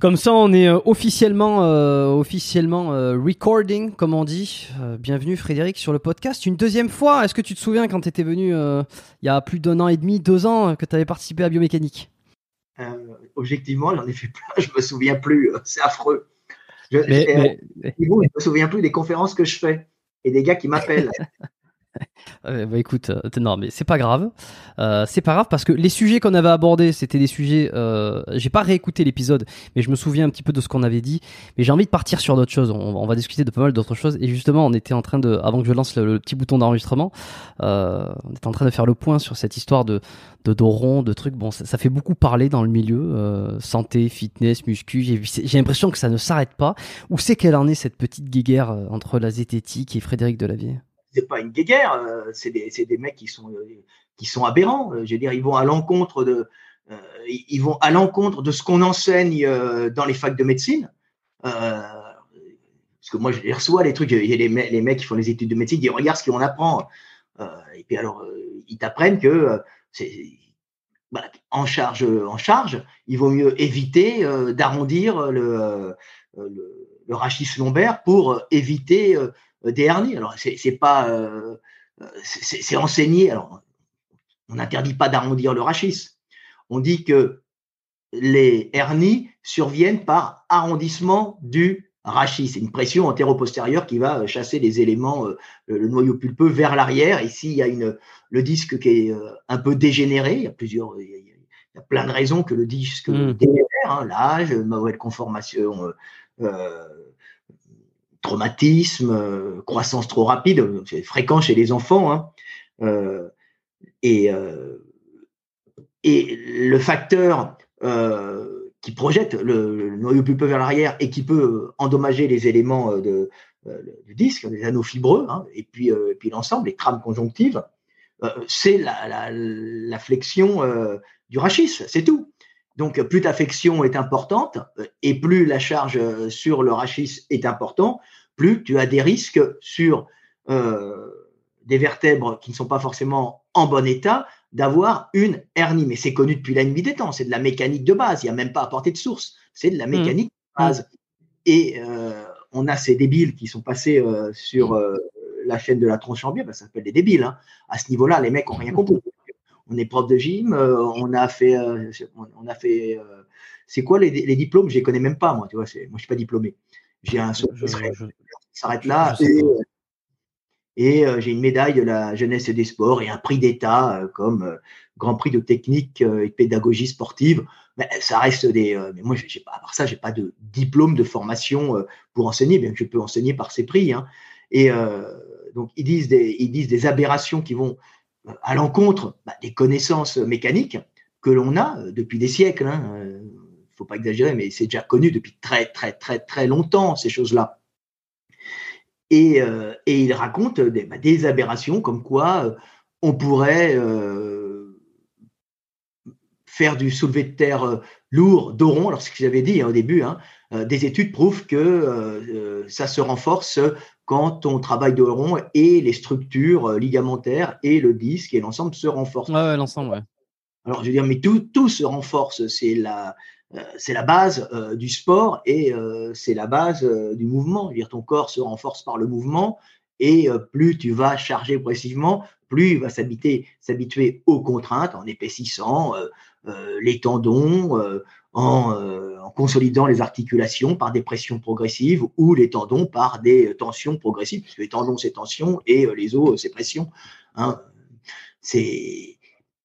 Comme ça, on est euh, officiellement, euh, officiellement euh, recording, comme on dit. Euh, bienvenue Frédéric sur le podcast. Une deuxième fois, est-ce que tu te souviens quand tu étais venu il y a plus d'un an et demi, deux ans, que tu avais participé à Biomécanique? Objectivement, j'en ai fait plein, je me souviens plus, c'est affreux. Je, mais, je- mais- mais- je me souviens plus des conférences que je fais et des gars qui m'appellent. Bah écoute, euh, non mais c'est pas grave, Euh, c'est pas grave parce que les sujets qu'on avait abordés, c'était des sujets. Euh, j'ai pas réécouté l'épisode, mais je me souviens un petit peu de ce qu'on avait dit. Mais j'ai envie de partir sur d'autres choses. On, on va discuter de pas mal d'autres choses. Et justement, on était en train de, avant que je lance le, petit bouton d'enregistrement, euh, on était en train de faire le point sur cette histoire de de dos rond, de trucs. Bon, ça, ça fait beaucoup parler dans le milieu euh, santé, fitness, muscu. J'ai l'impression que ça ne s'arrête pas. Où c'est qu'elle en est cette petite guéguerre entre la zététique et Frédéric Delavier? C'est pas une guéguerre, euh, c'est des, des mecs qui sont, euh, qui sont aberrants. Euh, Je veux dire, ils vont à l'encontre de, ils vont à l'encontre de ce qu'on enseigne dans les facs de médecine. Parce que moi, je les reçois les trucs. Il y a les, les mecs qui font les études de médecine, ils disent regarde ce qu'on apprend. Et puis alors, ils t'apprennent que en charge, en charge, il vaut mieux éviter d'arrondir le, le, le rachis lombaire pour éviter des hernies. Alors, c'est pas, euh, euh, c'est c'est enseigné. Alors, on n'interdit pas d'arrondir le rachis. On dit que les hernies surviennent par arrondissement du rachis. C'est une pression antéro-postérieure qui va chasser les éléments, le noyau pulpeux vers l'arrière. Ici, il y a une, le disque qui est un peu dégénéré. Il y a plusieurs, il y a, plein de raisons que le disque mmh. dégénère. Hein, l'âge, mauvaise conformation, euh, traumatisme, croissance trop rapide. C'est fréquent chez les enfants. Hein. et et le facteur euh, qui projette le, noyau pulpeux vers l'arrière et qui peut endommager les éléments euh, euh, du disque, les anneaux fibreux, hein, et puis, l'ensemble, les trames conjonctives, c'est la, la, flexion du rachis, c'est tout. Donc, plus ta flexion est importante et plus la charge sur le rachis est importante, plus tu as des risques sur des vertèbres qui ne sont pas forcément en bon état d'avoir une hernie. Mais c'est connu depuis la nuit des temps, c'est de la mécanique de base, il n'y a même pas à portée de source, c'est de la mmh. mécanique de base. Et euh, on a ces débiles qui sont passés euh, sur euh, la chaîne de la tronche en biais, ben, ça s'appelle des débiles. Hein. À ce niveau-là, les mecs n'ont rien compris. On est prof de gym, on a fait, on a fait, c'est quoi les, diplômes? Je les connais même pas moi, tu vois. Moi, je suis pas diplômé. J'ai un, s'arrête là. Et euh, j'ai une médaille de la jeunesse et des sports et un prix d'État euh, comme euh, Grand Prix de technique et de pédagogie sportive. Mais ça reste des. mais moi, j'ai pas, à part ça, j'ai pas de diplôme de formation pour enseigner, bien que je peux enseigner par ces prix. Hein. Et donc, ils disent, des, ils disent des aberrations qui vont à l'encontre bah, des connaissances mécaniques que l'on a depuis des siècles. Il hein. ne faut pas exagérer, mais c'est déjà connu depuis très, très, très, très longtemps, ces choses-là. Euh, et, il raconte des, bah, des, aberrations comme quoi euh, on pourrait euh, faire du soulevé de terre lourd d'oron. Alors, ce que j'avais dit hein, au début, hein, des études prouvent que ça se renforce quand on travaille d'oron et les structures ligamentaires et le disque et l'ensemble se renforcent. Ouais, l'ensemble, ouais. Alors, je veux dire, mais tout, tout se renforce. C'est la, euh, c'est la base euh, du sport et euh, c'est la base du mouvement. Dire, ton corps se renforce par le mouvement et plus tu vas charger progressivement, plus il va s'habituer aux contraintes en épaississant les tendons, en, consolidant les articulations par des pressions progressives ou les tendons par des tensions progressives, puisque les tendons c'est tension et les os c'est pression. Hein. C'est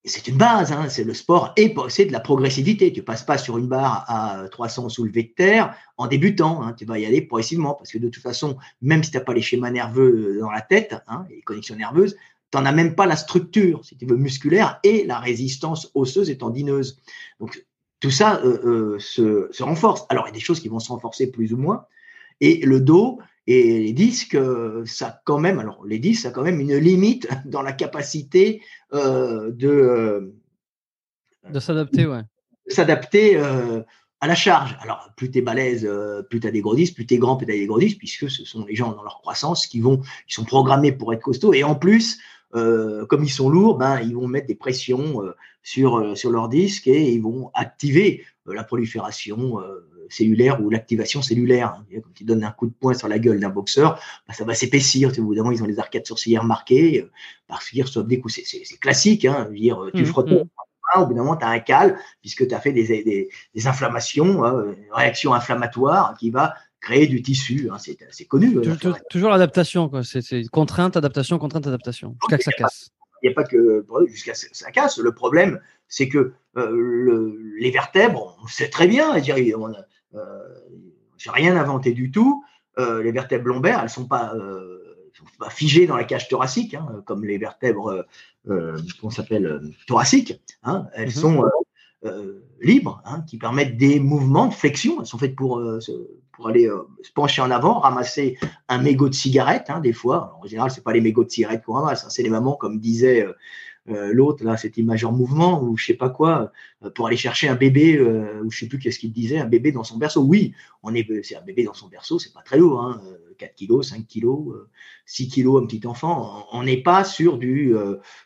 c'est une base, hein, c'est le sport et c'est de la progressivité. Tu passes pas sur une barre à 300 soulevés de terre en débutant, hein, tu vas y aller progressivement parce que de toute façon, même si tu n'as pas les schémas nerveux dans la tête, hein, les connexions nerveuses, tu n'en as même pas la structure, si tu veux, musculaire et la résistance osseuse et tendineuse. Donc tout ça euh, euh, se, se, renforce. Alors il y a des choses qui vont se renforcer plus ou moins. Et le dos, et les disques, ça quand même, alors les disques, ça a quand même une limite dans la capacité euh, de euh, de s'adapter, ouais. S'adapter euh, à la charge. Alors, plus tu es balèze, plus tu as des gros disques, plus tu es grand, plus tu as des gros disques, puisque ce sont les gens dans leur croissance qui vont, qui sont programmés pour être costauds. Et en plus, comme ils sont lourds, ben, ils vont mettre des pressions sur, sur leur disque et ils vont activer la prolifération cellulaire ou l'activation cellulaire. Hein. Quand tu donnes un coup de poing sur la gueule d'un boxeur, bah, ça va s'épaissir. Au bout d'un moment, ils ont les arcades sourcilières marquées euh, parce qu'ils reçoivent des coups. C'est classique. Hein. dire, tu mmh, frottes mmh. au bout d'un moment, tu as un cal, puisque tu as fait des, des, inflammations, hein, une réaction inflammatoire qui va créer du tissu. Hein, c'est connu. Toujours, l'adaptation. C'est contrainte, adaptation, contrainte, adaptation, jusqu'à que ça casse. Il n'y a pas que jusqu'à ce que ça casse. Le problème, c'est que euh, le, les vertèbres, on sait très bien, euh, j'ai rien inventé du tout. Euh, les vertèbres lombaires, elles sont pas pas figées dans la cage thoracique, hein, comme les vertèbres euh, qu'on s'appelle thoraciques. Hein, elles mhm. sont libres, hein, qui permettent des mouvements de flexion. Elles sont faites pour, pour aller se pencher en avant, ramasser un mégot de cigarette, hein, des fois. en général, c'est pas les mégots de cigarette qu'on ramasse, c'est les mamans, comme disait euh, l'autre, là, cette image en mouvement ou je sais pas quoi, euh, pour aller chercher un bébé, euh, ou je sais plus qu'est-ce qu'il disait, un bébé dans son berceau. Oui, on est, c'est un bébé dans son berceau, c'est pas très lourd, hein, 4 kilos, 5 kilos, 6 kilos un petit enfant. On n'est pas sur du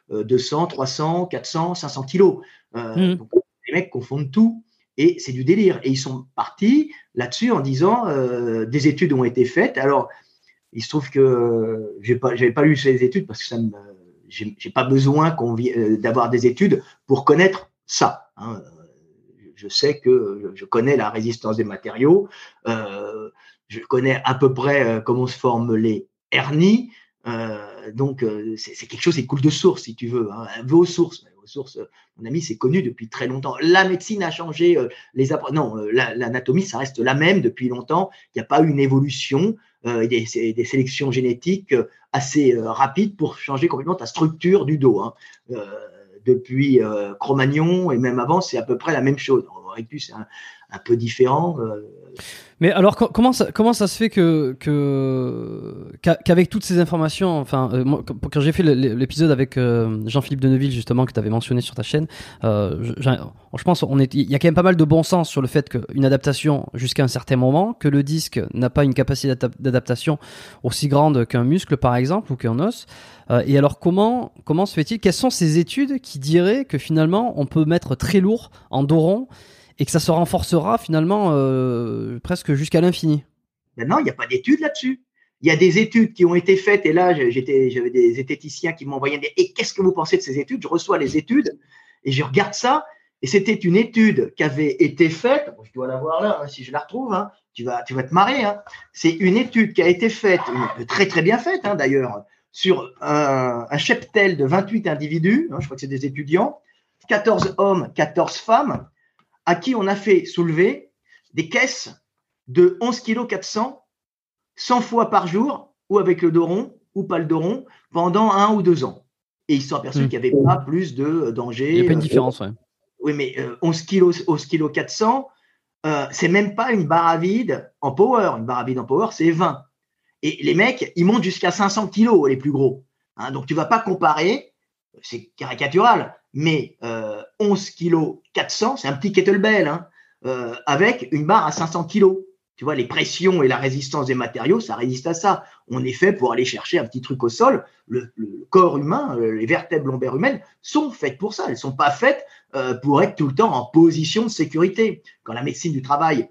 200, 300, 400, 500 kilos. Mmh. Donc, les mecs confondent tout et c'est du délire. Et ils sont partis là-dessus en disant des études ont été faites. Alors, il se trouve que je n'avais pas, lu ces études parce que ça me, j'ai pas besoin euh, d'avoir des études pour connaître ça. Hein. je sais que je connais la résistance des matériaux, euh, je connais à peu près euh, comment se forment les hernies. Euh, donc, euh, c'est quelque chose qui coule de source, si tu veux. Hein, vos sources. Vos sources, mon ami, c'est connu depuis très longtemps. La médecine a changé. les non, l'anatomie, ça reste la même depuis longtemps. Il n'y a pas eu une évolution. Euh, des, sélections génétiques assez rapides pour changer complètement ta structure du dos. Hein. Euh, depuis euh, Cro-Magnon et même avant, c'est à peu près la même chose. Un, peu différent. Euh. Mais alors, comment ça, comment ça se fait que, qu'avec toutes ces informations, enfin, euh, quand j'ai fait l'épisode avec Jean-Philippe Deneville justement que tu avais mentionné sur ta chaîne, je, je, pense on est, il y a quand même pas mal de bon sens sur le fait qu'une adaptation jusqu'à un certain moment, que le disque n'a pas une capacité d'adaptation aussi grande qu'un muscle par exemple ou qu'un os. Euh, et alors comment comment se fait-il? Quelles sont ces études qui diraient que finalement on peut mettre très lourd en dos rond et que ça se renforcera finalement euh, presque jusqu'à l'infini Non, il n'y a pas d'études là-dessus. Il y a des études qui ont été faites et là j'avais des zététiciens qui m'envoyaient des et qu'est-ce que vous pensez de ces études? Je reçois les études et je regarde ça et c'était une étude qui avait été faite. je dois la voir là hein, si je la retrouve. Hein, tu vas tu vas te marrer. Hein. C'est une étude qui a été faite, très très bien faite d'ailleurs, sur un, un, cheptel de 28 individus, je crois que c'est des étudiants, 14 hommes, 14 femmes, à qui on a fait soulever des caisses de 11 kg 400 100 fois par jour, ou avec le doron, ou pas le doron, pendant un ou deux ans. Et ils se sont aperçus hmm. qu'il n'y avait pas plus de danger. Il n'y a pas une différence, ouais. Oui, mais 11 kg, 11 kg 400, euh, c'est même pas une barre à vide en power. Une barre à vide en power, c'est 20. Et les mecs, ils montent jusqu'à 500 kilos, les plus gros. Hein, donc, tu vas pas comparer, c'est caricatural, mais euh, 11 kilos 400, c'est un petit kettlebell, hein, euh, avec une barre à 500 kilos. Tu vois, les pressions et la résistance des matériaux, ça résiste à ça. On est fait pour aller chercher un petit truc au sol. Le, corps humain, euh, les vertèbres lombaires humaines sont faites pour ça. Elles sont pas faites euh, pour être tout le temps en position de sécurité. Quand la médecine du travail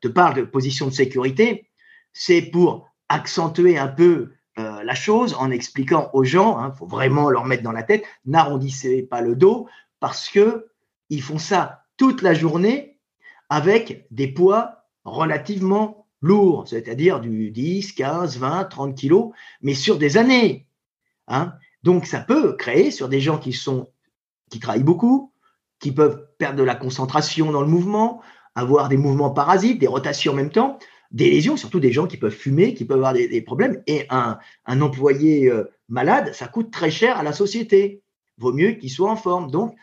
te parle de position de sécurité, c'est pour accentuer un peu la chose en expliquant aux gens, il hein, faut vraiment leur mettre dans la tête, n'arrondissez pas le dos parce que ils font ça toute la journée avec des poids relativement lourds, c'est-à-dire du 10, 15, 20, 30 kilos, mais sur des années. Hein. Donc ça peut créer sur des gens qui sont qui travaillent beaucoup, qui peuvent perdre de la concentration dans le mouvement, avoir des mouvements parasites, des rotations en même temps, des lésions, surtout des gens qui peuvent fumer, qui peuvent avoir des, problèmes. Et un, un employé euh, malade, ça coûte très cher à la société. Vaut mieux qu'il soit en forme. Donc,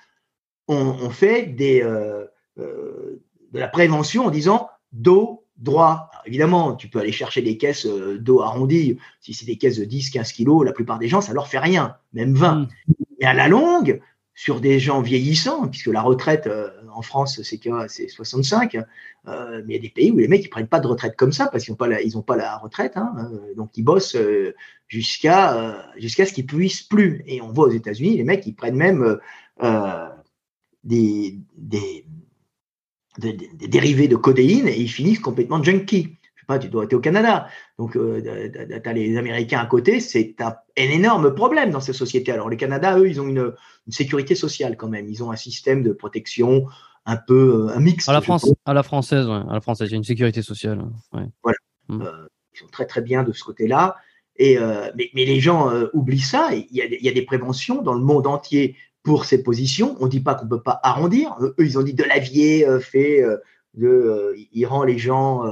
on, fait des, euh, euh, de la prévention en disant dos droit. évidemment, tu peux aller chercher des caisses dos arrondi. Si c'est des caisses de 10, 15 kilos, la plupart des gens, ça leur fait rien, même 20. Mais à la longue, sur des gens vieillissants, puisque la retraite euh, en France, c'est c'est 65, euh, mais il y a des pays où les mecs ils prennent pas de retraite comme ça parce qu'ils n'ont pas la, pas la retraite, hein, euh, donc ils bossent jusqu'à ce qu'ils puissent plus. Et on voit aux États-Unis, les mecs ils prennent même des, des, des, des, dérivés de codéine et ils finissent complètement junkie tu dois être au Canada. Donc, euh, tu as les Américains à côté, c'est un, énorme problème dans ces sociétés. Alors, le Canada, eux, ils ont une, sécurité sociale quand même. Ils ont un système de protection un peu euh, un mix. À la, France, à la française, ouais. À la française, il y a une sécurité sociale. Voilà. Mm. Euh, ils sont très, très bien de ce côté-là. Et, mais, mais, les gens oublient ça. Il y, a, il y, a, des préventions dans le monde entier pour ces positions. On ne dit pas qu'on ne peut pas arrondir. Eux, ils ont dit de l'avier fait de, il rend les gens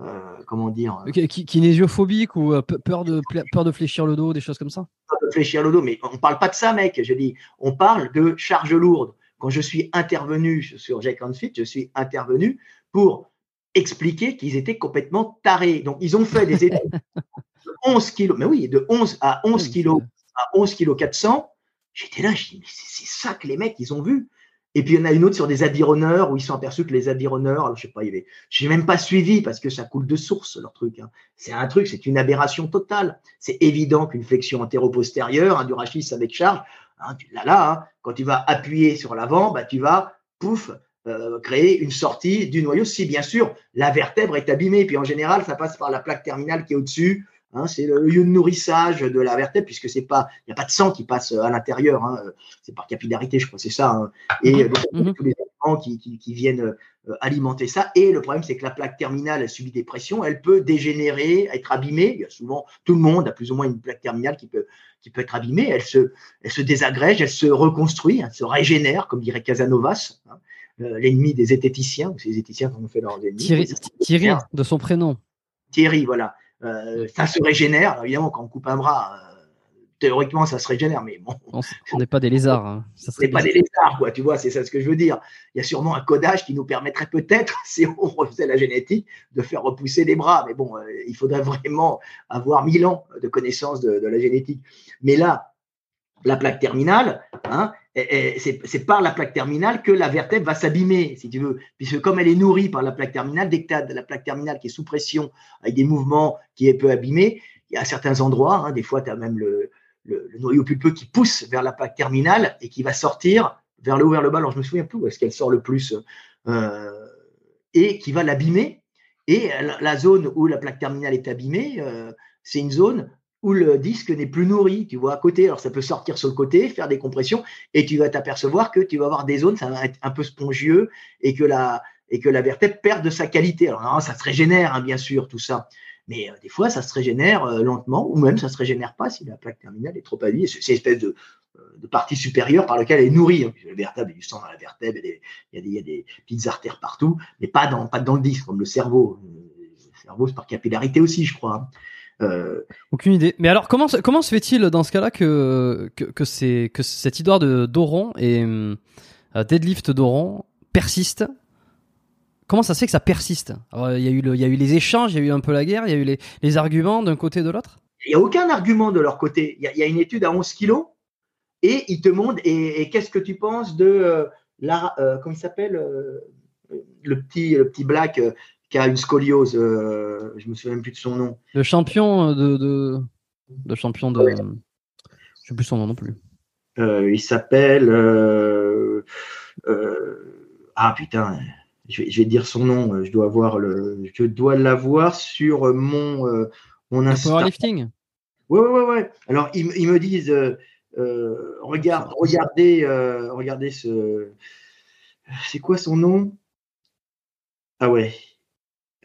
euh, comment dire euh, Kinésophobique ou euh, peur de peur de fléchir le dos, des choses comme ça? Peur de fléchir le dos, mais on parle pas de ça, mec. Je dis, on parle de charge lourde. Quand je suis intervenu sur Jack and Fit, je suis intervenu pour expliquer qu'ils étaient complètement tarés. Donc, ils ont fait des études de 11 kilos, mais oui, de 11 à 11 kilos, à 11 kilos 400. J'étais là, je dis, mais c'est ça que les mecs, ils ont vu. Et puis il y en a une autre sur des adironneurs où ils sont aperçus que les adironneurs, je sais pas, avait, j'ai même pas suivi parce que ça coule de source leur truc. Hein. C'est un truc, c'est une aberration totale. C'est évident qu'une flexion antéro-postérieure, un du rachis avec charge, hein, là là, hein, quand tu vas appuyer sur l'avant, bah tu vas pouf euh, créer une sortie du noyau si bien sûr la vertèbre est abîmée. Puis en général, ça passe par la plaque terminale qui est au-dessus Hein, c'est le lieu de nourrissage de la vertèbre puisque c'est pas, il n'y a pas de sang qui passe à l'intérieur. Hein, c'est par capillarité, je crois, c'est ça. Hein. Et mhm. donc, mhm. tous les qui, qui, viennent alimenter ça. Et le problème, c'est que la plaque terminale, elle subit des pressions, elle peut dégénérer, être abîmée. Il y a souvent, tout le monde a plus ou moins une plaque terminale qui peut, qui peut être abîmée. Elle se, elle se désagrège, elle se reconstruit, elle se régénère, comme dirait Casanovas, l'ennemi des zététiciens, ou ces zététiciens qu'on fait leurs ennemis. Thierry, Thierry, de son prénom. Thierry, voilà. Ça se régénère. évidemment, quand on coupe un bras, théoriquement, ça se régénère, mais bon. On n'est pas des lézards. Hein. Ça n'est pas des lézards, quoi, tu vois, c'est ça ce que je veux dire. Il y a sûrement un codage qui nous permettrait peut-être, si on refaisait la génétique, de faire repousser les bras. Mais bon, euh, il faudrait vraiment avoir mille ans de connaissance de, la génétique. Mais là, la plaque terminale, hein, c'est par la plaque terminale que la vertèbre va s'abîmer, si tu veux, puisque comme elle est nourrie par la plaque terminale, dès que tu as la plaque terminale qui est sous pression, avec des mouvements qui est peu abîmée, il y a certains endroits, hein, des fois tu as même le, noyau pulpeux qui pousse vers la plaque terminale et qui va sortir vers le haut, vers le bas. Alors, je me souviens plus où est-ce qu'elle sort le plus euh, et qui va l'abîmer. Et la, zone où la plaque terminale est abîmée, euh, c'est une zone où le disque n'est plus nourri, tu vois, à côté. Alors, ça peut sortir sur le côté, faire des compressions, et tu vas t'apercevoir que tu vas avoir des zones, ça va être un peu spongieux, et que la, et que la vertèbre perd de sa qualité. Alors, ça se régénère, hein, bien sûr, tout ça. Mais euh, des fois, ça se régénère euh, lentement, ou même ça ne se régénère pas si la plaque terminale est trop abîmée. C'est une espèce de, euh, de, partie supérieure par laquelle elle est nourrie. Hein. La vertèbre, il y a du sang dans la vertèbre, il y a des, y a des petites artères partout, mais pas dans, pas dans le disque, comme le cerveau. Le cerveau, c'est par capillarité aussi, je crois. Hein. Aucune idée. Mais alors, comment, se fait-il dans ce cas-là que, que, que, que cette histoire de Doron et Deadlift Doron persiste? Comment ça se fait que ça persiste? Il y, a eu il y a eu les échanges, il y a eu un peu la guerre, il y a eu les, arguments d'un côté et de l'autre? Il n'y a aucun argument de leur côté. Il y, a, une étude à 11 kilos et ils te montrent, et, qu'est-ce que tu penses de euh, la, euh, comment il s'appelle euh, le, petit, le petit black qui a une scoliose, je me souviens plus de son nom. Le champion de, de, champion de... Je ne sais plus son nom non plus. il s'appelle... ah putain je vais, je vais, dire son nom, euh, je dois avoir le, je dois l'avoir sur euh, mon, euh, mon Insta. Powerlifting? Ouais, ouais, ouais, ouais. Alors ils, ils me disent, euh, regarde, regardez, regardez ce, c'est quoi son nom? Ah ouais.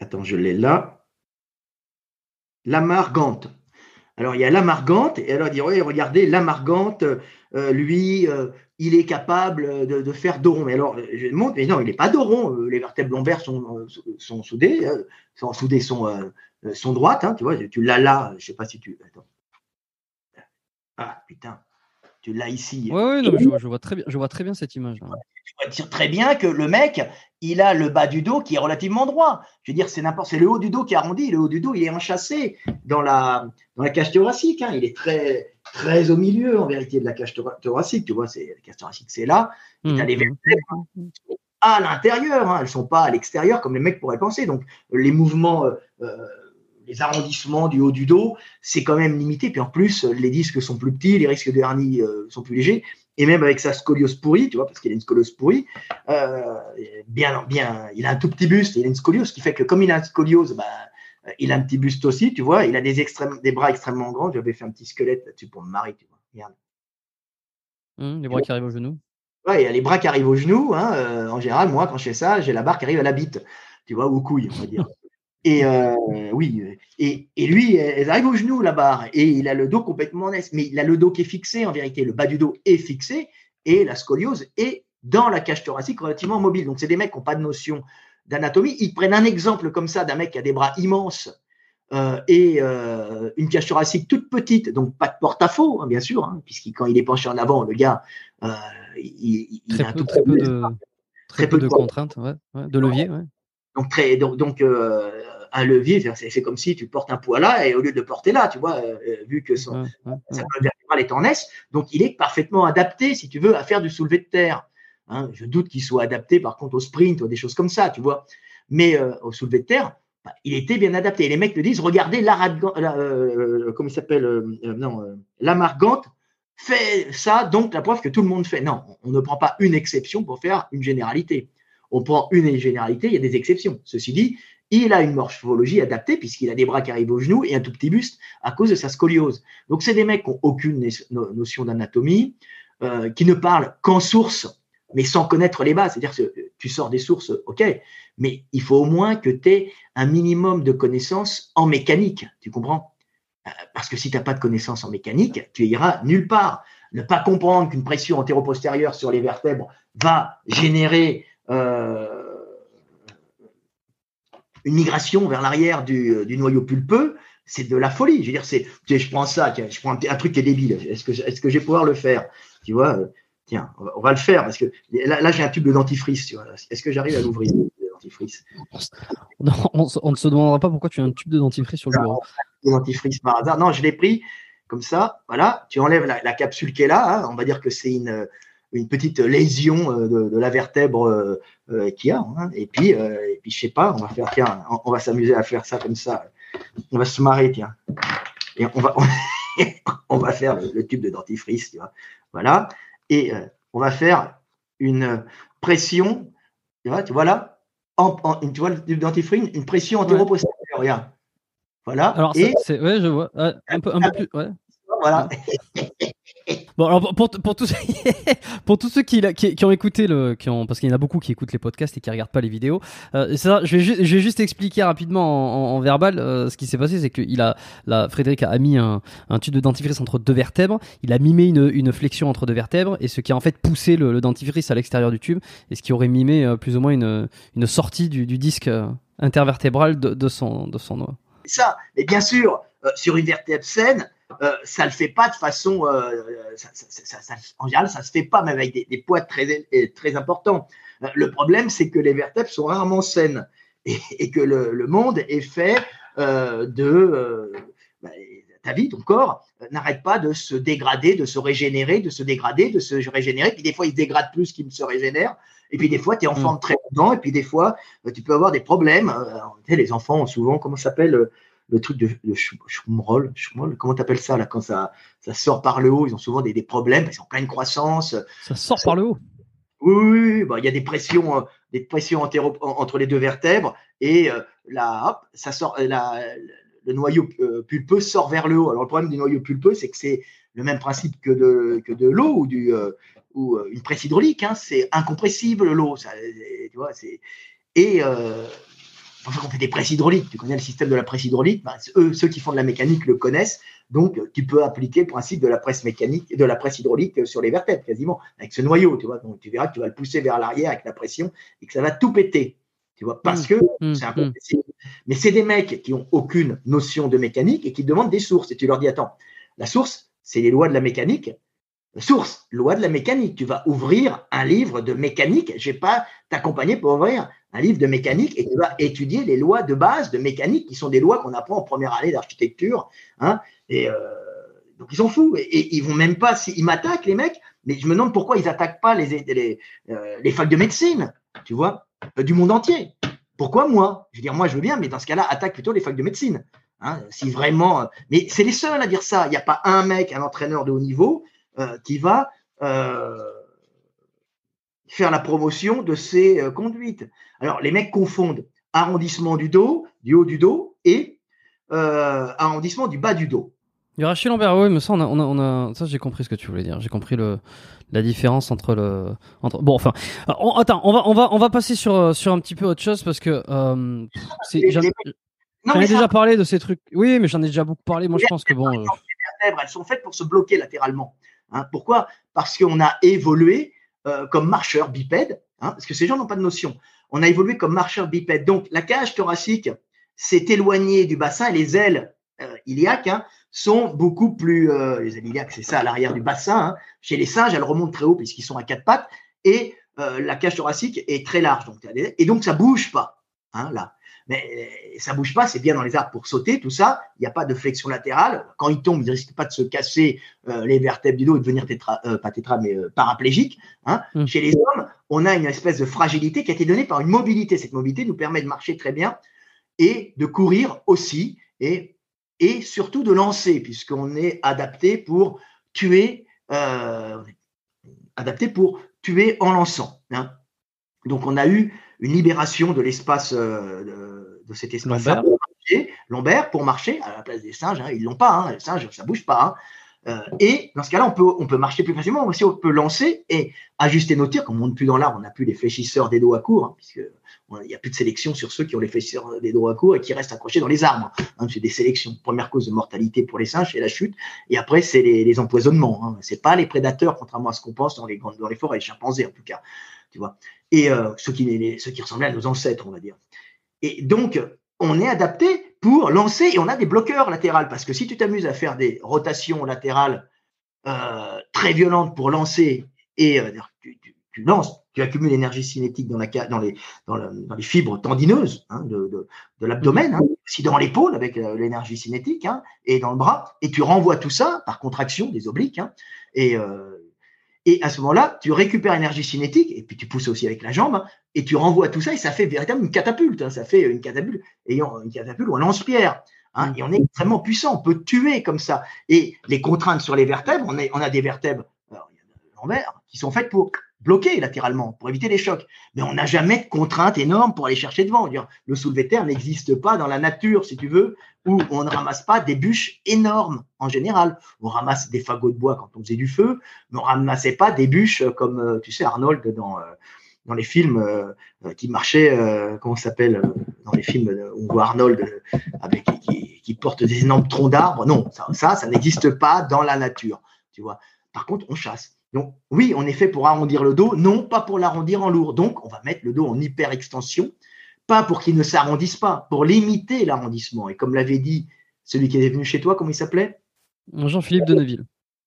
Attends, je l'ai là. Lamargante. Alors il y a Lamargante et alors il dit ouais, regardez Lamargante, lui, il est capable de, faire Doron. Mais alors, je montre, mais non, il n'est pas Doron. Euh, les vertèbres lombaires sont, euh, sont soudées, euh, sont soudées, sont, sont droites. Hein, tu vois, tu l'as là. Je ne sais pas si tu. Attends. Ah putain, tu l'as ici. Oui, je, je, vois très bien, je vois très bien cette image. Tu vois dire très bien que le mec, il a le bas du dos qui est relativement droit. Je veux dire, c'est n'importe, c'est le haut du dos qui est arrondi. Le haut du dos, il est enchâssé dans la, dans la cage thoracique. Hein. Il est très, très au milieu, en vérité, de la cage thoracique. Tu vois, c'est, la cage thoracique, c'est là. Mmh. Tu as les vertèbres à l'intérieur. Hein. Elles ne sont pas à l'extérieur, comme les mecs pourraient penser. Donc, les mouvements, euh, euh, les arrondissements du haut du dos, c'est quand même limité. Puis en plus, les disques sont plus petits, les risques de hernie euh, sont plus légers. Et même avec sa scoliose pourrie, tu vois, parce qu'il a une scoliose pourrie, bien, bien, il a un tout petit buste, il a une scoliose, ce qui fait que comme il a une scoliose, bah, euh, il a un petit buste aussi, tu vois. Il a des, extrêmes, des bras extrêmement grands. J'avais fait un petit squelette là-dessus pour me marier, tu vois. Mmh, les bras qui arrivent au genou. Ouais, il y a les bras qui arrivent au genou. Hein, euh, en général, moi, quand je fais ça, j'ai la barre qui arrive à la bite, tu vois, aux couilles, on va dire. Et euh, oui, et, et, lui, elle arrive au genou, la barre, et il a le dos complètement net. Mais il a le dos qui est fixé, en vérité. Le bas du dos est fixé, et la scoliose est dans la cage thoracique relativement mobile. Donc, c'est des mecs qui n'ont pas de notion d'anatomie. Ils prennent un exemple comme ça d'un mec qui a des bras immenses euh, et euh, une cage thoracique toute petite, donc pas de porte-à-faux, hein, bien sûr, hein, puisqu'il quand il est penché en avant, le gars, euh, il, a peu, très peu de, très, peu, de, contraintes, de levier. Donc, très, donc, donc un levier, c'est comme si tu portes un poids là et au lieu de le porter là, tu vois, vu que son, sa vertébrale est en S, donc il est parfaitement adapté, si tu veux, à faire du soulevé de terre. Hein, je doute qu'il soit adapté par contre au sprint ou des choses comme ça, tu vois. Mais euh, au soulevé de terre, bah, il était bien adapté. Et les mecs te disent, regardez la, euh, comment il s'appelle, euh, non, Lamargante fait ça, donc la preuve que tout le monde fait. Non, on ne prend pas une exception pour faire une généralité. On prend une généralité, il y a des exceptions. Ceci dit, il a une morphologie adaptée puisqu'il a des bras qui arrivent aux genoux et un tout petit buste à cause de sa scoliose. Donc c'est des mecs qui n'ont aucune notion d'anatomie, qui ne parlent qu'en source mais sans connaître les bases. C'est-à-dire que tu sors des sources, ok, mais il faut au moins que tu aies un minimum de connaissances en mécanique, tu comprends? Euh, Parce que si tu n'as pas de connaissances en mécanique, tu iras nulle part. Ne pas comprendre qu'une pression antéro-postérieure sur les vertèbres va générer euh, une migration vers l'arrière du, noyau pulpeux, c'est de la folie. Je veux dire, c'est, je prends ça, je prends un, truc qui est débile. Est-ce que, est-ce que je vais pouvoir le faire? Tu vois Tiens, on va, le faire parce que là, j'ai un tube de dentifrice. Tu vois. Est-ce que j'arrive à l'ouvrir le dentifrice? On, ne se demandera pas pourquoi tu as un tube de dentifrice sur le bureau. De dentifrice par hasard. Non, je l'ai pris comme ça. Voilà, tu enlèves la, capsule qui est là. Hein. on va dire que c'est une, une petite lésion euh, de, la vertèbre euh, euh, qu'il y a. Hein. et puis, et puis, je sais pas, on va faire, tiens, on, va s'amuser à faire ça comme ça. On va se marrer, tiens. Et on va, on, va faire le, tube de dentifrice, tu vois. Voilà et euh, on va faire une pression, tu vois, tu vois là, en, tu vois le dentifrice, une pression antéro-postérieure, regarde. Voilà. Alors, c'est, ouais, je vois. un peu, un peu plus, ouais. Voilà. Bon, alors pour, pour, tous, pour tous ceux qui, qui, ont écouté le, qui ont, parce qu'il y en a beaucoup qui écoutent les podcasts et qui regardent pas les vidéos, euh, ça, je vais, ju je vais juste expliquer rapidement en, verbal euh, ce qui s'est passé, c'est que il a, la Frédéric a mis un, un, tube de dentifrice entre deux vertèbres, il a mimé une, une, flexion entre deux vertèbres et ce qui a en fait poussé le, dentifrice à l'extérieur du tube et ce qui aurait mimé euh, plus ou moins une, une sortie du, du disque euh, intervertébral de, de son, de son doigt. Ça, mais bien sûr, sur une vertèbre saine, euh, ça le fait pas de façon, euh, en général, ça se fait pas, même avec des, poids très, très importants. Euh, le problème, c'est que les vertèbres sont rarement saines et, que le, monde est fait de bah, ta vie, ton corps, n'arrête pas de se dégrader, de se régénérer, de se dégrader, de se régénérer. Puis des fois, il se dégrade plus qu'il ne se régénère. Et puis des fois, tu es en forme mm. très longtemps. Et puis des fois, tu peux avoir des problèmes. les enfants ont souvent, comment ça s'appelle le truc de, de Schumroll, comment t'appelles ça là quand ça, ça sort par le haut Ils ont souvent des, des problèmes, ils sont en pleine croissance. Ça sort par le haut Oui, oui, bah, il y a des pressions, euh, des pressions entre les deux vertèbres et euh, là, hop, ça sort, euh, la, le noyau pulpeux sort vers le haut. Alors le problème du noyau pulpeux, c'est que c'est le même principe que de, que de l'eau ou, du, ou une presse hydraulique. Hein, c'est incompressible l'eau. Tu vois, c'est et pour on fait des presses hydrauliques. Tu connais le système de la presse hydraulique. Ben, eux, ceux qui font de la mécanique le connaissent. Donc, tu peux appliquer le principe de la presse mécanique, de la presse hydraulique sur les vertèbres, quasiment, avec ce noyau. Tu vois, donc tu verras que tu vas le pousser vers l'arrière avec la pression et que ça va tout péter. Tu vois, parce que mmh, c'est mmh, mmh. Mais c'est des mecs qui ont aucune notion de mécanique et qui demandent des sources. Et tu leur dis, attends, la source, c'est les lois de la mécanique. Source, loi de la mécanique. Tu vas ouvrir un livre de mécanique. Je vais pas t'accompagner pour ouvrir un livre de mécanique et tu vas étudier les lois de base de mécanique qui sont des lois qu'on apprend en première année d'architecture. Hein, et euh, donc ils sont fous et, ils vont même pas, ils m'attaquent les mecs, mais je me demande pourquoi ils attaquent pas les les, euh, les facs de médecine, tu vois, euh, du monde entier. Pourquoi moi? Je veux dire, moi je veux bien, mais dans ce cas-là, attaque plutôt les facs de médecine. Hein, si vraiment, mais c'est les seuls à dire ça. Il n'y a pas un mec, un entraîneur de haut niveau qui va faire la promotion de ces euh, conduites. Alors, les mecs confondent arrondissement du dos, du haut du dos, et euh, arrondissement du bas du dos. Rachel Lambert, oui, mais ça, on a, on a, ça, j'ai compris ce que tu voulais dire. J'ai compris le, la différence entre le, entre, bon, enfin, attends, on va, on va, on va passer sur, sur un petit peu autre chose parce que, euh, j'en ai déjà parlé de ces trucs. Oui, mais j'en ai déjà beaucoup parlé. Moi, je pense que bon. Euh, elles sont faites pour se bloquer latéralement. Hein. Pourquoi? Parce qu'on a évolué euh, comme marcheur bipède, hein, parce que ces gens n'ont pas de notion. On a évolué comme marcheur bipède. Donc, la cage thoracique s'est éloignée du bassin et les ailes euh, iliaques hein, sont beaucoup plus. Euh, les ailes iliaques, c'est ça, à l'arrière du bassin. Chez les singes, elles remontent très haut puisqu'ils sont à quatre pattes et la cage thoracique est très large. Donc, et donc, ça bouge pas. Là mais ça bouge pas, c'est bien dans les arbres pour sauter, tout ça. Il n'y a pas de flexion latérale. Quand il tombe, il ne risque pas de se casser euh, les vertèbres du dos et de devenir tétra, euh, pas tétra, mais euh, paraplégique. Hein. Mmh. Chez les hommes, on a une espèce de fragilité qui a été donnée par une mobilité. Cette mobilité nous permet de marcher très bien et de courir aussi et, et surtout de lancer, puisqu'on est adapté pour tuer, adapté pour tuer en lançant. Hein. Donc on a eu une libération de l'espace de cet espace lombaire. Pour marcher, lombaire pour marcher à la place des singes. Hein, ils l'ont pas. Hein, les singes, ça bouge pas. Hein. Euh, et dans ce cas-là, on peut, on peut marcher plus facilement. Aussi, on peut lancer et ajuster nos tirs. Comme on monte plus dans l'arbre, on n'a plus les fléchisseurs des dos à court, hein, puisque il n'y a plus de sélection sur ceux qui ont les fléchisseurs des dos à court et qui restent accrochés dans les arbres. Hein. c'est des sélections. Première cause de mortalité pour les singes, c'est la chute. Et après, c'est les, les, empoisonnements. Hein. C'est pas les prédateurs, contrairement à ce qu'on pense dans les, dans les forêts, les chimpanzés en tout cas. Tu vois. Et euh, ceux, qui, ceux qui ressemblaient à nos ancêtres, on va dire. Et donc, on est adapté pour lancer et on a des bloqueurs latérales parce que si tu t'amuses à faire des rotations latérales euh, très violentes pour lancer et euh, tu, lances, tu accumules l'énergie cinétique dans, les, fibres tendineuses hein, de, de, l'abdomen, hein, aussi dans l'épaule avec euh, l'énergie cinétique hein, et dans le bras, et tu renvoies tout ça par contraction des obliques hein, et et à ce moment-là, tu récupères l'énergie cinétique, et puis tu pousses aussi avec la jambe, hein, et tu renvoies tout ça, et ça fait véritablement une catapulte. Hein, ça fait une catapulte, ayant une catapulte ou un lance-pierre. Hein, et on est extrêmement puissant, on peut tuer comme ça. Et les contraintes sur les vertèbres, on, on a des vertèbres l'envers qui sont faites pour bloquer latéralement pour éviter les chocs. Mais on n'a jamais de contraintes énormes pour aller chercher devant. Le soulevé terre n'existe pas dans la nature, si tu veux, où on ne ramasse pas des bûches énormes en général. On ramasse des fagots de bois quand on faisait du feu, mais on ramassait pas des bûches comme, euh, tu sais, Arnold dans, euh, dans les films euh, qui marchaient, comment ça s'appelle, dans les films où on voit Arnold avec, qui, qui, porte des énormes troncs d'arbres. Non, ça, ça, ça n'existe pas dans la nature. Tu vois. Par contre, on chasse. Donc, oui, on est fait pour arrondir le dos, non pas pour l'arrondir en lourd. Donc, on va mettre le dos en hyper-extension, pas pour qu'il ne s'arrondisse pas, pour limiter l'arrondissement. Et comme l'avait dit celui qui est venu chez toi, comment il s'appelait? Jean-Philippe de Neuville.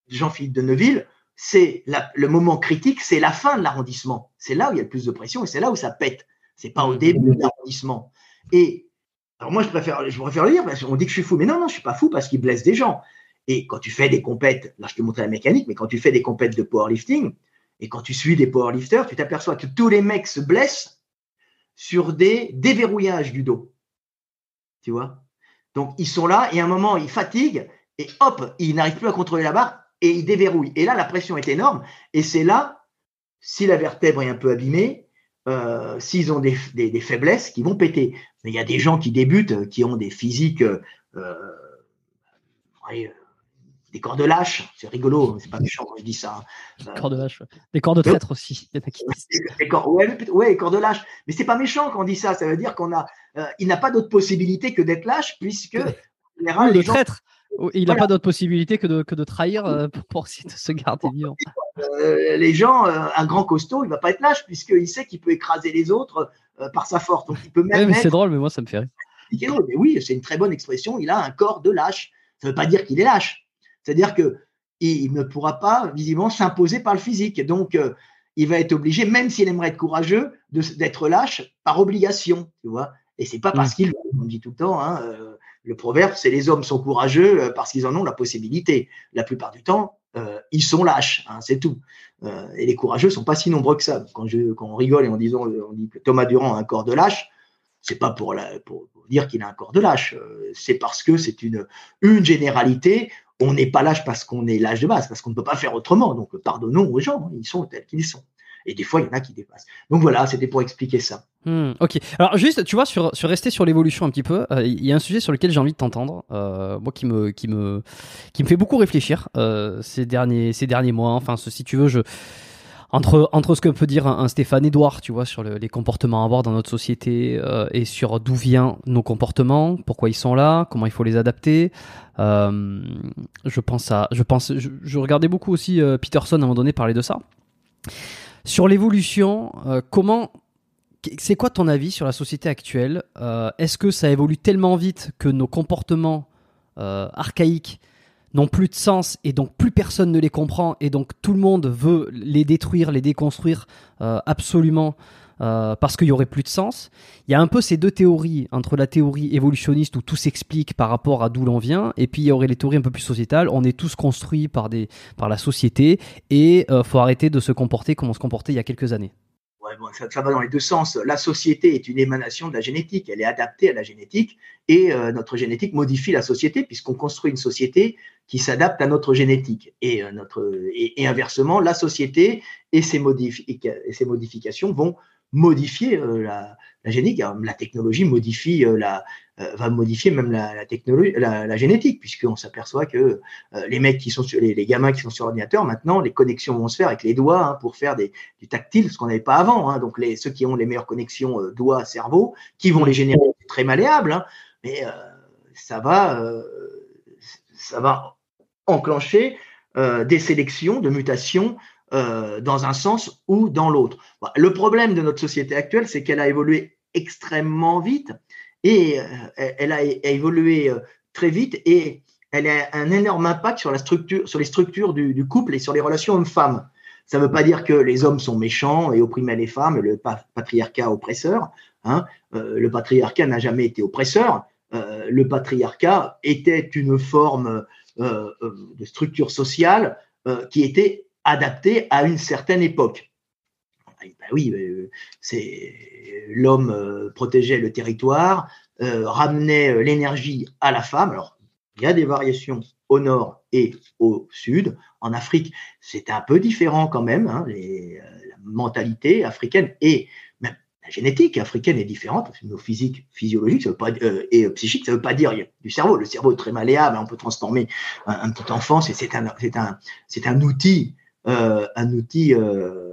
Jean-Philippe de Neuville, c'est le moment critique, c'est la fin de l'arrondissement. C'est là où il y a le plus de pression et c'est là où ça pète. C'est pas au début de l'arrondissement. Et alors moi, je préfère, je préfère le dire parce qu'on dit que je suis fou, mais non, non, je suis pas fou parce qu'il blesse des gens. Et quand tu fais des compètes, là je te montrer la mécanique, mais quand tu fais des compètes de powerlifting, et quand tu suis des powerlifters, tu t'aperçois que tous les mecs se blessent sur des déverrouillages du dos. Tu vois? Donc ils sont là et à un moment ils fatiguent et hop, ils n'arrivent plus à contrôler la barre et ils déverrouillent. Et là la pression est énorme et c'est là, si la vertèbre est un peu abîmée, euh, s'ils ont des, faiblesses, qui vont péter. Mais il y a des gens qui débutent, qui ont des physiques euh, des corps de lâche, c'est rigolo, c'est pas méchant quand je dis ça. Des corps de lâche, des corps de traître aussi. Des corps, ouais, ouais, corps de lâche. Mais c'est pas méchant quand on dit ça. Ça veut dire qu'on a, euh, il n'a pas d'autre possibilité que d'être lâche, puisque en général, les gens... traître. Il n'a pas d'autre possibilité que de, que de trahir euh, pour, se garder vivant. Euh, les gens, un grand costaud, il va pas être lâche puisqu'il sait qu'il peut écraser les autres par sa force. Donc il peut même. mais c'est drôle, mais moi ça me fait rire. Mais oui, c'est une très bonne expression. Il a un corps de lâche. Ça ne veut pas dire qu'il est lâche. C'est-à-dire que il ne pourra pas visiblement s'imposer par le physique. Donc, euh, il va être obligé, même s'il aimerait être courageux, d'être lâche par obligation, tu vois. Et c'est pas parce mm. qu'il, on dit tout le temps, hein, euh, le proverbe, c'est les hommes sont courageux euh, parce qu'ils en ont la possibilité. La plupart du temps, ils sont lâches, hein, c'est tout. et les courageux sont pas si nombreux que ça. Quand, je, quand on rigole et en disant, on dit que Thomas Durand a un corps de lâche, c'est pas pour, la, pour dire qu'il a un corps de lâche, c'est parce que c'est une, une généralité on n'est pas lâche parce qu'on est l'âge de base, parce qu'on ne peut pas faire autrement. Donc, pardonnons aux gens, ils sont tels qu'ils sont. Et des fois, il y en a qui dépassent. Donc voilà, c'était pour expliquer ça. Hmm, ok. Alors juste, tu vois, sur, sur rester sur l'évolution un petit peu, euh, il y a un sujet sur lequel j'ai envie de t'entendre, euh, moi qui me, qui me, qui me fait beaucoup réfléchir euh, ces derniers, ces derniers mois. Enfin, si tu veux, je entre, entre ce que peut dire un, Stéphane Edouard, tu vois, sur les comportements à avoir dans notre société euh, et sur d'où viennent nos comportements, pourquoi ils sont là, comment il faut les adapter. Euh, je pense à, je pense, je, regardais beaucoup aussi euh, Peterson à un moment donné parler de ça. Sur l'évolution, comment, c'est quoi ton avis sur la société actuelle Est-ce que ça évolue tellement vite que nos comportements archaïques n'ont plus de sens et donc plus personne ne les comprend et donc tout le monde veut les détruire, les déconstruire euh, absolument euh, parce qu'il y aurait plus de sens. Il y a un peu ces deux théories entre la théorie évolutionniste où tout s'explique par rapport à d'où l'on vient et puis il y aurait les théories un peu plus sociétales. On est tous construits par des par la société et euh, faut arrêter de se comporter comme on se comportait il y a quelques années ça, va dans les deux sens. La société est une émanation de la génétique, elle est adaptée à la génétique et euh, notre génétique modifie la société puisqu'on construit une société qui s'adapte à notre génétique. Et, euh, notre, et, inversement, la société et ses, et ses, modifications vont modifier euh, la génétique, la technologie modifie la, va modifier même la, technologie, la, génétique, puisqu'on s'aperçoit que les mecs qui sont sur les, gamins qui sont sur l'ordinateur, maintenant, les connexions vont se faire avec les doigts hein, pour faire des, du tactile, ce qu'on n'avait pas avant. Hein. donc, les, ceux qui ont les meilleures connexions doigts-cerveau, qui vont les générer très malléables, hein. mais ça va, ça va enclencher des sélections de mutations euh, dans un sens ou dans l'autre. Le problème de notre société actuelle, c'est qu'elle a évolué extrêmement vite et euh, elle a évolué euh, très vite et elle a un énorme impact sur, la structure, sur les structures du, couple et sur les relations hommes-femmes. Ça ne veut pas dire que les hommes sont méchants et opprimaient les femmes, le patriarcat oppresseur. Hein. le patriarcat n'a jamais été oppresseur. le patriarcat était une forme de structure sociale qui était adapté à une certaine époque. Ben oui, euh, c'est l'homme euh, protégeait le territoire, euh, ramenait l'énergie à la femme. Alors, il y a des variations au nord et au sud. En Afrique, c'est un peu différent quand même. Hein, la mentalité africaine et même la génétique africaine est différente. Nos physiques, physiologiques ça veut pas, et psychiques, ça ne veut pas dire du cerveau. Le cerveau est très malléable. On peut transformer un, petit enfant. C'est un, un, un outil euh, un outil euh,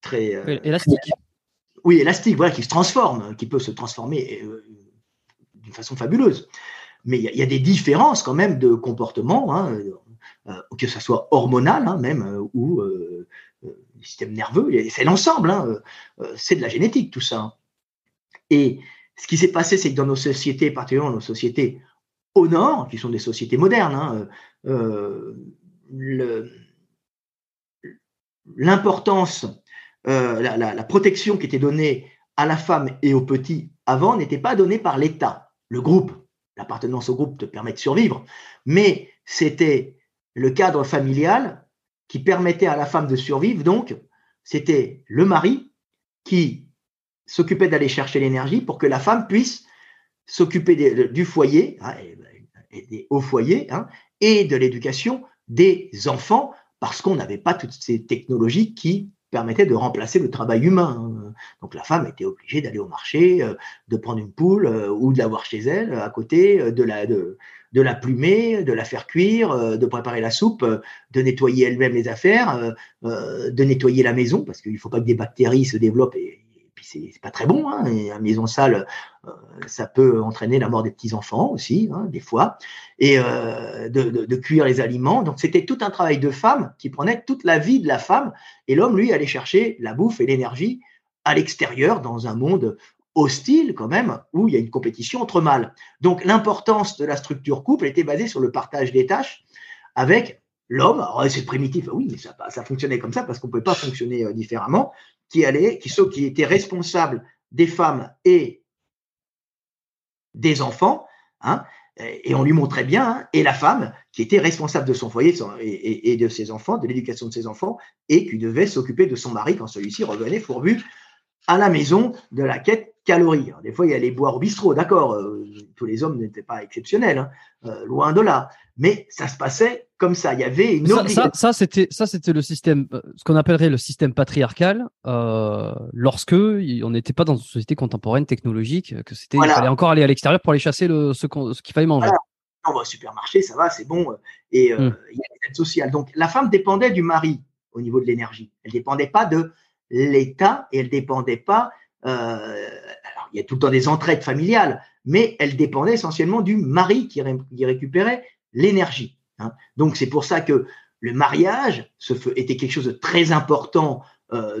très euh, élastique. Oui, élastique, voilà, qui se transforme, qui peut se transformer d'une façon fabuleuse. Mais il y, a des différences quand même de comportement, hein, que ce soit hormonal hein, même, ou système nerveux, c'est l'ensemble, hein, c'est de la génétique tout ça. Et ce qui s'est passé, c'est que dans nos sociétés, particulièrement nos sociétés au nord, qui sont des sociétés modernes, l'importance, euh, la, protection qui était donnée à la femme et aux petits avant n'était pas donnée par l'État. Le groupe, l'appartenance au groupe te permet de survivre, mais c'était le cadre familial qui permettait à la femme de survivre. Donc, c'était le mari qui s'occupait d'aller chercher l'énergie pour que la femme puisse s'occuper du foyer, hein, et, au foyer, hein, et de l'éducation des enfants parce qu'on n'avait pas toutes ces technologies qui permettaient de remplacer le travail humain. Donc la femme était obligée d'aller au marché, euh, de prendre une poule euh, ou de l'avoir chez elle à côté, euh, de la, de, de la plumer, de la faire cuire, de préparer la soupe, de nettoyer elle-même les affaires, de nettoyer la maison, parce qu'il ne faut pas que des bactéries se développent et c'est pas très bon. Hein, maison sale, euh, ça peut entraîner la mort des petits enfants aussi, hein, des fois, et euh, de, cuire les aliments. Donc c'était tout un travail de femme qui prenait toute la vie de la femme, et l'homme lui allait chercher la bouffe et l'énergie à l'extérieur dans un monde hostile quand même, où il y a une compétition entre mâles. Donc l'importance de la structure couple était basée sur le partage des tâches avec l'homme. C'est primitif, oui, mais ça, ça fonctionnait comme ça parce qu'on ne pouvait pas fonctionner euh, différemment qui allait, qui, qui était responsable des femmes et des enfants, hein, et on lui montrait bien, hein, et la femme qui était responsable de son foyer et, de ses enfants, de l'éducation de ses enfants, et qui devait s'occuper de son mari quand celui-ci revenait fourbu à la maison de la quête calories. des fois, il y allait boire au bistrot, d'accord, euh, tous les hommes n'étaient pas exceptionnels, hein, euh, loin de là. Mais ça se passait comme ça. Il y avait une ça, ça, c'était ça, c'était le système, euh, ce qu'on appellerait le système patriarcal, lorsque on n'était pas dans une société contemporaine technologique, que c'était, il fallait encore aller à l'extérieur pour aller chasser le, ce, qu'il fallait manger. On va au supermarché, ça va, c'est bon. Et hmm. il y a des aides sociales. Donc la femme dépendait du mari au niveau de l'énergie. Elle dépendait pas de l'État et elle dépendait pas euh, alors, il y a tout le temps des entraides familiales, mais elle dépendait essentiellement du mari qui, récupérait l'énergie. Hein. Donc c'est pour ça que le mariage était quelque chose de très important euh, euh,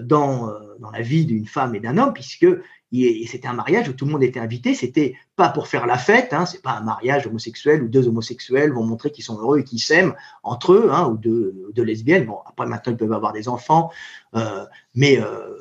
dans la vie d'une femme et d'un homme, puisque c'était un mariage où tout le monde était invité. C'était pas pour faire la fête, hein, c'est pas un mariage homosexuel où deux homosexuels vont montrer qu'ils sont heureux et qu'ils s'aiment entre eux, hein, ou deux, lesbiennes. Bon, après maintenant ils peuvent avoir des enfants, euh, mais euh,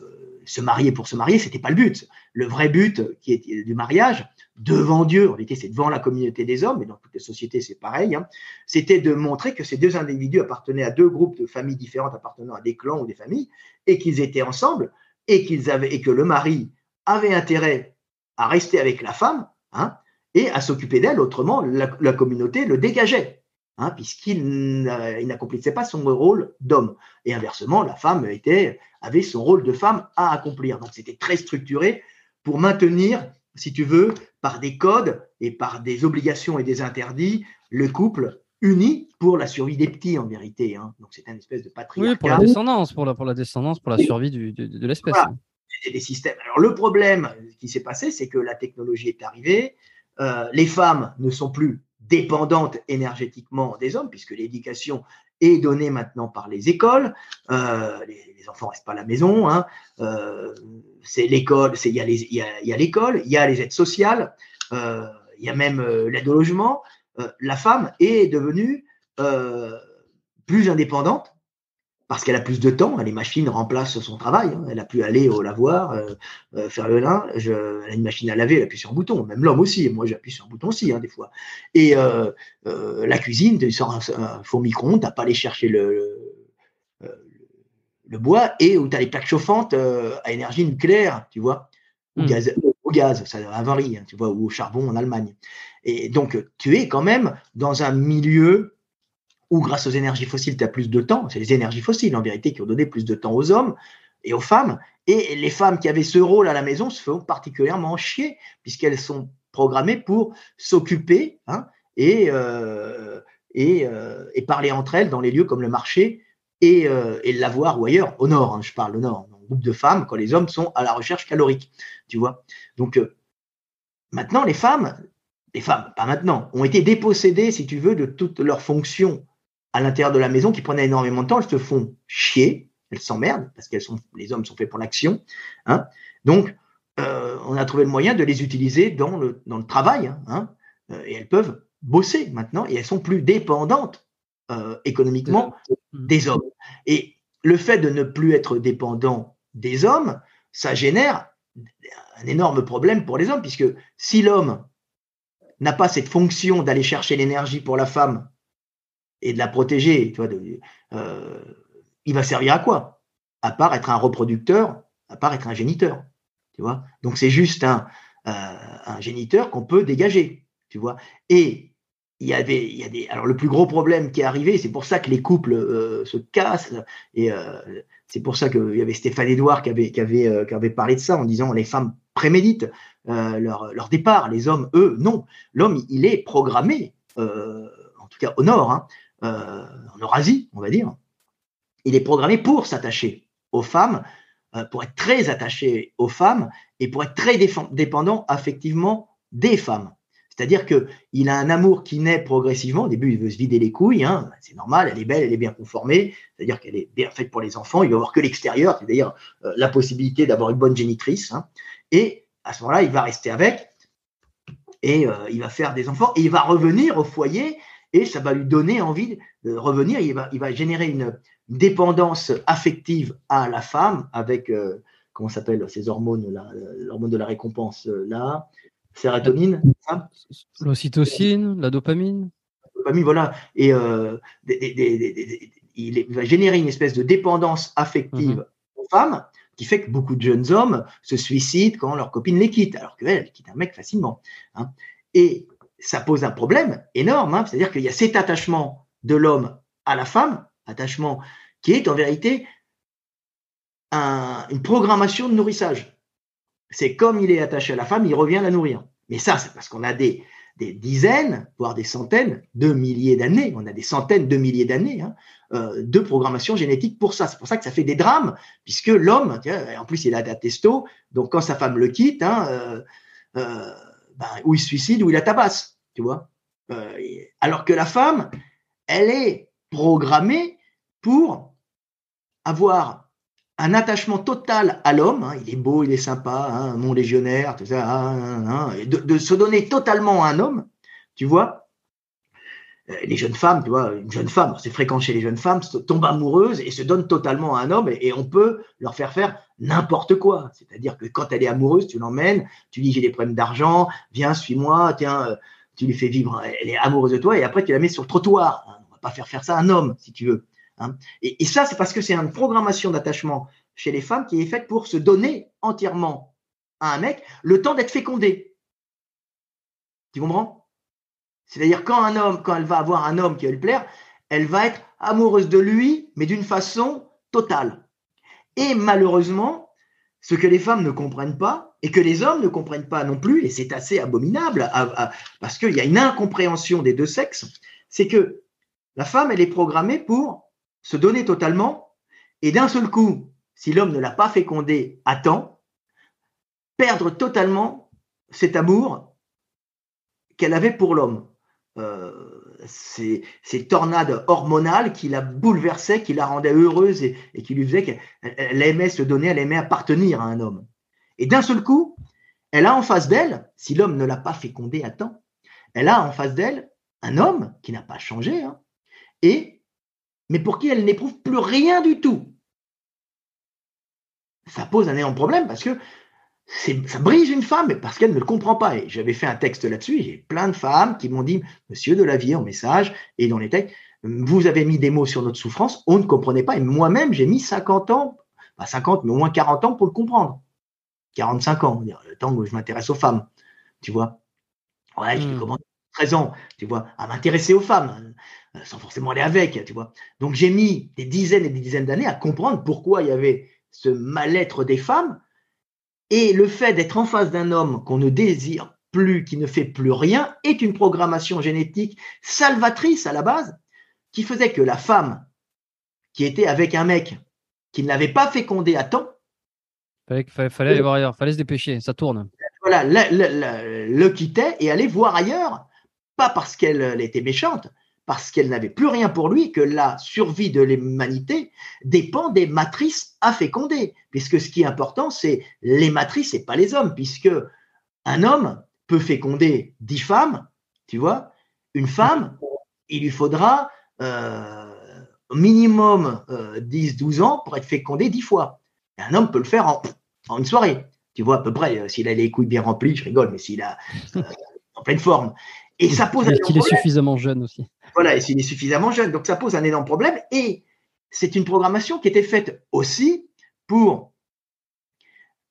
se marier pour se marier, c'était pas le but. Le vrai but qui est du mariage, devant Dieu, en réalité c'est devant la communauté des hommes, mais dans toutes les sociétés c'est pareil, hein, c'était de montrer que ces deux individus appartenaient à deux groupes de familles différentes appartenant à des clans ou des familles, et qu'ils étaient ensemble, et qu'ils avaient, et que le mari avait intérêt à rester avec la femme, hein, et à s'occuper d'elle, autrement la, communauté le dégageait. hein, puisqu'il n'accomplissait pas son rôle d'homme. Et inversement, la femme était, avait son rôle de femme à accomplir. Donc c'était très structuré pour maintenir, si tu veux, par des codes et par des obligations et des interdits, le couple uni pour la survie des petits en vérité. Hein. Donc c'est une espèce de patriarcat. Oui, pour la descendance, pour la, pour la descendance, pour la survie du, de, l'espèce. Voilà. Des systèmes. Alors le problème qui s'est passé, c'est que la technologie est arrivée, euh, les femmes ne sont plus dépendantes énergétiquement des hommes, puisque l'éducation est donnée maintenant par les écoles. Euh, les, enfants restent pas à la maison. Hein. Euh, c'est l'école, il y a l'école, il y a les aides sociales, il y a même l'aide au logement. la femme est devenue plus indépendante parce qu'elle a plus de temps, les machines remplacent son travail. Hein. Elle a pu aller au lavoir, euh, euh, faire le linge, elle a une machine à laver, elle appuie sur un bouton. Même l'homme aussi, moi j'appuie sur un bouton aussi, hein, des fois. Et euh, la cuisine, tu sors un, four micro-ondes, tu n'as pas aller chercher le, le, bois, et où tu as les plaques chauffantes à énergie nucléaire, tu vois, ou, hmm. gaz, au gaz, ça avarie, hein, tu vois, ou au charbon en Allemagne. Et donc, tu es quand même dans un milieu ou grâce aux énergies fossiles, tu as plus de temps. C'est les énergies fossiles, en vérité, qui ont donné plus de temps aux hommes et aux femmes. Et les femmes qui avaient ce rôle à la maison se font particulièrement chier, puisqu'elles sont programmées pour s'occuper hein, et, euh, euh, et, parler entre elles dans les lieux comme le marché et, euh, et l'avoir ou ailleurs, au nord, hein, je parle au nord, un groupe de femmes, quand les hommes sont à la recherche calorique, tu vois. Donc, maintenant, les femmes, les femmes, pas maintenant, ont été dépossédées, si tu veux, de toutes leurs fonctions à l'intérieur de la maison qui prenaient énormément de temps, elles se font chier, elles s'emmerdent parce qu'elles sont, les hommes sont faits pour l'action. Hein. Donc, euh, on a trouvé le moyen de les utiliser dans le, dans le travail, hein. Euh, et elles peuvent bosser maintenant et elles sont plus dépendantes euh, économiquement des hommes. Et le fait de ne plus être dépendant des hommes, ça génère un énorme problème pour les hommes, puisque si l'homme n'a pas cette fonction d'aller chercher l'énergie pour la femme et de la protéger, tu vois, euh, il va servir à quoi? À part être un reproducteur, à part être un géniteur, tu vois? Donc c'est juste un, euh, un géniteur qu'on peut dégager, tu vois? Et il y avait, il y a des, alors le plus gros problème qui est arrivé, c'est pour ça que les couples euh, se cassent, et c'est pour ça qu'il y avait Stéphane Edouard qui avait, qui avait, qui avait parlé de ça en disant les femmes préméditent leur, leur, départ, les hommes, eux, non. L'homme, il est programmé, en tout cas au nord, hein, euh, en Eurasie, on va dire, il est programmé pour s'attacher aux femmes, euh, pour être très attaché aux femmes et pour être très dépendant affectivement des femmes. C'est-à-dire qu'il a un amour qui naît progressivement. Au début, il veut se vider les couilles, hein. c'est normal, elle est belle, elle est bien conformée, c'est-à-dire qu'elle est bien faite pour les enfants. Il va avoir que l'extérieur, c'est-à-dire euh, la possibilité d'avoir une bonne génitrice. Hein. Et à ce moment-là, il va rester avec et il va faire des enfants et il va revenir au foyer et ça va lui donner envie de revenir. Il va, il va générer une dépendance affective à la femme avec, euh, comment s'appelle ces hormones là, l'hormone de la récompense euh, là, sérotonine, l'ocytocine, la dopamine. La dopamine, voilà. Et euh, il va générer une espèce de dépendance affective mhm. aux femmes qui fait que beaucoup de jeunes hommes se suicident quand leur copine les quitte, alors qu'elle quitte un mec facilement. Hein. Et ça pose un problème énorme. Hein. C'est-à-dire qu'il y a cet attachement de l'homme à la femme, attachement qui est en vérité une programmation de nourrissage. C'est comme il est attaché à la femme, il revient la nourrir. Mais ça, c'est parce qu'on a des, dizaines, voire des centaines de milliers d'années, on a des centaines de milliers d'années hein, euh, de programmation génétique pour ça. C'est pour ça que ça fait des drames, puisque l'homme, en plus il a la testo, donc quand sa femme le quitte, hein, euh, euh, ben, ou il se suicide ou il la tabasse, tu vois. Euh, alors que la femme, elle est programmée pour avoir un attachement total à l'homme. Hein. il est beau, il est sympa, hein, mon légionnaire, tout ça, hein, de, se donner totalement à un homme, tu vois. Euh, les jeunes femmes, tu vois, une jeune femme, c'est fréquent chez les jeunes femmes, tombent amoureuses et se donnent totalement à un homme et, on peut leur faire faire n'importe quoi. C'est-à-dire que quand elle est amoureuse, tu l'emmènes, tu dis j'ai des problèmes d'argent, viens, suis-moi, tiens, euh, tu lui fais vivre, elle est amoureuse de toi et après tu la mets sur le trottoir. Hein. On va pas faire faire ça à un homme, si tu veux. Hein. Et, et, ça, c'est parce que c'est une programmation d'attachement chez les femmes qui est faite pour se donner entièrement à un mec le temps d'être fécondé. Tu comprends? C'est-à-dire quand un homme, quand elle va avoir un homme qui va lui plaire, elle va être amoureuse de lui, mais d'une façon totale. Et malheureusement, ce que les femmes ne comprennent pas et que les hommes ne comprennent pas non plus, et c'est assez abominable parce qu'il y a une incompréhension des deux sexes, c'est que la femme, elle est programmée pour se donner totalement et d'un seul coup, si l'homme ne l'a pas fécondé à temps, perdre totalement cet amour qu'elle avait pour l'homme. Euh, ces, tornades hormonales qui la bouleversaient, qui la rendaient heureuse et, qui lui faisaient qu'elle aimait se donner, elle aimait appartenir à un homme. Et d'un seul coup, elle a en face d'elle, si l'homme ne l'a pas fécondé à temps, elle a en face d'elle un homme qui n'a pas changé, hein, et mais pour qui elle n'éprouve plus rien du tout. Ça pose un énorme problème parce que ça brise une femme parce qu'elle ne le comprend pas. Et j'avais fait un texte là-dessus, j'ai plein de femmes qui m'ont dit, Monsieur de la vie en message et dans les textes, vous avez mis des mots sur notre souffrance, on ne comprenait pas. Et moi-même, j'ai mis 50 ans, pas 50, mais au moins 40 ans pour le comprendre. 45 ans, le temps où je m'intéresse aux femmes, tu vois. Ouais, j'ai hmm. commencé 13 ans, tu vois, à m'intéresser aux femmes, euh, sans forcément aller avec, tu vois. Donc j'ai mis des dizaines et des dizaines d'années à comprendre pourquoi il y avait ce mal-être des femmes et le fait d'être en face d'un homme qu'on ne désire plus, qui ne fait plus rien, est une programmation génétique salvatrice à la base, qui faisait que la femme qui était avec un mec qui ne l'avait pas fécondé à temps, fallait, fallait, fallait aller voir ailleurs, fallait se dépêcher, ça tourne. Voilà, le, quittait et allait voir ailleurs, pas parce qu'elle était méchante, parce qu'elle n'avait plus rien pour lui, que la survie de l'humanité dépend des matrices à féconder, puisque ce qui est important, c'est les matrices et pas les hommes, puisque un homme peut féconder dix femmes, tu vois, une femme, il lui faudra euh, minimum 10-12 euh, ans pour être fécondé dix fois. un homme peut le faire en, une soirée. Tu vois, à peu près, euh, s'il a les couilles bien remplies, je rigole, mais s'il a en pleine forme. Et ça pose. Est-ce qu'il est suffisamment jeune aussi voilà, et s'il est suffisamment jeune. Donc ça pose un énorme problème. Et c'est une programmation qui était faite aussi pour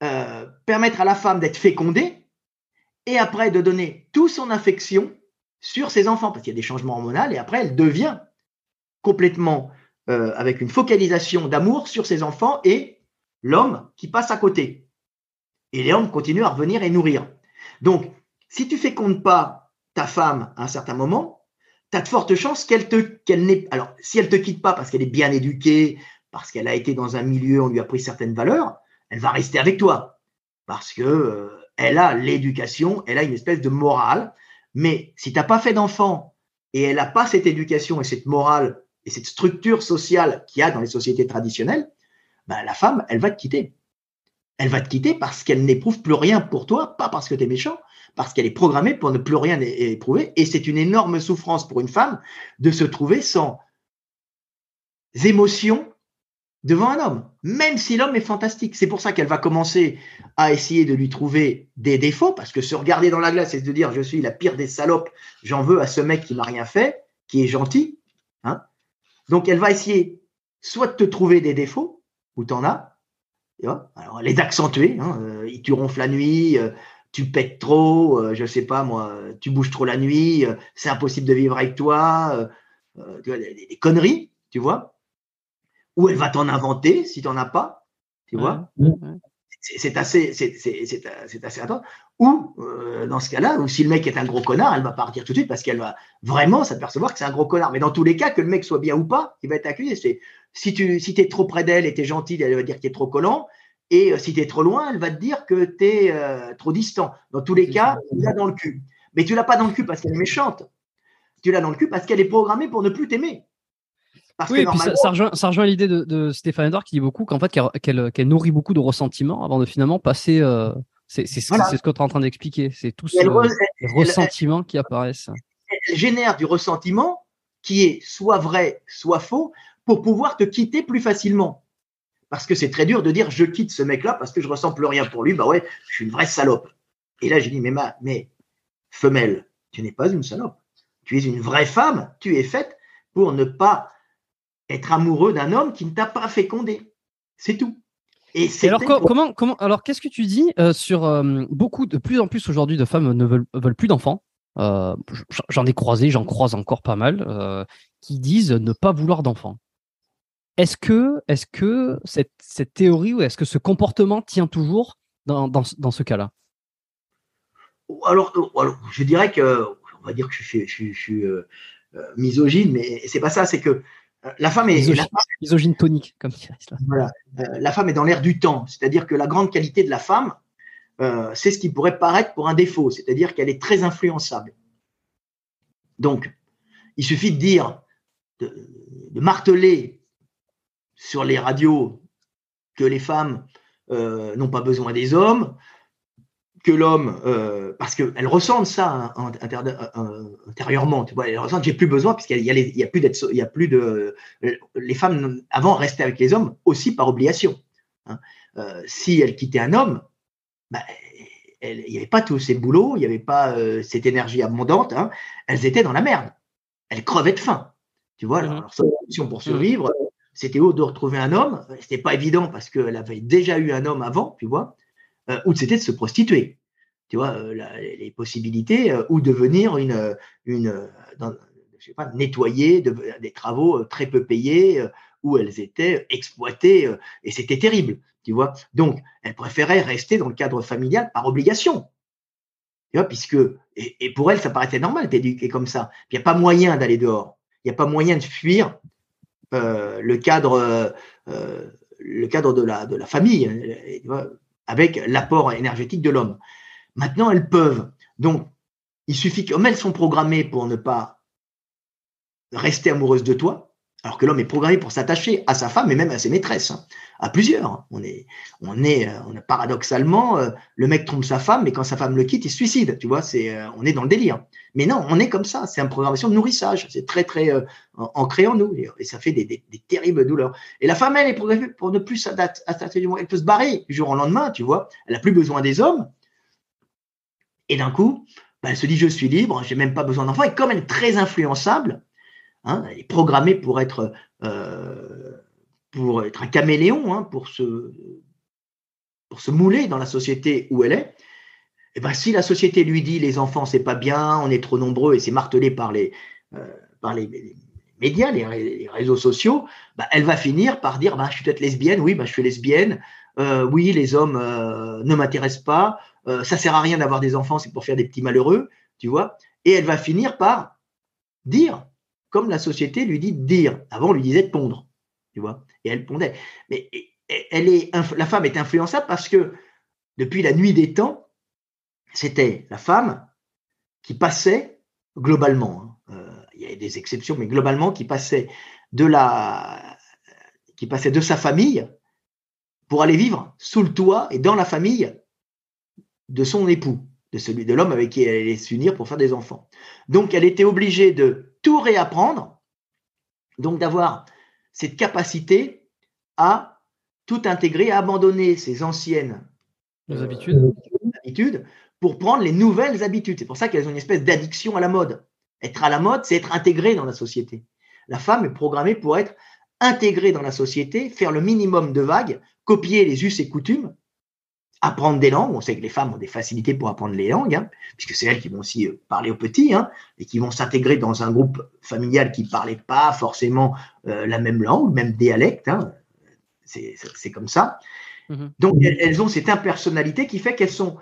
euh, permettre à la femme d'être fécondée et après de donner toute son affection sur ses enfants, parce qu'il y a des changements hormonaux, et après elle devient complètement euh, avec une focalisation d'amour sur ses enfants et l'homme qui passe à côté. Et les hommes continuent à revenir et nourrir. Donc, si tu fécondes pas ta femme à un certain moment, tu as de fortes chances qu'elle te, qu'elle n'ait, alors, si elle te quitte pas parce qu'elle est bien éduquée, parce qu'elle a été dans un milieu, on lui a pris certaines valeurs, elle va rester avec toi. Parce que euh, elle a l'éducation, elle a une espèce de morale. Mais si tu n'as pas fait d'enfant et elle n'a pas cette éducation et cette morale et cette structure sociale qu'il y a dans les sociétés traditionnelles, ben, la femme, elle va te quitter. Elle va te quitter parce qu'elle n'éprouve plus rien pour toi, pas parce que tu es méchant, parce qu'elle est programmée pour ne plus rien éprouver. Et c'est une énorme souffrance pour une femme de se trouver sans émotion devant un homme, même si l'homme est fantastique. C'est pour ça qu'elle va commencer à essayer de lui trouver des défauts, parce que se regarder dans la glace et se dire je suis la pire des salopes, j'en veux à ce mec qui m'a rien fait, qui est gentil. Hein Donc elle va essayer soit de te trouver des défauts, où tu en as, alors les accentuer, hein, euh, ronfles la nuit, euh, tu pètes trop, euh, je sais pas moi, tu bouges trop la nuit, euh, c'est impossible de vivre avec toi, euh, tu vois, des, conneries, tu vois. Ou elle va t'en inventer si tu n'en as pas, tu vois. C'est assez, c'est assez attends. Ou dans ce cas-là, ou si le mec est un gros connard, elle va partir tout de suite parce qu'elle va vraiment s'apercevoir que c'est un gros connard. Mais dans tous les cas, que le mec soit bien ou pas, il va être accusé. Si tu si es trop près d'elle et tu es gentil, elle va dire que tu es trop collant. Et euh, si tu es trop loin, elle va te dire que tu es euh, trop distant. Dans tous les cas, tu l'as dans le cul. Mais tu l'as pas dans le cul parce qu'elle est méchante. Tu l'as dans le cul parce qu'elle est programmée pour ne plus t'aimer. oui, et puis ça, rejoint, l'idée de, Stéphane Edouard qui dit beaucoup qu'en fait qu'elle nourrit beaucoup de ressentiments avant de finalement passer. Euh, c'est ce, que tu es en train d'expliquer. C'est tous ces ressentiments qui apparaissent. Elle génère du ressentiment qui est soit vrai, soit faux, pour pouvoir te quitter plus facilement. Parce que c'est très dur de dire je quitte ce mec-là parce que je ressens plus rien pour lui. Bah ouais, je suis une vraie salope. Et là, j'ai dit, mais, ma, mais femelle, tu n'es pas une salope. Tu es une vraie femme. Tu es faite pour ne pas être amoureux d'un homme qui ne t'a pas fécondé. C'est tout. Et, alors comment comment alors qu'est-ce que tu dis euh, sur euh, beaucoup de plus en plus aujourd'hui de femmes ne veulent, veulent plus d'enfants j'en ai croisé, j'en croise encore pas mal, qui disent ne pas vouloir d'enfants. Est-ce que, est que cette, cette, théorie ou est-ce que ce comportement tient toujours dans, dans, dans ce cas-là? Alors, alors, je dirais que, on va dire que je suis, je, suis euh, euh, misogyne, mais c'est pas ça, c'est que euh, la femme est. Misogyne, tonique, comme dirait Voilà. la femme est dans l'air du temps. C'est-à-dire que la grande qualité de la femme, c'est ce qui pourrait paraître pour un défaut. C'est-à-dire qu'elle est très influençable. Donc, il suffit de dire, de marteler sur les radios que les femmes euh, n'ont pas besoin des hommes, que l'homme, euh, parce qu'elles ressentent ça hein, intérieurement, tu vois, elles ressentent j'ai plus besoin puisqu'il y y a plus d'être, il y a plus de, les femmes avant restaient avec les hommes aussi par obligation. Hein. Euh, si elles quittaient un homme, bah, il n'y avait pas tous ces boulots, il n'y avait pas cette énergie abondante, hein. elles étaient dans la merde, elles crevaient de faim. Tu vois, mmh leur solution pour mmh survivre, c'était ou de retrouver un homme, c'était pas évident parce qu'elle avait déjà eu un homme avant, tu vois, euh, ou c'était de se prostituer, tu vois, euh, les possibilités, euh, ou devenir une, une je sais pas, nettoyer des travaux très peu payés, où elles étaient exploitées, et c'était terrible, tu vois. Donc, elle préférait rester dans le cadre familial par obligation, tu vois, puisque, et, pour elle, ça paraissait normal d'être comme ça. Il n'y a pas moyen d'aller dehors, il n'y a pas moyen de fuir euh, le cadre, euh, le cadre de la, de la famille, avec l'apport énergétique de l'homme. Maintenant, elles peuvent. Donc, il suffit comme elles sont programmées pour ne pas rester amoureuses de toi, alors que l'homme est programmé pour s'attacher à sa femme et même à ses maîtresses, hein. à plusieurs. On est, on est, on est paradoxalement, le mec trompe sa femme, mais quand sa femme le quitte, il se suicide. Tu vois, c'est, on est dans le délire. Mais non, on est comme ça. C'est une programmation de nourrissage. C'est très, très ancré en nous et, ça fait des, terribles douleurs. Et la femme, elle est programmée pour ne plus s'attacher du Elle peut se barrer du jour au lendemain, tu vois. Elle n'a plus besoin des hommes. Et d'un coup, bah, elle se dit, je suis libre, j'ai même pas besoin d'enfants. Et comme elle est très influençable, Hein, elle est programmée pour être, euh, pour être un caméléon, hein, pour, se, pour se mouler dans la société où elle est. Et eh ben, si la société lui dit les enfants, c'est pas bien, on est trop nombreux et c'est martelé par les, euh, par les, médias, les, réseaux sociaux, bah, elle va finir par dire bah, Je suis peut-être lesbienne, oui, bah, je suis lesbienne, euh, oui, les hommes ne m'intéressent pas, ça sert à rien d'avoir des enfants, c'est pour faire des petits malheureux, tu vois. Et elle va finir par dire comme la société lui dit de dire. Avant, on lui disait de pondre, tu vois, et elle pondait. Mais elle est, la femme est influençable parce que depuis la nuit des temps, c'était la femme qui passait globalement. Hein, euh, il y a des exceptions, mais globalement qui passait de la, qui passait de sa famille pour aller vivre sous le toit et dans la famille de son époux, de celui de l'homme avec qui elle allait s'unir pour faire des enfants. Donc, elle était obligée de tout réapprendre, donc d'avoir cette capacité à tout intégrer, à abandonner ses anciennes euh, habitudes. habitudes pour prendre les nouvelles habitudes. C'est pour ça qu'elles ont une espèce d'addiction à la mode. Être à la mode, c'est être intégré dans la société. La femme est programmée pour être intégrée dans la société, faire le minimum de vagues, copier les us et coutumes, apprendre des langues. On sait que les femmes ont des facilités pour apprendre les langues, hein, puisque c'est elles qui vont aussi euh, parler aux petits, hein, et qui vont s'intégrer dans un groupe familial qui ne parlait pas forcément euh, la même langue, même dialecte. Hein. C'est comme ça. Mm-hmm. Donc, elles, ont cette impersonnalité qui fait qu'elles sont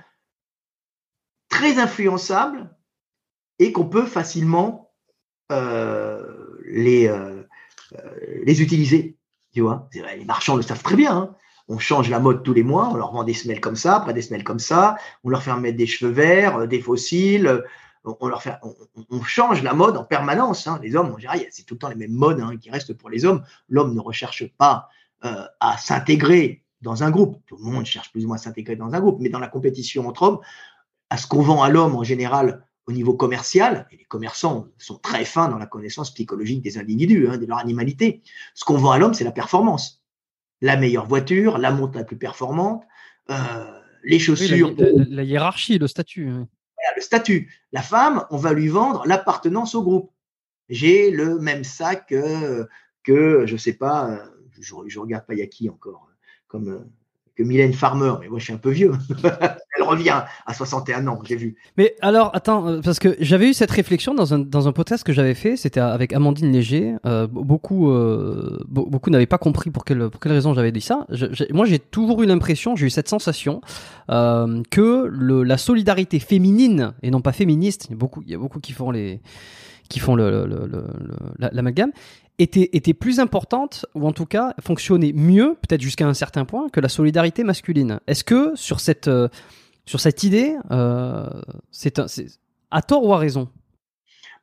très influençables et qu'on peut facilement euh, les, les utiliser. Tu vois, les marchands le savent très bien. On change la mode tous les mois, on leur vend des semelles comme ça, après des semelles comme ça, on leur fait mettre des cheveux verts, euh, des fossiles, euh, on, leur fait, on, change la mode en permanence. Hein. Les hommes, en général, c'est tout le temps les mêmes modes hein, qui restent pour les hommes. L'homme ne recherche pas euh, à s'intégrer dans un groupe. Tout le monde cherche plus ou moins à s'intégrer dans un groupe, mais dans la compétition entre hommes, à ce qu'on vend à l'homme en général au niveau commercial, et les commerçants sont très fins dans la connaissance psychologique des individus, hein, de leur animalité, ce qu'on vend à l'homme, c'est la performance la meilleure voiture, la montre la plus performante, euh, les chaussures. la, hiérarchie, le statut. le statut. La femme, on va lui vendre l'appartenance au groupe. J'ai le même sac que, que je sais pas, je, je regarde pas, il y a qui encore, comme que Mylène Farmer, mais moi je suis un peu vieux. Revient à 61 ans, j'ai vu. Mais alors, attends, euh, parce que j'avais eu cette réflexion dans un, dans un podcast que j'avais fait, c'était avec Amandine Léger. Euh, beaucoup euh, beaucoup n'avaient pas compris pour quelle, pour quelle raison j'avais dit ça. moi, j'ai toujours eu l'impression, j'ai eu cette sensation que la solidarité féminine, et non pas féministe, il y a beaucoup, il y a beaucoup qui font les qui font le, le, l'amalgame, était, était plus importante, ou en tout cas fonctionnait mieux, peut-être jusqu'à un certain point, que la solidarité masculine. Est-ce que sur cette, sur cette idée, euh, c'est à tort ou à raison?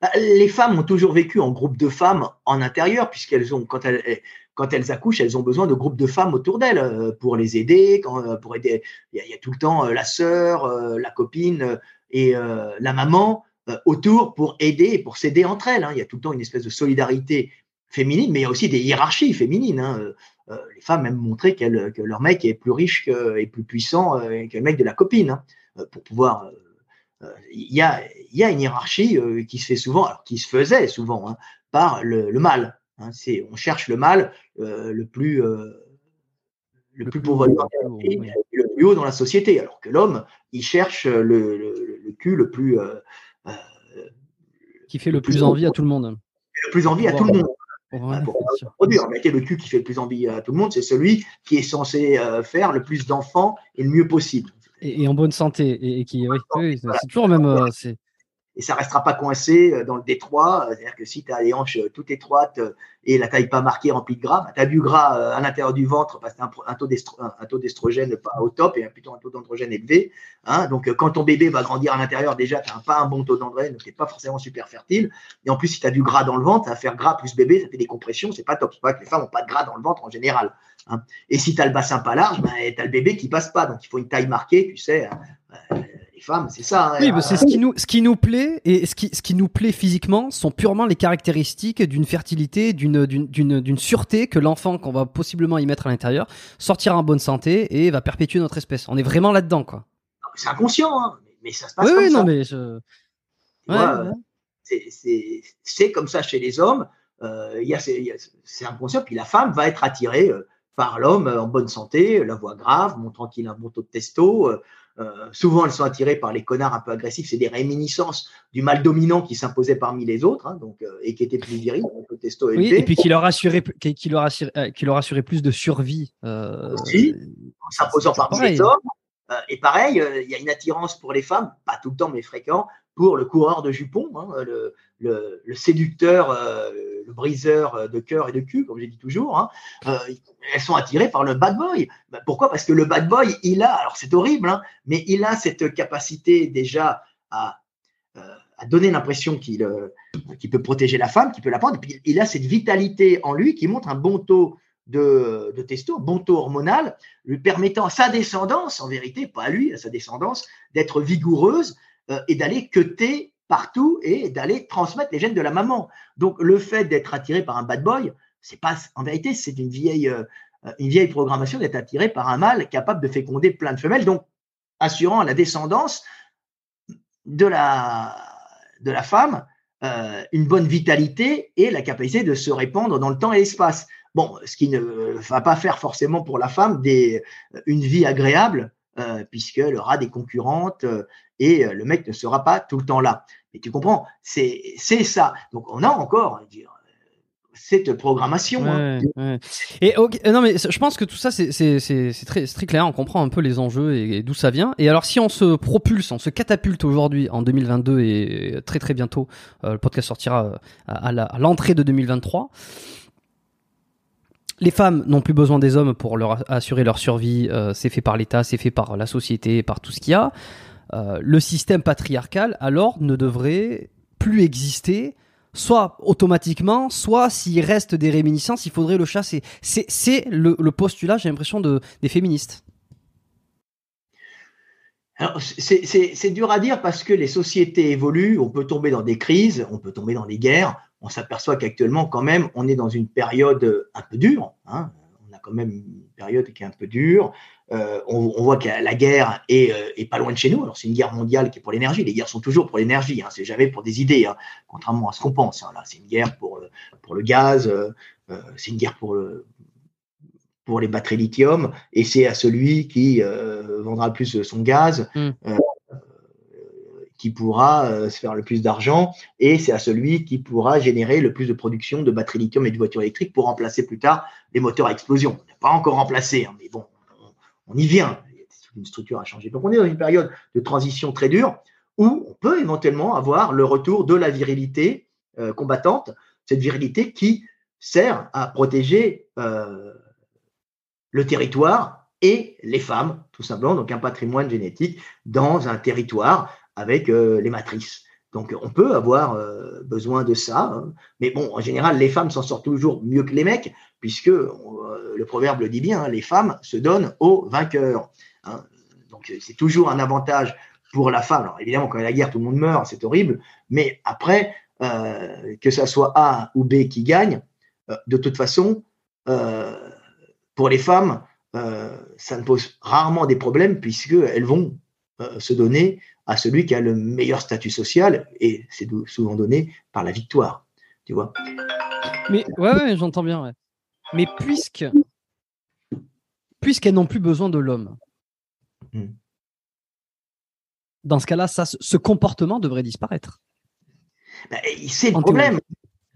Bah, Les femmes ont toujours vécu en groupe de femmes en intérieur, puisqu'elles ont, quand elles, quand elles accouchent, elles ont besoin de groupes de femmes autour d'elles euh, pour les aider. Quand, pour aider, il y, a tout le temps la sœur, la copine et la maman autour pour aider pour s'aider entre elles. Hein. Il y a tout le temps une espèce de solidarité féminine, mais il y a aussi des hiérarchies féminines. Hein. Euh, euh, les femmes aiment montrer que leur mec est plus riche et plus puissant euh, que le mec de la copine, hein, pour pouvoir. Il y, a, y a une hiérarchie qui se fait souvent, alors qui se faisait souvent hein, par le, le mal. c'est, on cherche le mal le plus le, plus et le plus haut dans la société, alors que l'homme, il cherche le, le, le cul le plus qui fait le, plus, envie à tout le monde. Le plus envie à tout le monde. Pour, produire. Mais le cul qui fait le plus envie à tout le monde, c'est celui qui est censé euh, faire le plus d'enfants et le mieux possible. Et, en bonne santé. Et, qui, oui, c'est toujours même. Euh, et ça restera pas coincé euh, dans le détroit. C'est-à-dire que si tu as les hanches euh, toutes étroites euh, et la taille pas marquée remplie de gras, bah, tu as du gras à l'intérieur du ventre parce que tu as un, taux d'estrogène pas au top et plutôt un taux d'androgène élevé. Hein. Donc quand ton bébé va grandir à l'intérieur, déjà, tu n'as pas un bon taux d'androgène, donc tu pas forcément super fertile. Et en plus, si tu as du gras dans le ventre, va faire gras plus bébé, ça fait des compressions, c'est pas top. C'est pas que les femmes n'ont pas de gras dans le ventre en général. Hein. Et si tu as le bassin pas large, bah, tu as le bébé qui passe pas. Donc il faut une taille marquée, tu sais femmes, c'est ça. Hein. oui, c'est ce qui nous, ce qui nous plaît et ce qui, ce qui nous plaît physiquement sont purement les caractéristiques d'une fertilité, d'une, d'une, d'une sûreté que l'enfant qu'on va possiblement y mettre à l'intérieur sortira en bonne santé et va perpétuer notre espèce. On est vraiment là-dedans, quoi. C'est inconscient, hein, mais ça se passe comme oui, ça. Non, mais je... C'est comme ça chez les hommes. Euh, c'est inconscient. Puis la femme va être attirée euh, par l'homme en bonne santé, la voix grave, montrant qu'il a un bon taux de testo, euh, souvent, elles sont attirées par les connards un peu agressifs. C'est des réminiscences du mal dominant qui s'imposait parmi les autres, hein, donc, euh, et qui était plus viril, donc testo Oui, et puis qui leur assurait, qui, leur assurait, euh, qui leur assurait plus de survie. Aussi, en s'imposant parmi les hommes. et pareil, il y a une attirance pour les femmes, pas tout le temps, mais fréquent, pour le coureur de jupons, hein, le, le, séducteur, euh, le briseur de cœur et de cul, comme j'ai dit toujours. Hein, euh, elles sont attirées par le bad boy. Ben, pourquoi? Parce que le bad boy, il a, alors c'est horrible, hein, mais il a cette capacité déjà à, euh, donner l'impression qu'il peut protéger la femme, qu'il peut la prendre. Il a cette vitalité en lui qui montre un bon taux de, de testo, bon taux hormonal, lui permettant à sa descendance, en vérité, pas à lui, à sa descendance, d'être vigoureuse et d'aller queuter partout et d'aller transmettre les gènes de la maman. Donc le fait d'être attiré par un bad boy, c'est pas en vérité c'est une vieille euh, une vieille programmation d'être attiré par un mâle capable de féconder plein de femelles, donc assurant la descendance de la de la femme euh, une bonne vitalité et la capacité de se répandre dans le temps et l'espace. Bon, ce qui ne va pas faire forcément pour la femme des, une vie agréable, euh, puisqu'elle aura des concurrentes euh, et euh, le mec ne sera pas tout le temps là. Mais tu comprends, c'est ça. Donc on a encore, dire, cette programmation. Hein. Et non, mais je pense que tout ça, c'est très, très clair. On comprend un peu les enjeux et, d'où ça vient. Et alors, si on se propulse, on se catapulte aujourd'hui en 2022 et très très bientôt, le podcast sortira à, à l'entrée de 2023 les femmes n'ont plus besoin des hommes pour leur assurer leur survie. Euh, c'est fait par l'État, c'est fait par la société, par tout ce qu'il y a. Euh, le système patriarcal, alors, ne devrait plus exister, soit automatiquement, soit s'il reste des réminiscences, il faudrait le chasser. C'est le, postulat, j'ai l'impression, de, des féministes. C'est dur à dire parce que les sociétés évoluent, on peut tomber dans des crises, on peut tomber dans des guerres, on s'aperçoit qu'actuellement, quand même, on est dans une période un peu dure. Hein. Quand même une période qui est un peu dure. Euh, on, voit que la guerre euh, est, pas loin de chez nous. Alors, c'est une guerre mondiale qui est pour l'énergie. Les guerres sont toujours pour l'énergie. Hein. C'est jamais pour des idées, hein, contrairement à ce qu'on pense. Là, c'est une guerre pour, pour le gaz. Euh, c'est une guerre pour le, pour les batteries lithium, et c'est à celui qui vendra le plus son gaz mm. Qui pourra se faire le plus d'argent, et c'est à celui qui pourra générer le plus de production de batteries lithium et de voitures électriques pour remplacer plus tard les moteurs à explosion. On n'a pas encore remplacé, hein, mais bon, on, y vient. Une structure a changé. Donc on est dans une période de transition très dure où on peut éventuellement avoir le retour de la virilité euh, combattante, cette virilité qui sert à protéger euh, le territoire et les femmes, tout simplement, donc un patrimoine génétique dans un territoire avec euh, les matrices. Donc on peut avoir besoin de ça, hein. mais bon, en général, les femmes s'en sortent toujours mieux que les mecs, puisque le proverbe le dit bien, hein, les femmes se donnent aux vainqueurs. Hein. Donc c'est toujours un avantage pour la femme. Alors évidemment, quand il y a la guerre, tout le monde meurt, c'est horrible. Mais après, euh, que ça soit A ou B qui gagne, euh, de toute façon, euh, pour les femmes, ça ne pose rarement des problèmes puisqu'elles vont se donner à celui qui a le meilleur statut social et c'est souvent donné par la victoire. Tu vois Mais ouais, j'entends bien. Mais puisque puisqu'elles n'ont plus besoin de l'homme. Hmm dans ce cas-là, ça, ce comportement devrait disparaître. Ben, c'est le problème.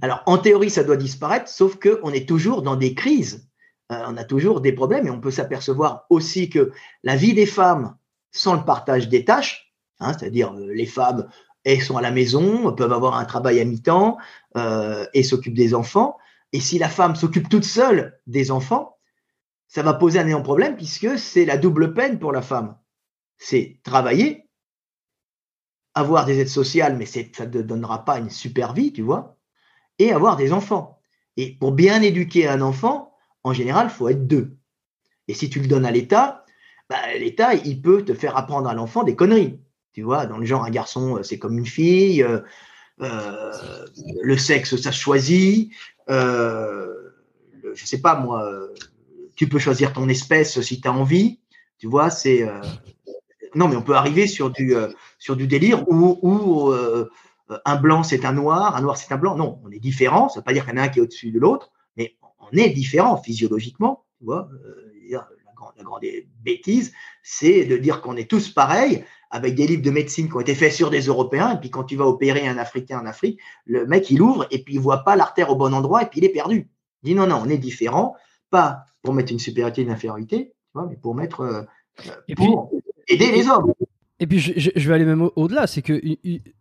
Alors, en théorie, ça doit disparaître, sauf qu'on est toujours dans des crises. Euh, on a toujours des problèmes et on peut s'apercevoir aussi que la vie des femmes sans le partage des tâches, hein, c'est-à-dire euh, les femmes, elles sont à la maison, peuvent avoir un travail à mi-temps euh, et s'occupent des enfants. Et si la femme s'occupe toute seule des enfants, ça va poser un énorme problème puisque c'est la double peine pour la femme. C'est travailler avoir des aides sociales, mais ça ne donnera pas une super vie, tu vois, et avoir des enfants. Et pour bien éduquer un enfant, en général, il faut être deux. Et si tu le donnes à l'État, bah, l'État, il peut te faire apprendre à l'enfant des conneries. Tu vois, dans le genre, un garçon, euh, c'est comme une fille, euh, euh, le sexe, ça se choisit. Euh, je sais pas, moi, tu peux choisir ton espèce si tu as envie. Tu vois, c'est non, mais on peut arriver sur du, sur du délire où, un blanc c'est un noir, un noir c'est un blanc. Non, on est différents. Ça ne veut pas dire qu'il y en a un qui est au-dessus de l'autre, mais on est différents physiologiquement. Tu vois, la grande bêtise, c'est de dire qu'on est tous pareils avec des livres de médecine qui ont été faits sur des Européens. Et puis quand tu vas opérer un Africain en Afrique, le mec il ouvre et puis il voit pas l'artère au bon endroit et puis il est perdu. Il dit non, non, on est différents, pas pour mettre une supériorité, une infériorité, mais pour mettre pour, aider les hommes. Et puis je, vais aller même au-delà, c'est que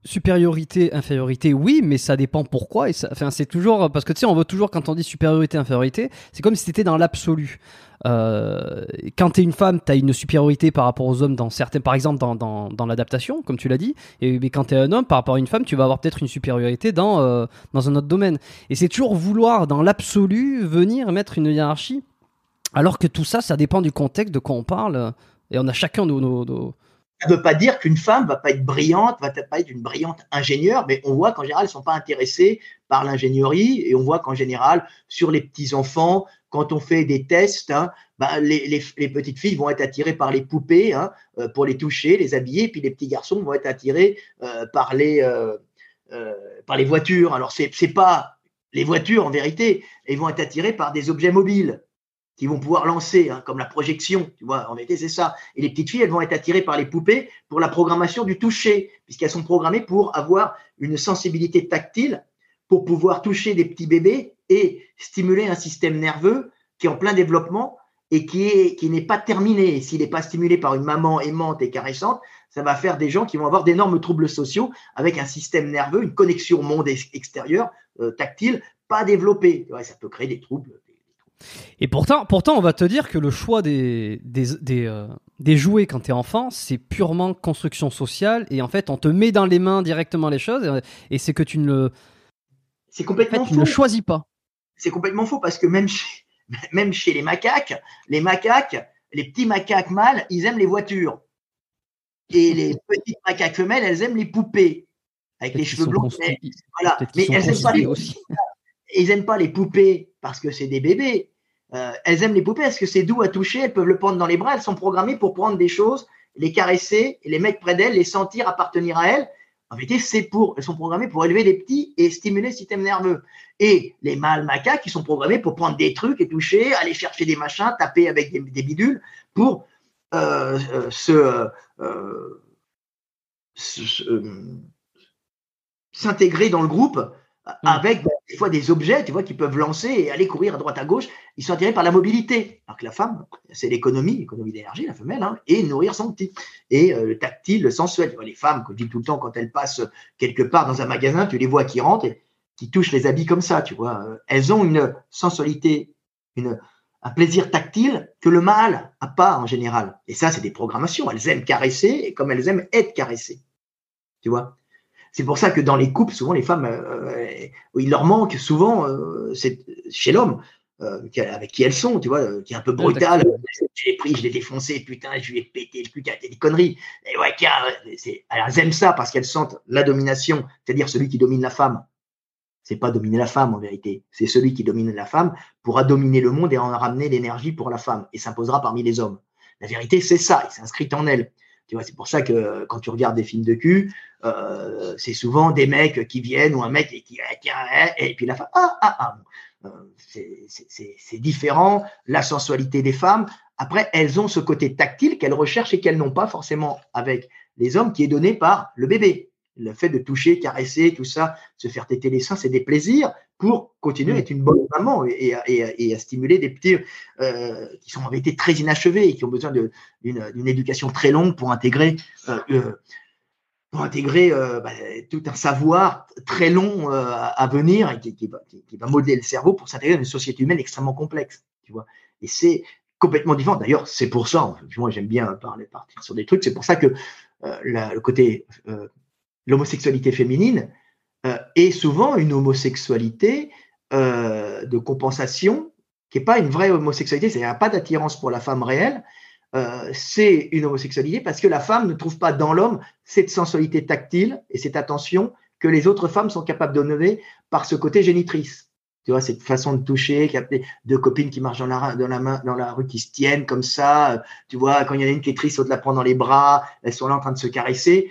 supériorité, infériorité, oui, mais ça dépend pourquoi. Enfin, c'est toujours parce que tu sais, on voit toujours quand on dit supériorité, infériorité, c'est comme si c'était dans l'absolu. Euh, quand tu es une femme, tu as une supériorité par rapport aux hommes dans certains, par exemple dans, dans, l'adaptation, comme tu l'as dit. Et mais quand tu es un homme, par rapport à une femme, tu vas avoir peut-être une supériorité dans euh, dans un autre domaine. Et c'est toujours vouloir dans l'absolu venir mettre une hiérarchie, alors que tout ça, ça dépend du contexte de quoi on parle. Et on a chacun nos. nos, Ça ne veut pas dire qu'une femme va pas être brillante, va pas être une brillante ingénieure, mais on voit qu'en général, elles ne sont pas intéressées par l'ingénierie et on voit qu'en général, sur les petits-enfants, quand on fait des tests, hein, ben, les, petites filles vont être attirées par les poupées hein, euh, pour les toucher, les habiller, puis les petits garçons vont être attirés euh, par, les, euh, par les voitures. Alors, ce n'est pas les voitures en vérité, ils vont être attirés par des objets mobiles qui vont pouvoir lancer, hein, comme la projection, tu vois, en vérité, c'est ça. Et les petites filles, elles vont être attirées par les poupées pour la programmation du toucher, puisqu'elles sont programmées pour avoir une sensibilité tactile, pour pouvoir toucher des petits bébés et stimuler un système nerveux qui est en plein développement et qui est qui n'est pas terminé. S'il n'est pas stimulé par une maman aimante et caressante, ça va faire des gens qui vont avoir d'énormes troubles sociaux avec un système nerveux, une connexion au monde extérieur euh, tactile pas développé. ça peut créer des troubles et pourtant, pourtant, on va te dire que le choix des, des, euh, des, jouets quand tu es enfant, c'est purement construction sociale. Et en fait, on te met dans les mains directement les choses. Et, c'est que tu ne le. C'est complètement tu ne choisis pas. C'est complètement faux parce que même chez, même chez les macaques, les macaques, les petits macaques mâles, ils aiment les voitures. Et les petites macaques femelles, elles aiment les poupées avec les cheveux blonds. Mais, voilà. mais elles n'aiment pas les aussi. Ils n'aiment pas les poupées parce que c'est des bébés. Euh, elles aiment les poupées parce que c'est doux à toucher, elles peuvent le prendre dans les bras, elles sont programmées pour prendre des choses, les caresser, les mettre près d'elles, les sentir appartenir à elles, En vérité, c'est pour, elles sont programmées pour élever les petits et stimuler le système nerveux. Et les mâles macaques, qui sont programmés pour prendre des trucs et toucher, aller chercher des machins, taper avec des, bidules pour euh, euh, se, s'intégrer dans le groupe. Avec bah, des fois des objets, tu vois, qui peuvent lancer et aller courir à droite à gauche. Ils sont attirés par la mobilité. Alors que la femme, c'est l'économie, l'économie d'énergie, la femelle, hein, et nourrir son petit. Et euh, le tactile, le sensuel. Tu vois, les femmes, comme je dis tout le temps, quand elles passent quelque part dans un magasin, tu les vois qui rentrent et qui touchent les habits comme ça, tu vois. Euh, elles ont une sensualité, une, un plaisir tactile que le mâle n'a pas en général. Et ça, c'est des programmations. Elles aiment caresser comme elles aiment être caressées. Tu vois? C'est pour ça que dans les couples, souvent les femmes, euh, euh, il leur manque souvent, euh, c'est chez l'homme, avec qui elles sont, tu vois, qui est un peu brutal. je l'ai pris, je l'ai défoncé, putain, je lui ai pété le cul, des conneries. Et ouais, elles aiment ça parce qu'elles sentent la domination, c'est-à-dire celui qui domine la femme. C'est pas dominer la femme en vérité, c'est celui qui domine la femme pourra dominer le monde et en ramener l'énergie pour la femme et s'imposera parmi les hommes. La vérité, c'est ça, c'est inscrit en elle. Tu vois, c'est pour ça que quand tu regardes des films de cul, euh, c'est souvent des mecs qui viennent ou un mec qui et puis la femme ah ah ah. Euh, c'est différent. La sensualité des femmes. Après, elles ont ce côté tactile qu'elles recherchent et qu'elles n'ont pas forcément avec les hommes, qui est donné par le bébé. Le fait de toucher, caresser, tout ça, se faire téter les seins, c'est des plaisirs pour continuer à être une bonne maman et, à stimuler des petits euh, qui sont en vérité très inachevés et qui ont besoin d'une éducation très longue pour intégrer, euh, euh, pour intégrer bah, tout un savoir très long à venir et qui, va, qui, va, modeler le cerveau pour s'intégrer dans une société humaine extrêmement complexe. Tu vois et c'est complètement différent. D'ailleurs, c'est pour ça, moi j'aime bien parler, partir sur des trucs, c'est pour ça que le côté l'homosexualité féminine, euh, et souvent une homosexualité euh, de compensation qui n'est pas une vraie homosexualité, c'est-à-dire pas d'attirance pour la femme réelle, euh, c'est une homosexualité parce que la femme ne trouve pas dans l'homme cette sensualité tactile et cette attention que les autres femmes sont capables de donner par ce côté génitrice. Tu vois, cette façon de toucher, deux copines qui marchent dans la, dans la, main, dans la rue, qui se tiennent comme ça. Tu vois, quand il y en a une qui est triste, l'autre la prend dans les bras, elles sont là en train de se caresser.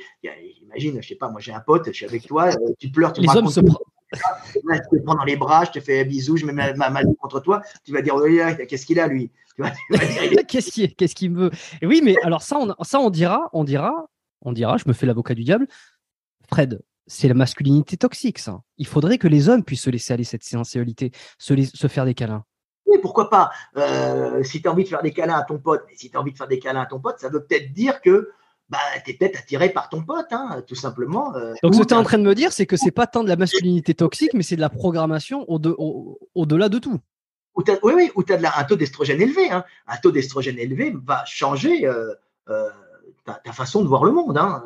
Imagine, je sais pas, moi j'ai un pote, je suis avec toi, euh, tu pleures, tu les hommes se prennent. Je te prends dans les bras, je te fais un bisou, je mets ma, ma main contre toi. Tu vas dire, oh, qu'est-ce qu'il a lui? Qu'est-ce qu'il qu'est-ce qu'il me veut Oui, mais alors ça, on, ça, on dira, on dira, on dira, je me fais l'avocat du diable. Fred, c'est la masculinité toxique, ça. Il faudrait que les hommes puissent se laisser aller cette sensualité, se, se faire des câlins. Oui, pourquoi pas? Euh, Si tu as envie de faire des câlins à ton pote, mais si tu as envie de faire des câlins à ton pote, ça veut peut-être dire que bah, tu es peut-être attiré par ton pote, hein, tout simplement. Euh, Donc, ce que tu es en train de me dire, c'est que c'est pas tant de la masculinité toxique, mais c'est de la programmation au-delà de tout. oui, oui, ou tu as un taux d'estrogène élevé. Hein. Un taux d'estrogène élevé va changer euh, euh, ta, façon de voir le monde. Hein.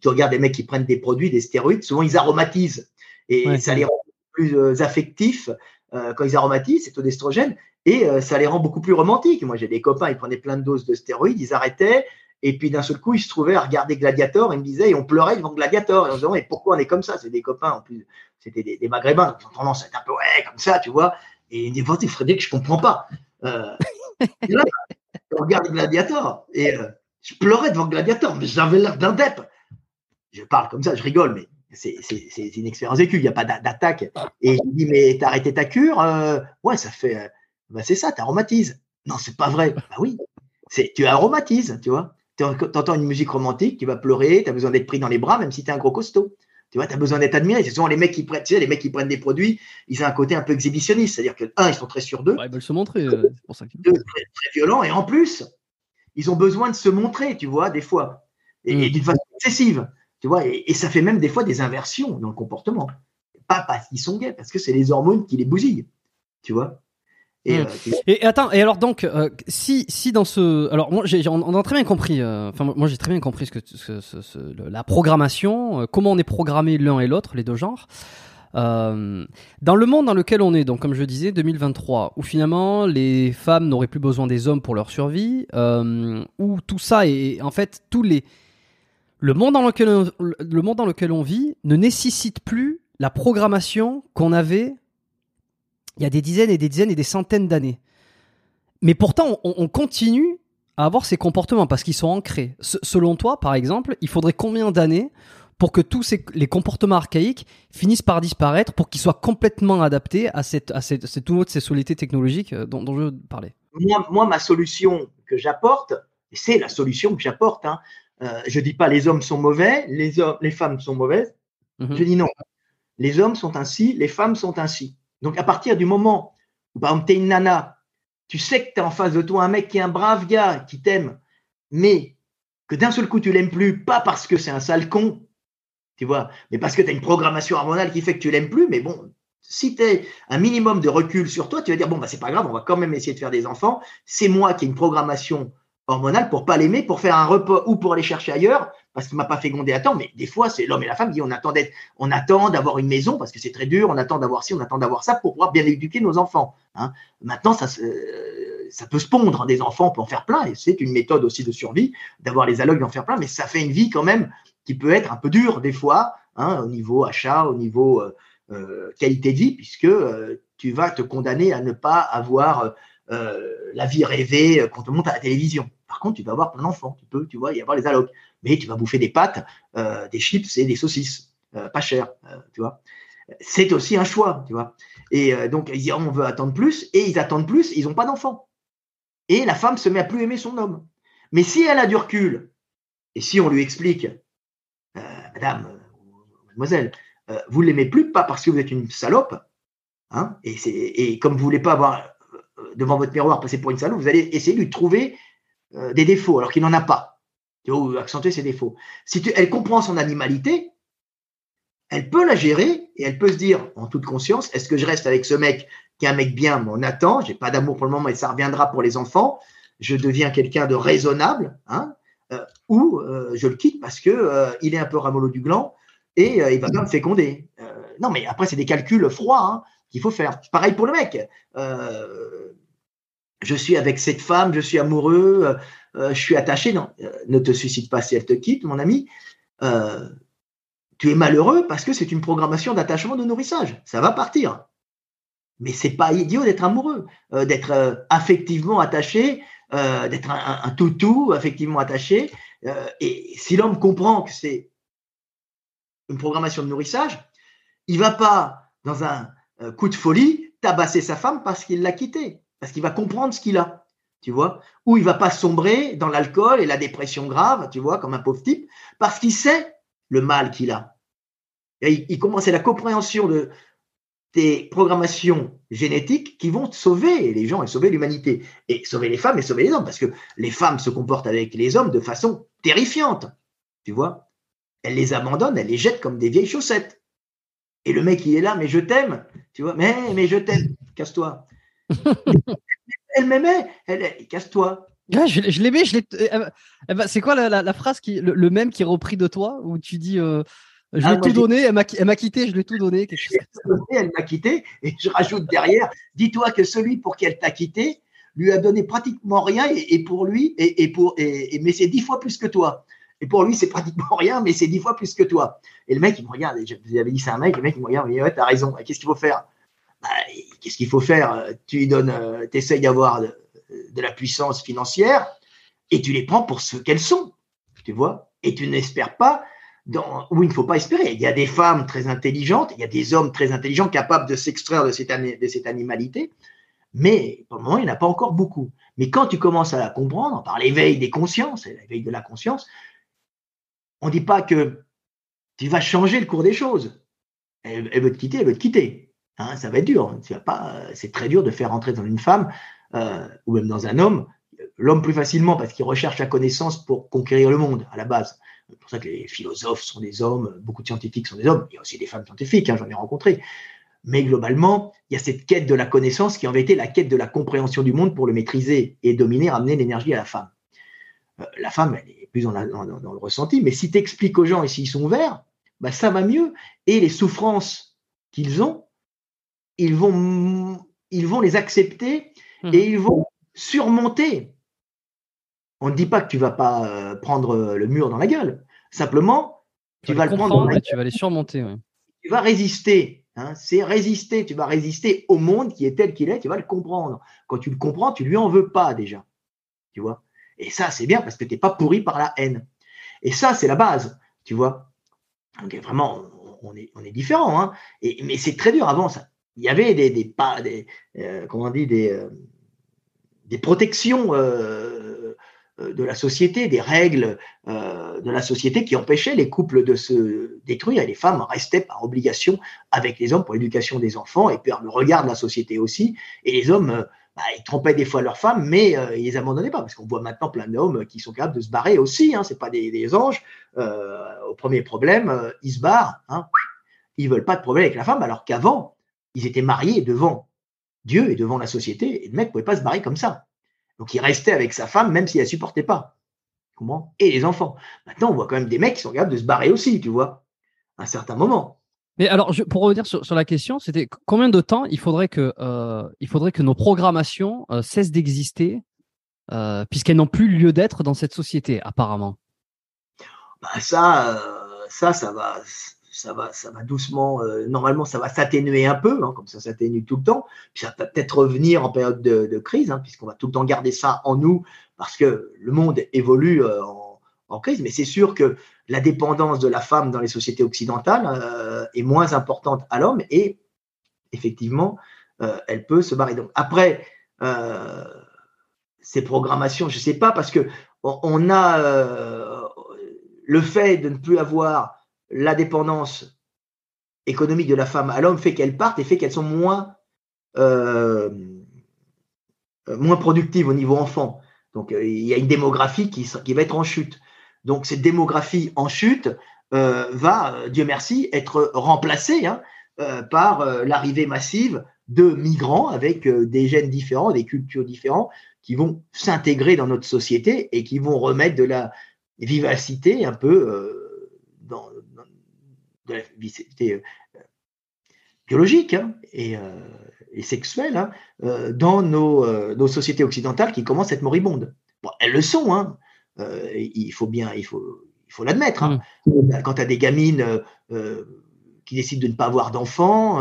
Tu regardes des mecs qui prennent des produits, des stéroïdes, souvent ils aromatisent. Et ça les rend plus affectifs quand ils aromatisent, c'est taux d'estrogène. Et ça les rend beaucoup plus romantiques. Moi, j'ai des copains, ils prenaient plein de doses de stéroïdes, ils arrêtaient, et puis d'un seul coup, il se trouvait à regarder Gladiator. Il me disait, et on pleurait devant Gladiator. Et on se disait, mais pourquoi on est comme ça? C'est des copains en plus. C'était des, Maghrébins. Ils ont tendance à être un peu, ouais, comme ça, tu vois. Et il me dit, Frédéric, je comprends pas. Euh, là, on regarde Gladiator. Et euh, je pleurais devant Gladiator, mais j'avais l'air d'un dep. Je parle comme ça, je rigole, mais c'est une expérience vécue. Il n'y a pas d'attaque. Et me dit, mais t'as arrêté ta cure euh, Ouais, ça fait. Euh, bah, c'est ça, t'aromatises. Non, c'est pas vrai. Bah oui, tu aromatises, tu vois tu entends une musique romantique, tu vas pleurer, tu as besoin d'être pris dans les bras, même si tu es un gros costaud. Tu vois, tu as besoin d'être admiré. C'est souvent les mecs qui prennent, tu sais, les mecs qui prennent des produits, ils ont un côté un peu exhibitionniste. C'est-à-dire que, un, ils sont très sûrs d'eux. ils veulent se montrer, euh, c'est pour ça qu'ils très, très violents. Et en plus, ils ont besoin de se montrer, tu vois, des fois. Et, mm. d'une façon excessive. Tu vois, et, ça fait même des fois des inversions dans le comportement. Pas parce qu'ils sont gays, parce que c'est les hormones qui les bousillent. Tu vois? Euh, et, attends, et alors donc, euh, si, si dans ce, alors moi, j'ai, on, a très bien compris. Euh, enfin, moi, j'ai très bien compris ce que, ce, la programmation, comment on est programmé l'un et l'autre, les deux genres. dans le monde dans lequel on est, donc comme je disais, 2023, où finalement les femmes n'auraient plus besoin des hommes pour leur survie, où tout ça est en fait tous les le monde dans lequel on, le monde dans lequel on vit ne nécessite plus la programmation qu'on avait il y a des dizaines et des dizaines et des centaines d'années. Mais pourtant, on, continue à avoir ces comportements parce qu'ils sont ancrés. selon toi, par exemple, il faudrait combien d'années pour que tous ces, les comportements archaïques finissent par disparaître, pour qu'ils soient complètement adaptés à cette, à cette, cette autre sexualité technologique euh, dont, dont je parler? Moi, ma solution que j'apporte, c'est la solution que j'apporte, hein, euh, je dis pas les hommes sont mauvais, les, hommes, les femmes sont mauvaises. Mhm. Je dis non. Les hommes sont ainsi, les femmes sont ainsi. Donc à partir du moment où, par exemple, tu es une nana, tu sais que tu as en face de toi un mec qui est un brave gars, qui t'aime, mais que d'un seul coup tu l'aimes plus, pas parce que c'est un sale con, tu vois, mais parce que tu as une programmation hormonale qui fait que tu l'aimes plus, mais bon, si tu as un minimum de recul sur toi, tu vas dire, bon, bah, c'est pas grave, on va quand même essayer de faire des enfants, c'est moi qui ai une programmation hormonale pour pas l'aimer, pour faire un repas ou pour aller chercher ailleurs, parce qu'il m'a pas fait gronder à temps. Mais des fois, c'est l'homme et la femme qui on attend d'être, on attend d'avoir une maison parce que c'est très dur, on attend d'avoir ci, on attend d'avoir ça pour pouvoir bien éduquer nos enfants. hein. Maintenant, ça, se- ça peut se pondre, des enfants, on peut en faire plein, et c'est une méthode aussi de survie d'avoir les allocs d'en faire plein, mais ça fait une vie quand même qui peut être un peu dure des fois, hein, au niveau achat, au niveau euh, euh, qualité de vie, puisque euh, tu vas te condamner à ne pas avoir la vie rêvée qu'on te montre à la télévision. Par contre, tu vas avoir plein d'enfants, tu peux, tu vois, y avoir les allocs. Mais tu vas bouffer des pâtes, euh, des chips et des saucisses, euh, pas cher, euh, tu vois. C'est aussi un choix, tu vois. Et donc, ils disent, on veut attendre plus, et ils attendent plus, ils n'ont pas d'enfants. Et la femme se met à plus aimer son homme. Mais si elle a du recul, et si on lui explique, madame, mademoiselle, vous ne l'aimez plus, pas parce que vous êtes une salope, hein, et, et comme vous ne voulez pas avoir devant votre miroir passer pour une salope, vous allez essayer de lui trouver euh, des défauts alors qu'il n'en a pas. Ou accentuer ses défauts. Si elle comprend son animalité, elle peut la gérer et elle peut se dire en toute conscience, est-ce que je reste avec ce mec qui est un mec bien, mais on attend, j'ai pas d'amour pour le moment et ça reviendra pour les enfants, je deviens quelqu'un de raisonnable, hein, euh, ou euh, je le quitte parce que euh, il est un peu ramollo du gland et il va pas me féconder. Non, mais après c'est des calculs froids hein, qu'il faut faire. Pareil pour le mec. Je suis avec cette femme, je suis amoureux, euh, euh, je suis attaché. Non, euh, ne te suicide pas si elle te quitte, mon ami. Tu es malheureux parce que c'est une programmation d'attachement de nourrissage. Ça va partir. Mais c'est pas idiot d'être amoureux, d'être affectivement attaché, d'être un, un- toutou affectivement attaché. Et si l'homme comprend que c'est une programmation de nourrissage, il va pas dans un coup de folie tabasser sa femme parce qu'il l'a quittée, parce qu'il va comprendre ce qu'il a, tu vois, ou il va pas sombrer dans l'alcool et la dépression grave, tu vois, comme un pauvre type, parce qu'il sait le mal qu'il a. Et il, commence à la compréhension de des programmations génétiques qui vont sauver les gens et sauver l'humanité, et sauver les femmes et sauver les hommes, parce que les femmes se comportent avec les hommes de façon terrifiante, tu vois. Elles les abandonnent, elles les jettent comme des vieilles chaussettes. Et le mec, il est là, mais je t'aime, tu vois, mais, mais je t'aime, casse-toi. elle m'aimait, elle, casse-toi. Ouais, je, l'ai- je l'aimais, je l'ai. ben, c'est quoi la, la- la phrase qui, le, le même qui est repris de toi où tu dis, euh, je Ah, lui ai tout donné, elle m'a, quitté, je lui ai tout donné, quelque chose comme ça. elle m'a quitté, et je rajoute derrière, dis-toi que celui pour qui elle t'a quitté lui a donné pratiquement rien, et, et pour lui, et, et pour, et, mais c'est dix fois plus que toi. Et pour lui, c'est pratiquement rien, mais c'est dix fois plus que toi. Et le mec, il me regarde, et je vous avais dit c'est un mec, le mec, il me regarde, il me dit, ouais, t'as raison, qu'est-ce qu'il faut faire? Bah, Qu'est-ce qu'il faut faire? Tu donnes, euh, t'essayes d'avoir de, la puissance financière, et tu les prends pour ce qu'elles sont, tu vois? Et tu n'espères pas dans, il ne faut pas espérer. Il y a des femmes très intelligentes, il y a des hommes très intelligents capables de s'extraire de cette, animalité, mais pour le moment, il n'y en a pas encore beaucoup. Mais quand tu commences à la comprendre, par l'éveil des consciences, l'éveil de la conscience, on ne dit pas que tu vas changer le cours des choses. Elle veut te quitter, elle veut te quitter. Hein, ça va être dur. Tu vas pas, c'est très dur de faire entrer dans une femme euh, ou même dans un homme l'homme plus facilement parce qu'il recherche la connaissance pour conquérir le monde à la base. C'est pour ça que les philosophes sont des hommes, beaucoup de scientifiques sont des hommes. Il y a aussi des femmes scientifiques, hein, j'en ai rencontré. Mais globalement, il y a cette quête de la connaissance qui en été la quête de la compréhension du monde pour le maîtriser et dominer, amener l'énergie à la femme. Euh, la femme, elle est plus dans le ressenti, mais si tu expliques aux gens et s'ils sont ouverts, bah, ça va mieux. Et les souffrances qu'ils ont, ils vont, ils vont les accepter Mhm. et ils vont surmonter. On ne dit pas que tu vas pas euh, prendre le mur dans la gueule. Simplement, tu vas le prendre dans la tu vas les surmonter. ouais. tu vas résister. hein. c'est résister. Tu vas résister au monde qui est tel qu'il est. Tu vas le comprendre. Quand tu le comprends, tu lui en veux pas déjà. Tu vois? Et ça, c'est bien parce que tu n'es pas pourri par la haine. Et ça, c'est la base. Tu vois? Donc vraiment, on est, on est différent. Hein. Et, mais c'est très dur avant ça. Il y avait des, des, pas, des euh, comment des, euh, des protections euh, de la société, des règles de la société qui empêchaient les couples de se détruire et les femmes restaient par obligation avec les hommes pour l'éducation des enfants et par le regard de la société aussi. Et les hommes bah, ils trompaient des fois leurs femmes, mais euh, ils les abandonnaient pas, parce qu'on voit maintenant plein d'hommes qui sont capables de se barrer aussi, hein, c'est pas des, anges. Euh, au premier problème, ils se barrent, hein, ils veulent pas de problème avec la femme, alors qu'avant, ils étaient mariés devant Dieu et devant la société, et le mec pouvait pas se barrer comme ça. Donc il restait avec sa femme, même s'il la supportait pas. Comment Et les enfants. Maintenant, on voit quand même des mecs qui sont capables de se barrer aussi, tu vois, à un certain moment. Mais alors, pour revenir sur, la question, c'était combien de temps il faudrait que, euh, il faudrait que nos programmations euh, cessent d'exister, euh, puisqu'elles n'ont plus lieu d'être dans cette société, apparemment? Bah ça, ça, ça va, ça va, ça va doucement. normalement, ça va s'atténuer un peu, hein, comme ça s'atténue tout le temps. Puis ça va peut-être revenir en période de, crise, hein, puisqu'on va tout le temps garder ça en nous, parce que le monde évolue en en crise, mais c'est sûr que la dépendance de la femme dans les sociétés occidentales euh, est moins importante à l'homme et effectivement, euh, elle peut se barrer. Donc après, euh, ces programmations, je ne sais pas, parce que on, a le fait de ne plus avoir la dépendance économique de la femme à l'homme fait qu'elles partent et fait qu'elles sont moins, moins productives au niveau enfant. Donc il y a une démographie qui, va être en chute. Donc cette démographie en chute euh, va, euh, Dieu merci, être remplacée hein, euh, par l'arrivée massive de migrants avec des gènes différents, des cultures différentes qui vont s'intégrer dans notre société et qui vont remettre de la vivacité un peu de la vivacité biologique hein, et, sexuelle hein, dans nos, nos, sociétés occidentales qui commencent à être moribondes. Bon, elles le sont, hein, euh, il faut bien, il faut, il faut l'admettre. Mm. Quand tu as des gamines euh, euh, qui décident de ne pas avoir d'enfants,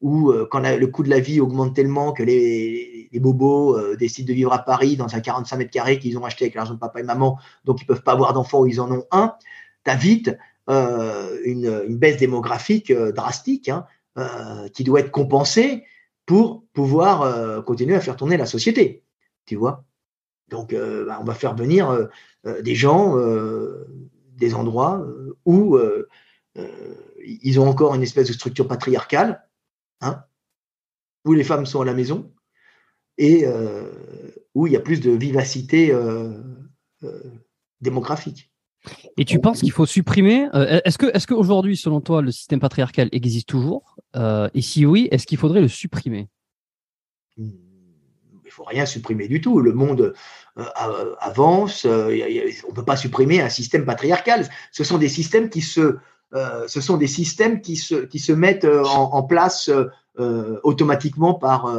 ou quand le coût de la vie augmente tellement que les, bobos décident de vivre à Paris dans un 45 mètres carrés qu'ils ont acheté avec l'argent de papa et maman, donc ils peuvent pas avoir d'enfants ou ils en ont un, tu as vite une, baisse démographique drastique hein, qui doit être compensée pour pouvoir continuer à faire tourner la société. Tu vois donc, euh, bah, on va faire venir euh, euh, des gens, des endroits où ils ont encore une espèce de structure patriarcale, hein, où les femmes sont à la maison et où il y a plus de vivacité démographique. Et tu penses qu'il faut supprimer Est-ce que, est-ce qu'aujourd'hui, selon toi, le système patriarcal existe toujours? Et si oui, est-ce qu'il faudrait le supprimer? Hmm faut rien supprimer du tout. Le monde euh, avance. Euh, on ne peut pas supprimer un système patriarcal. Ce sont des systèmes qui se, euh, mettent en, place automatiquement par,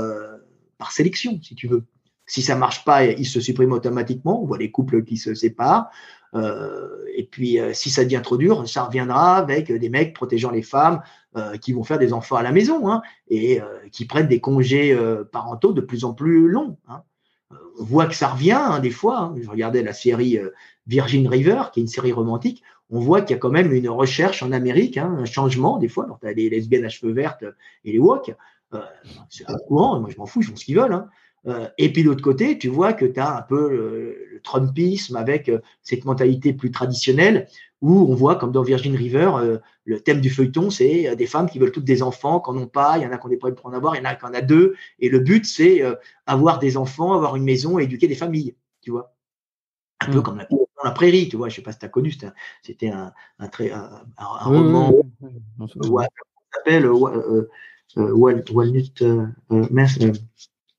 sélection, si tu veux. Si ça marche pas, ils se suppriment automatiquement. On voit les couples qui se séparent. Et puis, si ça devient trop dur, ça reviendra avec des mecs protégeant les femmes, euh, qui vont faire des enfants à la maison hein, et euh, qui prennent des congés euh, parentaux de plus en plus longs. Hein. On voit que ça revient hein, des fois. Je regardais la série Virgin River, qui est une série romantique. On voit qu'il y a quand même une recherche en Amérique, un changement des fois. Alors, tu as les lesbiennes à cheveux vertes et les woke. c'est un courant, moi je m'en fous, ils font ce qu'ils veulent. et puis de l'autre côté, tu vois que tu as un peu le Trumpisme avec cette mentalité plus traditionnelle où on voit, comme dans Virgin River, euh, le thème du feuilleton, c'est euh, des femmes qui veulent toutes des enfants, qui n'en ont pas, il y en a qui ont des problèmes pour en avoir, il y en a qui en a deux, et le but, c'est euh, avoir des enfants, avoir une maison et éduquer des familles, tu vois. Un peu mm. comme la, la, prairie, tu vois, je sais pas si tu as connu, c'était un, un, très, un, roman, s'appelle Walnut,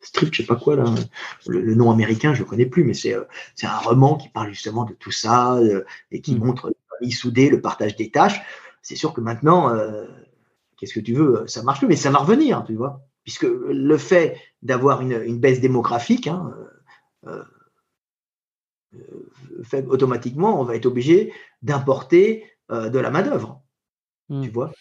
Strip, je sais pas quoi là, le, nom américain, je le connais plus, mais c'est c'est un roman qui parle justement de tout ça et qui mm. montre soudé, le partage des tâches. C'est sûr que maintenant, euh, qu'est-ce que tu veux, ça marche plus, mais ça va revenir, tu vois, puisque le fait d'avoir une, baisse démographique hein, euh, euh, fait automatiquement, on va être obligé d'importer de la main d'œuvre, tu hmm. vois.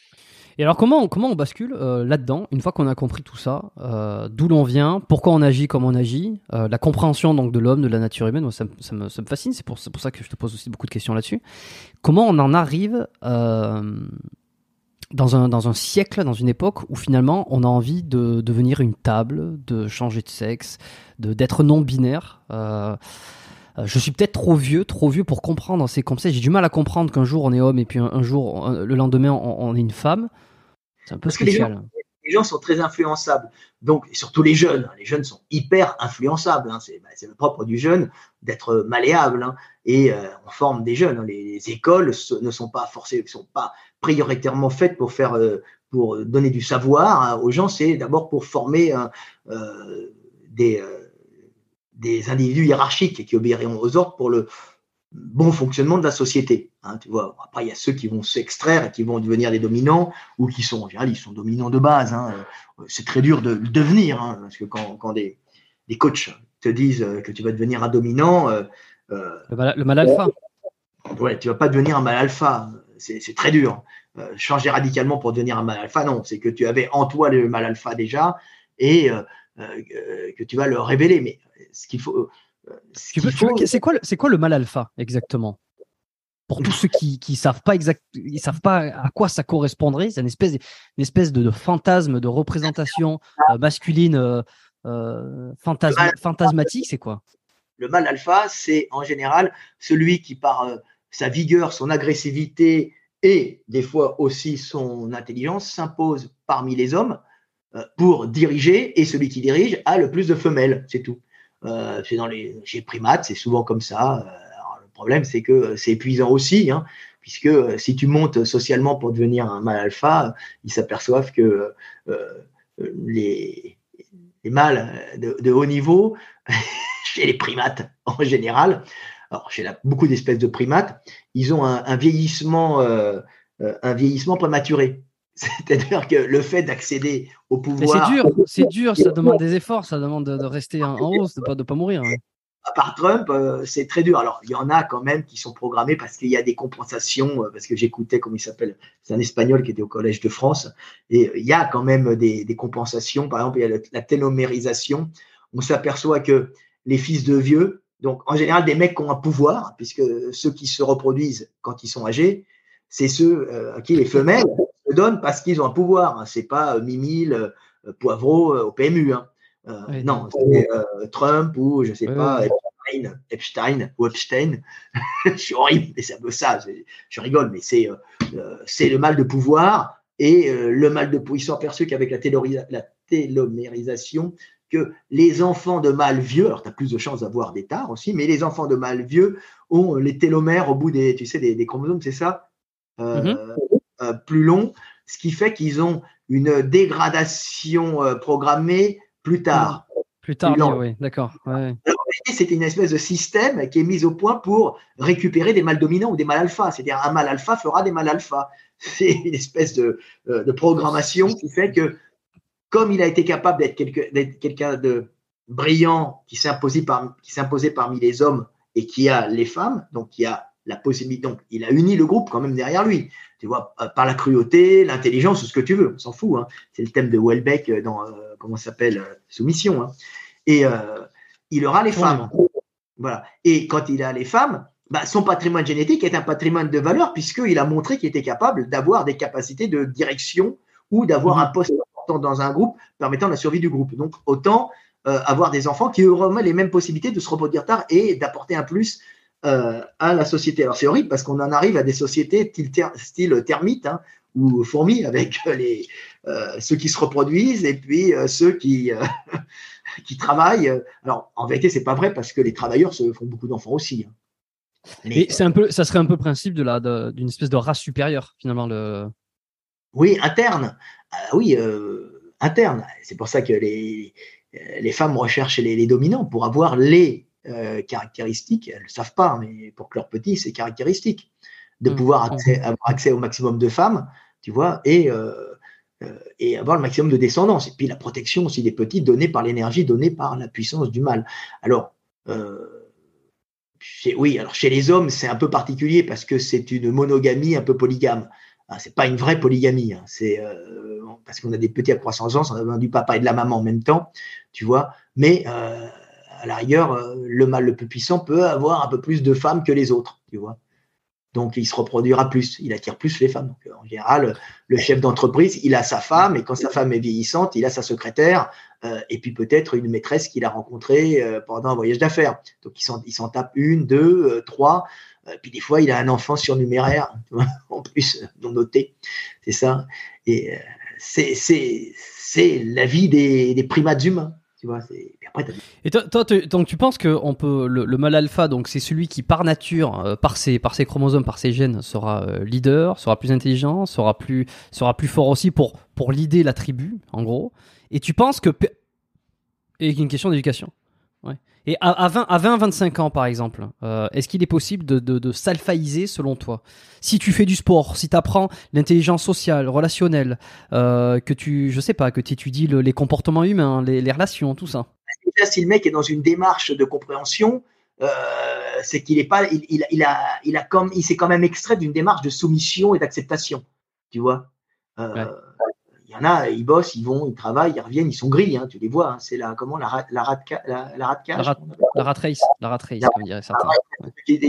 Et alors comment, comment on bascule euh, là-dedans, une fois qu'on a compris tout ça, euh, d'où l'on vient, pourquoi on agit comme on agit, euh, la compréhension donc de l'homme, de la nature humaine, moi, ça, me, ça, me, ça, me, fascine, c'est pour, pour, ça que je te pose aussi beaucoup de questions là-dessus. Comment on en arrive dans, un, dans un siècle, dans une époque où finalement on a envie de devenir une table, de changer de sexe, d'être non-binaire je suis peut-être trop vieux, trop vieux pour comprendre ces concepts. J'ai du mal à comprendre qu'un jour on est homme et puis un, jour, le lendemain, on, est une femme. C'est un peu spécial. les, gens, sont très influençables. Donc, surtout les jeunes. Hein. Les jeunes sont hyper influençables. Hein. Bah, c'est le propre du jeune d'être malléable. Hein. Et euh, on forme des jeunes. Les, écoles ne sont pas forcées, sont pas prioritairement faites pour faire, euh, pour donner du savoir aux gens. C'est d'abord pour former euh, des des individus hiérarchiques qui obéiront aux ordres pour le bon fonctionnement de la société. Hein, tu vois. Après, il y a ceux qui vont s'extraire et qui vont devenir des dominants ou qui sont, en général, ils sont dominants de base. Hein. C'est très dur de le devenir, hein, parce que quand, quand des, des, coachs te disent que tu vas devenir un dominant, euh, euh le, mal, alpha. Ouais, tu vas pas devenir un mal alpha. C'est très dur. Euh, changer radicalement pour devenir un mal alpha, non. C'est que tu avais en toi le mal alpha déjà et euh, que tu vas le révéler. Mais ce qu'il faut. Euh, c'est quoi, c'est quoi le mal alpha exactement? Pour tous ceux qui ne savent pas exact, ils savent pas à quoi ça correspondrait, c'est une espèce, une espèce de, fantasme, de représentation euh, masculine euh, fantasmatique. C'est quoi? Le mal alpha, c'est en général celui qui par sa vigueur, son agressivité et des fois aussi son intelligence s'impose parmi les hommes pour diriger et celui qui dirige a le plus de femelles, c'est tout. Euh, c'est dans les chez primates, c'est souvent comme ça. Euh, le problème, c'est que c'est épuisant aussi, hein, puisque euh, si tu montes socialement pour devenir un mâle alpha, ils s'aperçoivent que les, les mâles de, haut niveau, chez les primates en général, alors chez beaucoup d'espèces de primates, ils ont un, vieillissement, un vieillissement prématuré. C'est-à-dire que le fait d'accéder au pouvoir. c'est dur, c'est dur, ça demande des efforts, ça demande de, rester en, haut, de ne pas, de pas mourir. Hein. À part Trump, euh, c'est très dur. Alors, il y en a quand même qui sont programmés parce qu'il y a des compensations, euh, parce que j'écoutais, comment il s'appelle, c'est un Espagnol qui était au Collège de France, et il y a quand même des, compensations. Par exemple, il y a la télomérisation. On s'aperçoit que les fils de vieux, donc en général des mecs qui ont un pouvoir, puisque ceux qui se reproduisent quand ils sont âgés, c'est ceux euh, à qui les femelles donnent parce qu'ils ont un pouvoir. Hein. C'est pas euh, Mimile, euh, Poivreau au PMU. Hein. non, c'est Trump ou je sais pas, Epstein, Epstein ou Epstein. je suis horrible, mais c'est un peu ça. Je rigole, mais c'est le mal de pouvoir et le mal de pouvoir. Ils sont aperçus qu'avec la, la télomérisation, que les enfants de mâles vieux, alors tu as plus de chances d'avoir des tares aussi, mais les enfants de mâles vieux ont les télomères au bout des, tu sais, des chromosomes, c'est ça? Euh, mhm. Euh, plus long, ce qui fait qu'ils ont une dégradation euh, programmée plus tard. Plus tard, oui, d'accord. Ouais. C'était une espèce de système qui est mis au point pour récupérer des mâles dominants ou des mâles alpha. C'est-à-dire un mâle alpha fera des mâles alpha. C'est une espèce de, de, programmation qui fait que, comme il a été capable d'être quelqu'un de brillant qui imposé, parmi les hommes et qui a les femmes, donc qui a la possibilité. Donc, il a uni le groupe quand même derrière lui. Tu vois, euh, par la cruauté, l'intelligence, ce que tu veux, on s'en fout. Hein. C'est le thème de Welbeck euh, dans, euh, comment s'appelle, Soumission. Hein. Et il aura les femmes. Voilà. Et quand il a les femmes, bah, son patrimoine génétique est un patrimoine de valeur puisqu'il a montré qu'il était capable d'avoir des capacités de direction ou d'avoir mmh. un poste important dans un groupe permettant la survie du groupe. Donc, autant avoir des enfants qui auront les mêmes possibilités de se reproduire tard et d'apporter un plus euh, à la société. Alors c'est horrible parce qu'on en arrive à des sociétés style, termites hein, ou fourmis avec les, euh, ceux qui se reproduisent et puis euh, ceux qui, qui travaillent. Alors en vérité c'est pas vrai parce que les travailleurs se font beaucoup d'enfants aussi. Hein. Mais c'est un peu, ça serait un peu le principe de la d'une espèce de race supérieure finalement le. Oui interne. oui interne. C'est pour ça que les les femmes recherchent les, les dominants pour avoir les euh, caractéristiques, elles ne le savent pas, mais pour que leurs petits, c'est caractéristique de mmh. pouvoir avoir accès au maximum de femmes, tu vois, et, euh, euh, et avoir le maximum de descendance. Et puis la protection aussi des petits donnée par l'énergie, donnée par la puissance du mal. Alors, chez, oui, alors chez les hommes, c'est un peu particulier parce que c'est une monogamie un peu polygame. Ah, c'est pas une vraie polygamie. Hein. C'est parce qu'on a des petits à croissance, on a besoin du papa et de la maman en même temps, tu vois. Mais à la rigueur, euh, le mâle le plus puissant peut avoir un peu plus de femmes que les autres, tu vois. Donc, il se reproduira plus, il attire plus les femmes. en général, le chef d'entreprise, il a sa femme, et quand sa femme est vieillissante, il a sa secrétaire, et puis peut-être une maîtresse qu'il a rencontrée pendant un voyage d'affaires. Donc, il s'en tape une, deux, trois, euh, puis des fois, il a un enfant surnuméraire, en plus, non noté. C'est ça. Et euh, c'est la vie des primates humains. Tu vois, et toi, toi donc tu penses que on peut le, mâle alpha, donc c'est celui qui par nature, euh, par ses par ses chromosomes, par ses gènes, sera leader, sera plus intelligent, sera plus sera plus fort aussi pour pour l'idée la tribu, en gros. Et tu penses que et une question d'éducation. Ouais. Et à, 20, à 20, 25 ans, par exemple, euh, est-ce qu'il est possible de, de, de s'alphaïser selon toi? Si tu fais du sport, si tu apprends l'intelligence sociale, relationnelle, euh, que tu, je sais pas, que tu étudies les comportements humains, les, les, relations, tout ça. Si le mec est dans une démarche de compréhension, euh, c'est qu'il est pas, il, il, il, a, il a comme, il s'est quand même extrait d'une démarche de soumission et d'acceptation, tu vois? Il y en a, ils bossent, ils vont, ils travaillent, ils reviennent, ils sont gris, hein, tu les vois. Hein, c'est la comment la rat, la rat, la, la rat la, rat, la rat race, la rat race, comme dirait certains.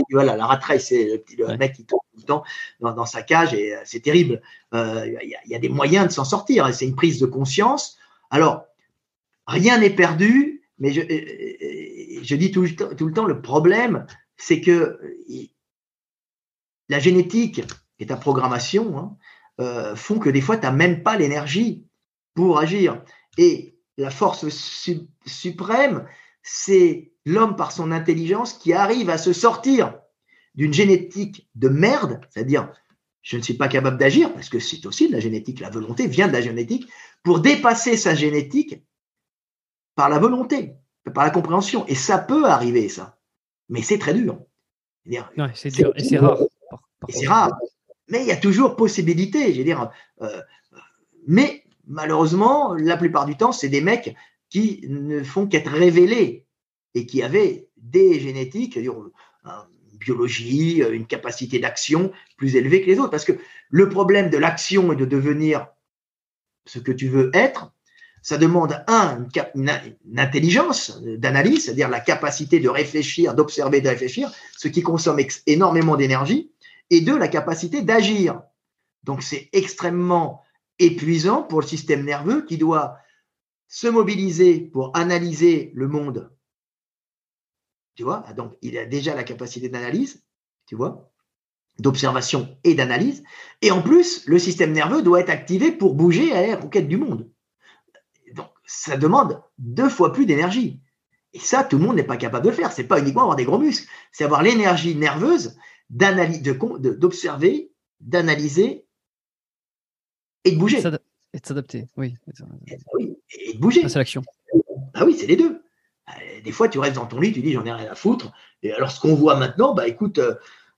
Voilà, la rat race, c'est le, mec qui tourne tout le temps dans, dans sa cage et euh, c'est terrible. Euh, il y, y, a des moyens de s'en sortir. C'est une prise de conscience. Alors, rien n'est perdu, mais je, euh, je dis tout le, temps, tout le temps, le problème, c'est que la génétique est ta programmation. Hein, euh, font que des fois, tu n'as même pas l'énergie pour agir. Et la force suprême, c'est l'homme par son intelligence qui arrive à se sortir d'une génétique de merde, c'est-à-dire je ne suis pas capable d'agir, parce que c'est aussi de la génétique, la volonté vient de la génétique, pour dépasser sa génétique par la volonté, par la compréhension. Et ça peut arriver, ça. Mais c'est très dur. c'est dur, et c'est rare. Et c'est rare mais il y a toujours possibilité. Je veux dire, euh, mais malheureusement, la plupart du temps, c'est des mecs qui ne font qu'être révélés et qui avaient des génétiques, une biologie, une capacité d'action plus élevée que les autres. Parce que le problème de l'action et de devenir ce que tu veux être, ça demande un, une, intelligence d'analyse, c'est-à-dire la capacité de réfléchir, d'observer, de réfléchir, ce qui consomme énormément d'énergie et deux, la capacité d'agir. Donc c'est extrêmement épuisant pour le système nerveux qui doit se mobiliser pour analyser le monde. Tu vois, donc il a déjà la capacité d'analyse, tu vois, d'observation et d'analyse. Et en plus, le système nerveux doit être activé pour bouger à la conquête du monde. Donc ça demande deux fois plus d'énergie. Et ça, tout le monde n'est pas capable de le faire. C'est pas uniquement avoir des gros muscles, c'est avoir l'énergie nerveuse d'observer, d'analyser et de bouger. Et de s'adapter, oui. Et, de bouger. C'est l'action. Ah oui, c'est les deux. Euh, des fois, tu restes dans ton lit, tu dis j'en ai rien à foutre. Et alors, ce qu'on voit maintenant, bah écoute, euh,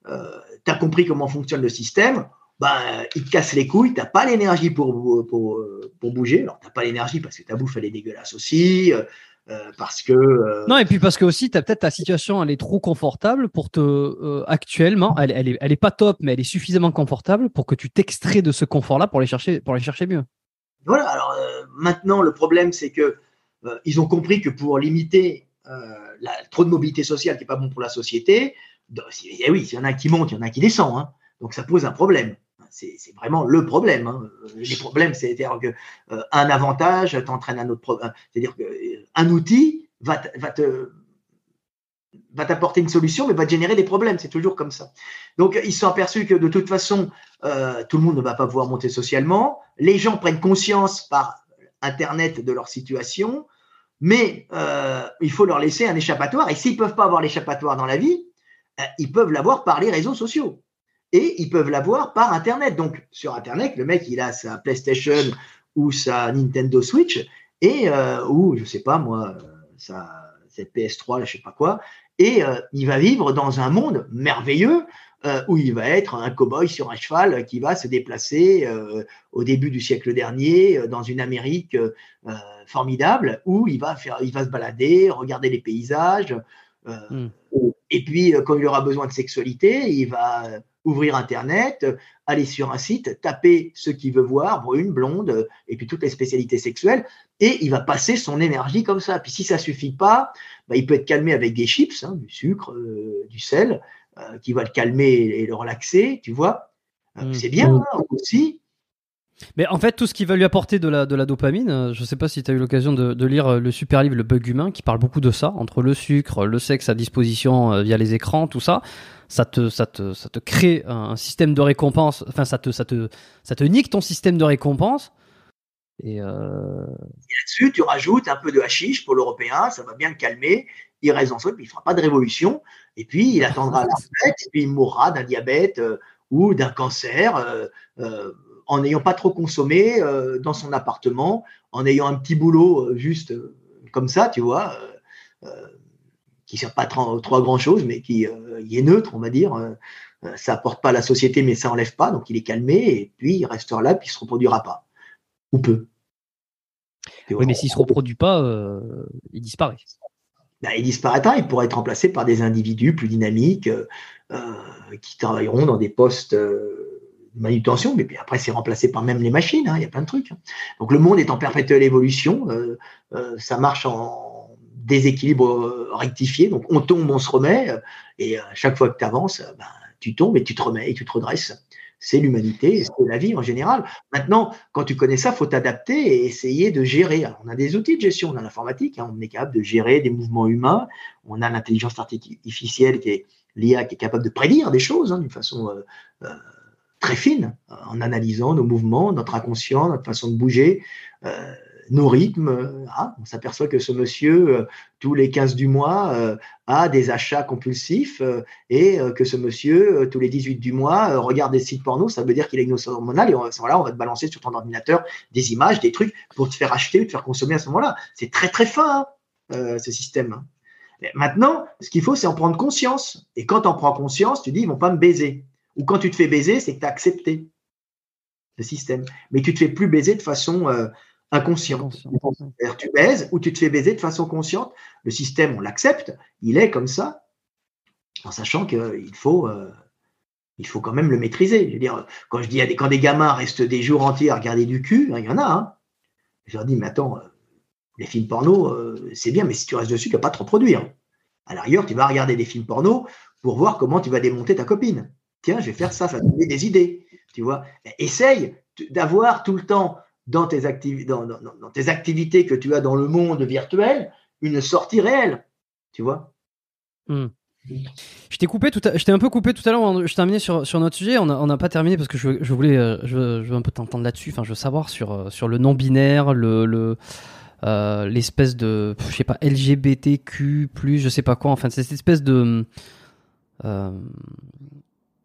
euh, tu as compris comment fonctionne le système, bah, il te casse les couilles, tu n'as pas l'énergie pour, pour, pour, bouger. Alors, tu n'as pas l'énergie parce que ta bouffe, elle est dégueulasse aussi. Euh, parce que euh, non et puis parce que aussi as peut-être ta situation elle est trop confortable pour te euh, actuellement elle, elle, est, elle est pas top mais elle est suffisamment confortable pour que tu t'extrais de ce confort là pour les chercher pour les chercher mieux. Voilà alors maintenant le problème c'est que ils ont compris que pour limiter la, trop de mobilité sociale qui est pas bon pour la société eh oui s'il y en a qui monte il y en a qui descend hein, donc ça pose un problème c'est vraiment le problème. Hein. Les problèmes, c'est-à-dire qu'un euh, avantage t'entraîne un autre problème. C'est-à-dire qu'un outil va, va te va t'apporter une solution, mais va te générer des problèmes. C'est toujours comme ça. Donc, ils sont aperçus que de toute façon, euh, tout le monde ne va pas pouvoir monter socialement. Les gens prennent conscience par Internet de leur situation, mais euh, il faut leur laisser un échappatoire. Et s'ils peuvent pas avoir l'échappatoire dans la vie, ils peuvent l'avoir par les réseaux sociaux et ils peuvent l'avoir par Internet. Donc, sur Internet, le mec, il a sa PlayStation ou sa Nintendo Switch, et, euh, ou, je sais pas moi, sa cette PS3, là, je sais pas quoi, et euh, il va vivre dans un monde merveilleux euh, où il va être un cow-boy sur un cheval qui va se déplacer au début du siècle dernier dans une Amérique formidable où il va faire, il va se balader, regarder les paysages. Hmm et puis, quand il aura besoin de sexualité, il va ouvrir Internet, aller sur un site, taper ce qu'il veut voir, brune, blonde, et puis toutes les spécialités sexuelles, et il va passer son énergie comme ça. Puis si ça suffit pas, bah, il peut être calmé avec des chips, hein, du sucre, du sel, qui va le calmer et le relaxer, tu vois. Mmh. C'est bien hein, aussi. Mais en fait, tout ce qui va lui apporter de la, de la dopamine, euh, je ne sais pas si tu as eu l'occasion de, lire euh, le super livre Le Bug Humain, qui parle beaucoup de ça, entre le sucre, le sexe à disposition euh, via les écrans, tout ça. Ça te, ça te, ça te crée un système de récompense, enfin, ça te, ça, te, ça te nique ton système de récompense. Et, là-dessus, tu rajoutes un peu de hashish pour l'européen, ça va bien le calmer. Il reste en soi, puis il ne fera pas de révolution. Et puis, il attendra la retraite, et puis il mourra d'un diabète ou d'un cancer en n'ayant pas trop consommé euh, dans son appartement, en ayant un petit boulot euh, juste euh, comme ça, tu vois, qui ne sert pas trop, trop à grand chose, mais qui est neutre, on va dire. ça apporte pas à la société, mais ça enlève pas, donc il est calmé, et puis il restera là, puis il se reproduira pas, ou peu. oui, mais s'il se reproduit pas, il disparaît. Ben, il disparaîtra, il pourra être remplacé par des individus plus dynamiques qui travailleront dans des postes manutention, mais puis après c'est remplacé par même les machines, hein, il y a plein de trucs. Hein. Donc le monde est en perpétuelle évolution, euh, euh, ça marche en déséquilibre euh, rectifié, donc on tombe, on se remet, et à chaque fois que tu avances, ben, tu tombes et tu te remets et tu te redresses. C'est l'humanité, c'est la vie en général. Maintenant, quand tu connais ça, faut t'adapter et essayer de gérer. on a des outils de gestion, on a l'informatique, hein, on est capable de gérer des mouvements humains, on a l'intelligence artificielle qui est l'IA qui est capable de prédire des choses d'une façon très fine en analysant nos mouvements, notre inconscient, notre façon de bouger, euh, nos rythmes. Ah, on s'aperçoit que ce monsieur, euh, tous les 15 du mois, euh, a des achats compulsifs et que ce monsieur, tous les 18 du mois, regarde des sites porno. Ça veut dire qu'il a une hormonale et on, voilà, on va te balancer sur ton ordinateur des images, des trucs pour te faire acheter ou te faire consommer à ce moment-là. C'est très très fin, hein, ce système. Hein. Maintenant, ce qu'il faut, c'est en prendre conscience. Et quand on prend conscience, tu dis, ils vont pas me baiser. Ou quand tu te fais baiser, c'est que tu as accepté le système. Mais tu te fais plus baiser de façon euh, inconsciente. Tu baises ou tu te fais baiser de façon consciente. Le système, on l'accepte, il est comme ça, en sachant qu'il faut, euh, il faut quand même le maîtriser. Je veux dire, quand je dis des, quand des gamins restent des jours entiers à regarder du cul, hein, il y en a. Hein. je leur dis, mais attends, euh, les films porno, c'est bien, mais si tu restes dessus, tu vas pas te reproduire. À l'arrière, tu vas regarder des films porno pour voir comment tu vas démonter ta copine tiens, je vais faire ça, ça va donner des idées. Tu vois, essaye d'avoir tout le temps dans tes, dans, tes activités que tu as dans le monde virtuel une sortie réelle. Tu vois hmm. Je t'ai coupé je t'ai un peu coupé tout à l'heure. Je terminais sur, sur notre sujet. On n'a pas terminé parce que je, voulais, euh, je, veux un peu t'entendre là-dessus. Enfin, je veux savoir sur, euh, sur le non binaire, le, euh, l'espèce de, je sais pas, LGBTQ+, je sais pas quoi. Enfin, cette espèce de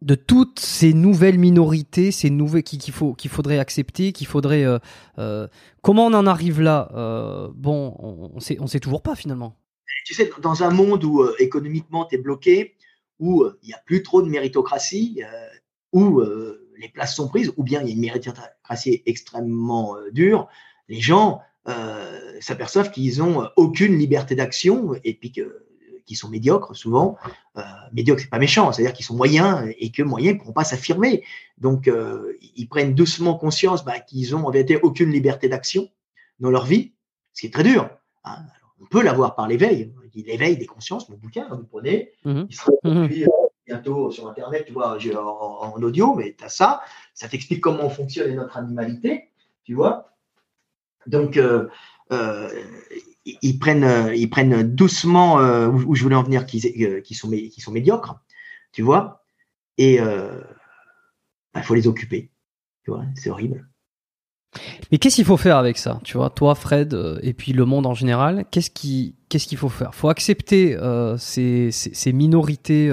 de toutes ces nouvelles minorités, ces nouvelles qu'il faudrait accepter, qu'il faudrait euh, euh, comment on en arrive là euh, Bon, on, ne sait on sait toujours pas finalement. Tu sais, dans un monde où économiquement tu es bloqué, où il n'y a plus trop de méritocratie, où les places sont prises, ou bien il y a une méritocratie extrêmement dure, les gens s'aperçoivent qu'ils ont aucune liberté d'action et puis que qui sont médiocres souvent. Euh, médiocres, c'est pas méchant, c'est-à-dire qu'ils sont moyens et que moyens ne pourront pas s'affirmer. Donc, euh, ils prennent doucement conscience bah, qu'ils ont en vérité aucune liberté d'action dans leur vie, ce qui est très dur. Hein. on peut l'avoir par l'éveil, l'éveil des consciences, mon bouquin, hein, vous prenez, mmh il sera mmh euh, bientôt sur Internet, tu vois, en, en audio, mais tu as ça, ça t'explique comment fonctionne notre animalité, tu vois. Donc, euh, euh, ils prennent, euh, ils prennent doucement euh, où je voulais en venir, qui, euh, qui, sont, médiocres, tu vois, et il bah, faut les occuper, tu vois, c'est horrible. Mais qu'est-ce qu'il faut faire avec ça Tu vois, toi, Fred, et puis le monde en général, qu'est-ce qu'il faut faire? Faut accepter ces, minorités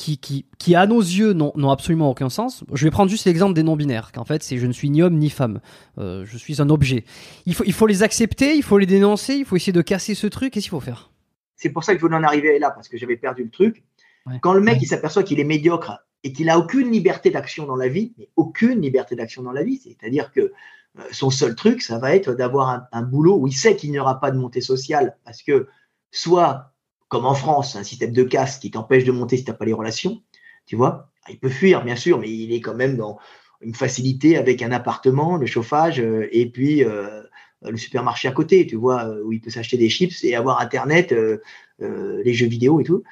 qui, qui, qui, à nos yeux, n'ont absolument aucun sens. Je vais prendre juste l'exemple des non-binaires, qu'en fait, c'est je ne suis ni homme ni femme. Euh, je suis un objet. Il faut, il faut les accepter, il faut les dénoncer, il faut essayer de casser ce truc. Qu'est-ce qu'il faut faire? C'est pour ça que je voulais en arriver là, parce que j'avais perdu le truc. Quand le mec, il s'aperçoit qu'il est médiocre et qu'il a aucune liberté d'action dans la vie, mais aucune liberté d'action dans la vie, c'est-à-dire que euh, son seul truc, ça va être d'avoir un, un boulot où il sait qu'il n'y aura pas de montée sociale, parce que soit comme en France, un système de casse qui t'empêche de monter si tu n'as pas les relations, tu vois. Il peut fuir, bien sûr, mais il est quand même dans une facilité avec un appartement, le chauffage, euh, et puis euh, le supermarché à côté, tu vois, euh, où il peut s'acheter des chips et avoir Internet, les jeux vidéo et tout.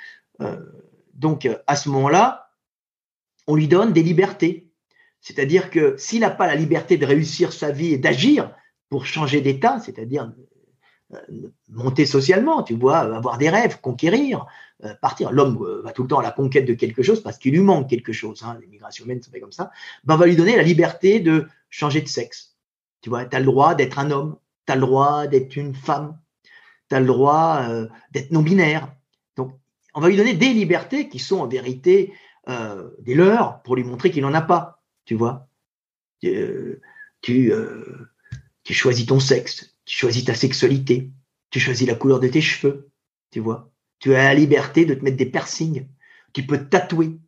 donc, à ce moment-là, on lui donne des libertés. C'est-à-dire que s'il n'a pas la liberté de réussir sa vie et d'agir pour changer d'état, c'est-à-dire monter socialement, tu vois, avoir des rêves, conquérir, euh, partir. L'homme euh, va tout le temps à la conquête de quelque chose parce qu'il lui manque quelque chose. Hein, L'immigration humaine, ça fait comme ça. Ben, on va lui donner la liberté de changer de sexe. Tu vois, tu as le droit d'être un homme, tu as le droit d'être une femme, tu as le droit euh, d'être non-binaire. Donc, on va lui donner des libertés qui sont en vérité des leurs pour lui montrer qu'il n'en a pas. Tu vois, tu, tu choisis ton sexe, tu choisis ta sexualité, tu choisis la couleur de tes cheveux, tu vois. Tu as la liberté de te mettre des piercings, tu peux te tatouer,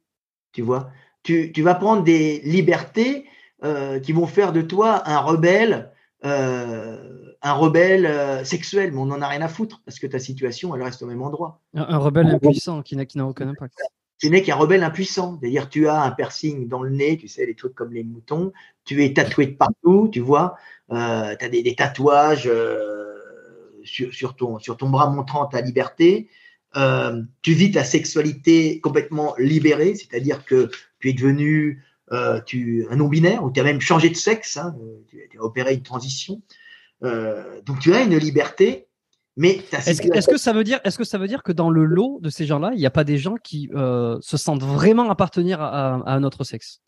tu vois. Tu, tu vas prendre des libertés euh, qui vont faire de toi un rebelle, euh, un rebelle euh, sexuel, mais on n'en a rien à foutre parce que ta situation, elle reste au même endroit. Un, rebelle impuissant qui n'a aucun impact. Tu n'es qu'un rebelle impuissant. C'est-à-dire, tu as un piercing dans le nez, tu sais, les trucs comme les moutons. Tu es tatoué de partout, tu vois. Euh, tu as des, tatouages euh, sur, ton, bras montrant ta liberté. Euh, tu vis ta sexualité complètement libérée, c'est-à-dire que tu es devenu tu, un non-binaire ou tu as même changé de sexe, hein, tu, as opéré une transition. donc tu as une liberté, mais est-ce que, est-ce que ça veut dire que dans le lot de ces gens-là, il n'y a pas des gens qui se sentent vraiment appartenir à un autre sexe?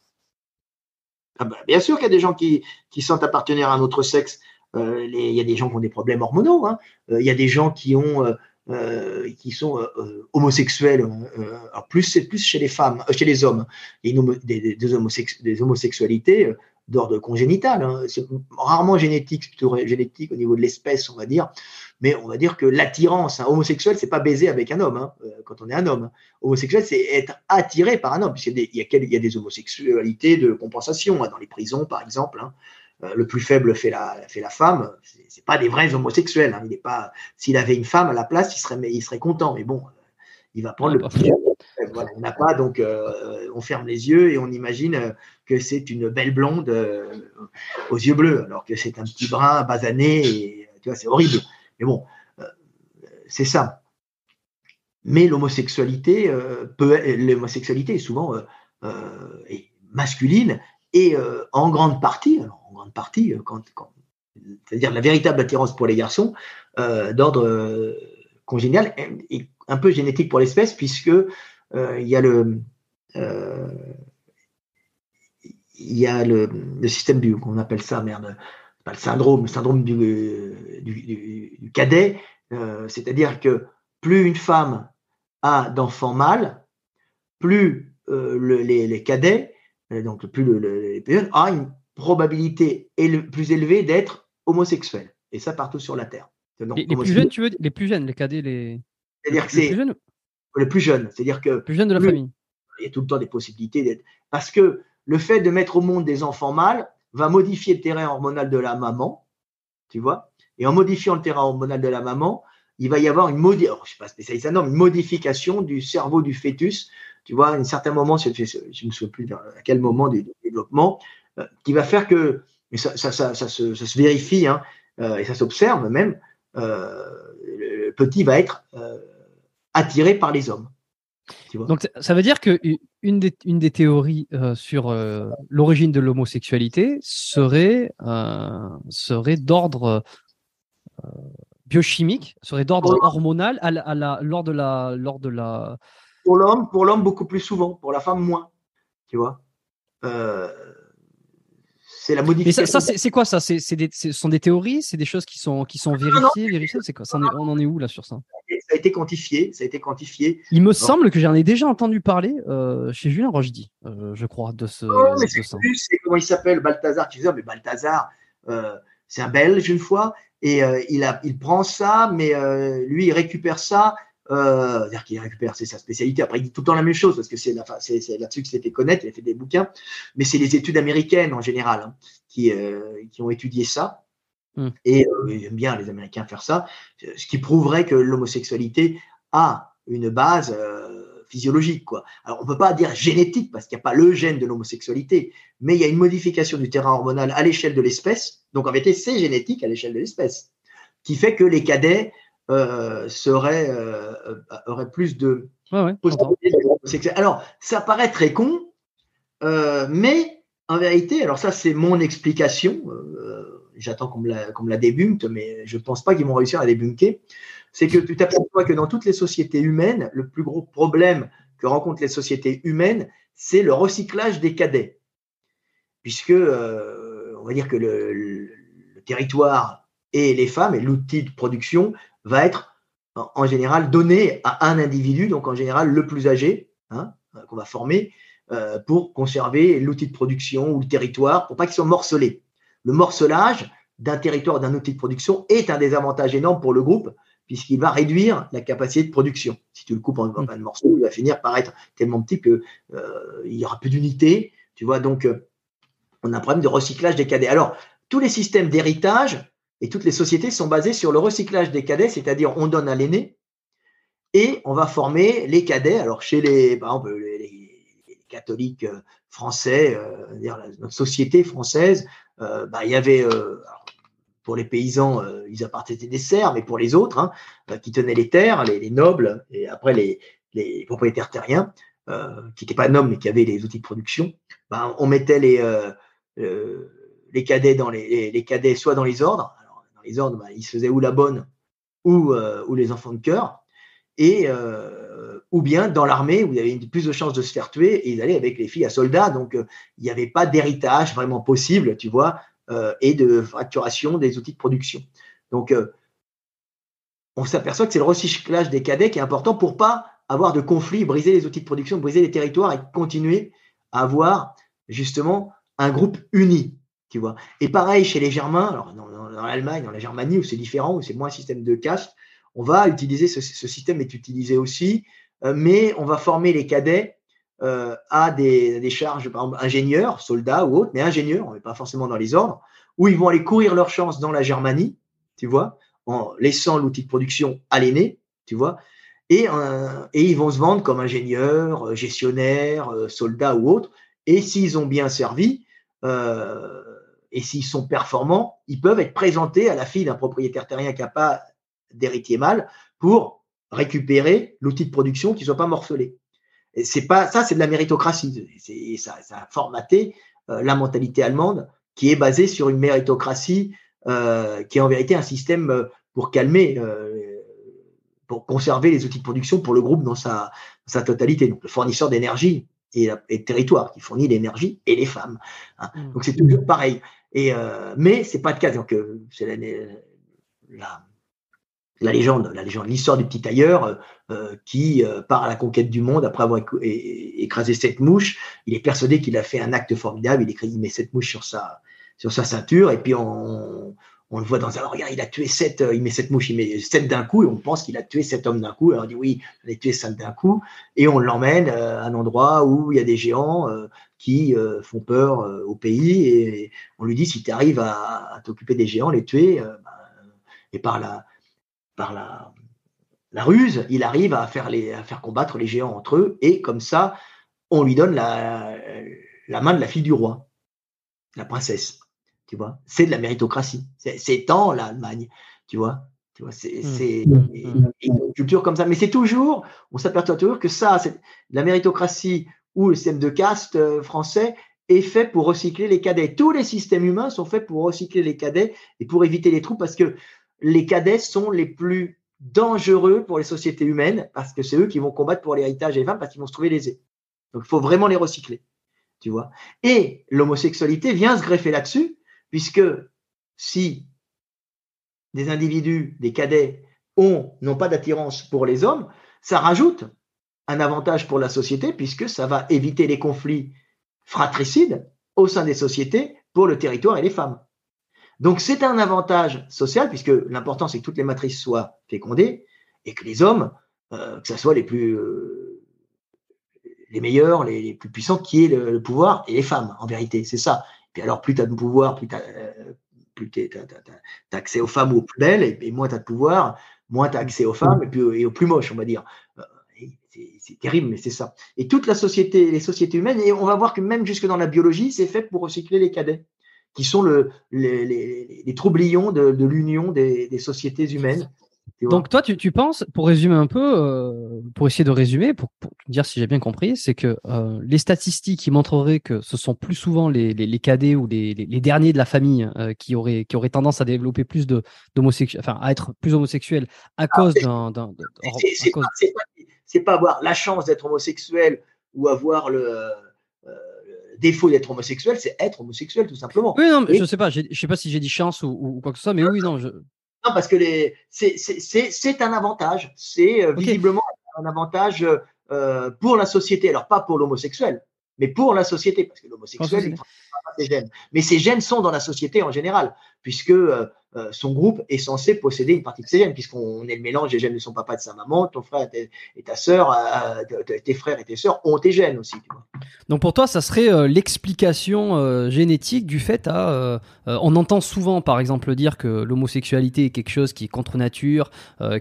Ah bah, bien sûr qu'il y a des gens qui, sentent appartenir à un autre sexe. Euh, il y a des gens qui ont des problèmes hormonaux. Hein. Euh, il y a des gens qui ont euh, qui sont homosexuels. plus c'est plus chez les femmes, chez les hommes. Il a des, des, homosexualités d'ordre congénital. Hein. C'est rarement génétique, plutôt génétique au niveau de l'espèce, on va dire mais on va dire que l'attirance hein, homosexuelle, c'est pas baiser avec un homme hein, euh, quand on est un homme. Homosexuel, c'est être attiré par un homme. Il y, a des, il y a des homosexualités de compensation hein, dans les prisons, par exemple. Euh, le plus faible fait la, fait la femme. C'est pas des vrais homosexuels. Il est pas. S'il avait une femme à la place, il serait, il serait content. Mais bon, euh, il va prendre le plus voilà, on n'a pas, donc on ferme les yeux et on imagine que c'est une belle blonde aux yeux bleus, alors que c'est un petit brun basané et tu vois, c'est horrible. Mais bon, euh, c'est ça. Mais l'homosexualité euh, l'homosexualité est souvent euh, masculine et en grande partie, en grande partie, c'est-à-dire la véritable attirance pour les garçons d'ordre congénial et un peu génétique pour l'espèce puisque il y a le il y a le, le système du qu'on appelle ça merde pas le syndrome, le syndrome du, cadet, euh, c'est-à-dire que plus une femme a d'enfants mâles, plus euh, les, cadets, euh, donc plus le, les jeunes, a une probabilité plus élevée d'être homosexuel. Et ça partout sur la Terre. les, plus jeunes, tu veux Les plus jeunes, les cadets, les. C'est-à-dire que c'est. Plus jeunes les plus jeunes. C'est-à-dire que. Plus jeunes de la famille. Il y a tout le temps des possibilités d'être. Parce que le fait de mettre au monde des enfants mâles, va modifier le terrain hormonal de la maman, tu vois, et en modifiant le terrain hormonal de la maman, il va y avoir une, modi oh, modification du cerveau du fœtus, tu vois, à un certain moment, je ne me plus à quel moment du développement, euh, qui va faire que, ça, ça se, vérifie, hein, euh, et ça s'observe même, euh, le petit va être attiré par les hommes. Donc ça veut dire que une des, une des théories euh, sur euh, l'origine de l'homosexualité serait, euh, serait d'ordre biochimique, serait d'ordre hormonal à la, lors de la, lors de la. Pour l'homme, pour l'homme beaucoup plus souvent, pour la femme moins, tu vois? C'est la modification. Mais ça, c'est quoi ça? C'est, Ce sont des théories? C'est des choses qui sont, qui sont vérifiées, vérifiées? C'est quoi? On en est où là sur ça? Ça a été quantifié. Ça a été quantifié. Il me semble que j'en ai déjà entendu parler euh, chez Julien Rochdy, euh, je crois, de ce. Oh, mais c'est, c'est comment il s'appelle Balthazar. Tu disais, mais Balthazar, euh, c'est un Belge une fois, et il, a, il prend ça, mais lui, il récupère ça euh, c'est-à-dire qu'il récupère, c'est sa spécialité. Après, il dit tout le temps la même chose parce que c'est là-dessus qu'il s'est fait connaître, il a fait des bouquins. Mais c'est les études américaines en général hein, qui, euh, qui ont étudié ça. Hmm. Et euh, ils aiment bien les Américains faire ça, ce qui prouverait que l'homosexualité a une base euh, physiologique. Quoi. Alors, on ne peut pas dire génétique parce qu'il n'y a pas le gène de l'homosexualité, mais il y a une modification du terrain hormonal à l'échelle de l'espèce. Donc, en vérité, c'est génétique à l'échelle de l'espèce, qui fait que les cadets euh, seraient, euh, auraient plus de Ouais, ouais, Alors, ça paraît très con, mais en vérité, alors ça, c'est mon explication. J'attends qu'on me la, me la débunkte, mais je ne pense pas qu'ils vont réussir à débunker c'est que tu t'aperçois que dans toutes les sociétés humaines, le plus gros problème que rencontrent les sociétés humaines, c'est le recyclage des cadets. Puisque, euh, on va dire que le, territoire et les femmes et l'outil de production va être en, général donné à un individu, donc en général le plus âgé, hein, qu'on va former, euh, pour conserver l'outil de production ou le territoire, pour pas qu'ils soient morcelés. Le morcelage d'un territoire, d'un outil de production est un désavantage énorme pour le groupe, puisqu'il va réduire la capacité de production. Si tu le coupes en mm. plein de morceaux, il va finir par être tellement petit qu'il euh, y aura plus d'unité. Tu vois, donc euh, on a un problème de recyclage des cadets. Alors, tous les systèmes d'héritage et toutes les sociétés sont basées sur le recyclage des cadets, c'est-à-dire on donne à l'aîné et on va former les cadets. Alors, chez les, les, catholiques euh, français, notre société française, bah, il y avait, pour les paysans, euh, ils appartenaient des serfs, mais pour les autres, hein, euh, qui tenaient les terres, les, nobles, et après les, propriétaires terriens, euh, qui n'étaient pas nobles, mais qui avaient les outils de production, ben, on mettait les, les cadets dans les, cadets soit dans les ordres, les ordres, ben, ils se faisaient ou la bonne ou, ou les enfants de cœur, et ou bien dans l'armée où il y avait plus de chances de se faire tuer et ils allaient avec les filles à soldats. Donc, il n'y avait pas d'héritage vraiment possible, tu vois. Euh, et de facturation des outils de production. Donc, euh, on s'aperçoit que c'est le recyclage des cadets qui est important pour pas avoir de conflits, briser les outils de production, briser les territoires et continuer à avoir justement un groupe uni. Et pareil chez les Germains, alors dans, l'Allemagne, dans la Germanie, où c'est différent, où c'est moins un système de caste, on va utiliser ce, système est utilisé aussi, euh, mais on va former les cadets euh, à des, charges, par exemple, ingénieurs, soldats ou autres, mais ingénieurs, on n'est pas forcément dans les ordres, où ils vont aller courir leur chance dans la Germanie, tu vois, en laissant l'outil de production à l'aîné, tu vois, et, euh, ils vont se vendre comme ingénieurs, gestionnaires, soldats ou autres, et s'ils ont bien servi, et s'ils sont performants, ils peuvent être présentés à la fille d'un propriétaire terrien qui n'a pas d'héritier mâle pour récupérer l'outil de production qui ne soit pas morcelé c'est pas ça, c'est de la méritocratie. C'est, ça, ça, a formaté euh, la mentalité allemande qui est basée sur une méritocratie euh, qui est en vérité un système euh, pour calmer, pour conserver les outils de production pour le groupe dans sa, sa totalité. Donc le fournisseur d'énergie et, le territoire qui fournit l'énergie et les femmes. Hein. Mmh. Donc c'est toujours pareil. Et mais c'est pas le cas. Donc c'est la, légende, la légende, l'histoire du petit tailleur euh, euh, qui euh, part à la conquête du monde après avoir écrasé cette mouche. Il est persuadé qu'il a fait un acte formidable. Il, écrit, il met cette mouche sur sa, sur sa ceinture et puis on, on le voit dans un regard. Il a tué sept, il met cette mouche, il met sept d'un coup et on pense qu'il a tué sept hommes d'un coup. Alors on dit oui, il a tué sept d'un coup et on l'emmène à un endroit où il y a des géants qui font peur au pays et on lui dit si tu arrives à, t'occuper des géants, les tuer, ben, et par la par la, la ruse, il arrive à faire, les, à faire combattre les géants entre eux, et comme ça, on lui donne la main de la fille du roi, la princesse. Tu vois, c'est de la méritocratie. C'est tant l'Allemagne, tu vois? Tu vois, c'est mmh. mmh. mmh. une culture comme ça. Mais c'est toujours, on s'aperçoit toujours que ça, la méritocratie ou le système de caste euh, français est fait pour recycler les cadets. Tous les systèmes humains sont faits pour recycler les cadets et pour éviter les trous parce que les cadets sont les plus dangereux pour les sociétés humaines parce que c'est eux qui vont combattre pour l'héritage des femmes parce qu'ils vont se trouver lésés. Donc il faut vraiment les recycler, tu vois? Et l'homosexualité vient se greffer là-dessus puisque si des individus, des cadets ont n'ont pas d'attirance pour les hommes, ça rajoute un avantage pour la société puisque ça va éviter les conflits fratricides au sein des sociétés pour le territoire et les femmes. Donc c'est un avantage social puisque l'important c'est que toutes les matrices soient fécondées et que les hommes, euh, que ce soit les plus euh, les meilleurs, les, plus puissants, qui aient le, pouvoir et les femmes en vérité, c'est ça. Puis alors plus tu as de pouvoir, plus tu as, euh, accès aux femmes ou aux plus belles et, moins tu as de pouvoir, moins tu as accès aux femmes et, puis, aux plus moches, on va dire. Euh, c'est terrible, mais c'est ça. Et toute la société, les sociétés humaines, et on va voir que même jusque dans la biologie, c'est fait pour recycler les cadets, qui sont le, les, troublions de, l'union des, sociétés humaines. Donc toi, tu, tu, penses, pour résumer un peu, euh, pour essayer de résumer, pour, pour dire si j'ai bien compris, c'est que euh, les statistiques qui montreraient que ce sont plus souvent les, les, les cadets ou les, les, derniers de la famille euh, qui, auraient, qui auraient tendance à développer plus de enfin à être plus homosexuels à ah, cause d'un. C'est pas, pas avoir la chance d'être homosexuel ou avoir le défaut d'être homosexuel, c'est être homosexuel tout simplement. Oui, non, mais je sais pas, je sais pas si j'ai dit chance ou, ou, quoi que ce soit, mais oui, non, je, non, parce que c'est un avantage. C'est euh, visiblement un avantage euh, pour la société. Alors, pas pour l'homosexuel, mais pour la société. Parce que l'homosexuel, il ne pas ses gènes. Mais ces gènes sont dans la société en général, puisque euh, euh, son groupe est censé posséder une partie de ses gènes, puisqu'on est le mélange des gènes de son papa et de sa maman, ton frère et ta sœur, euh, tes frères et tes sœurs ont tes gènes aussi. Donc pour toi, ça serait euh, l'explication génétique du fait à... on entend souvent, par exemple, dire que l'homosexualité est quelque chose qui est contre nature,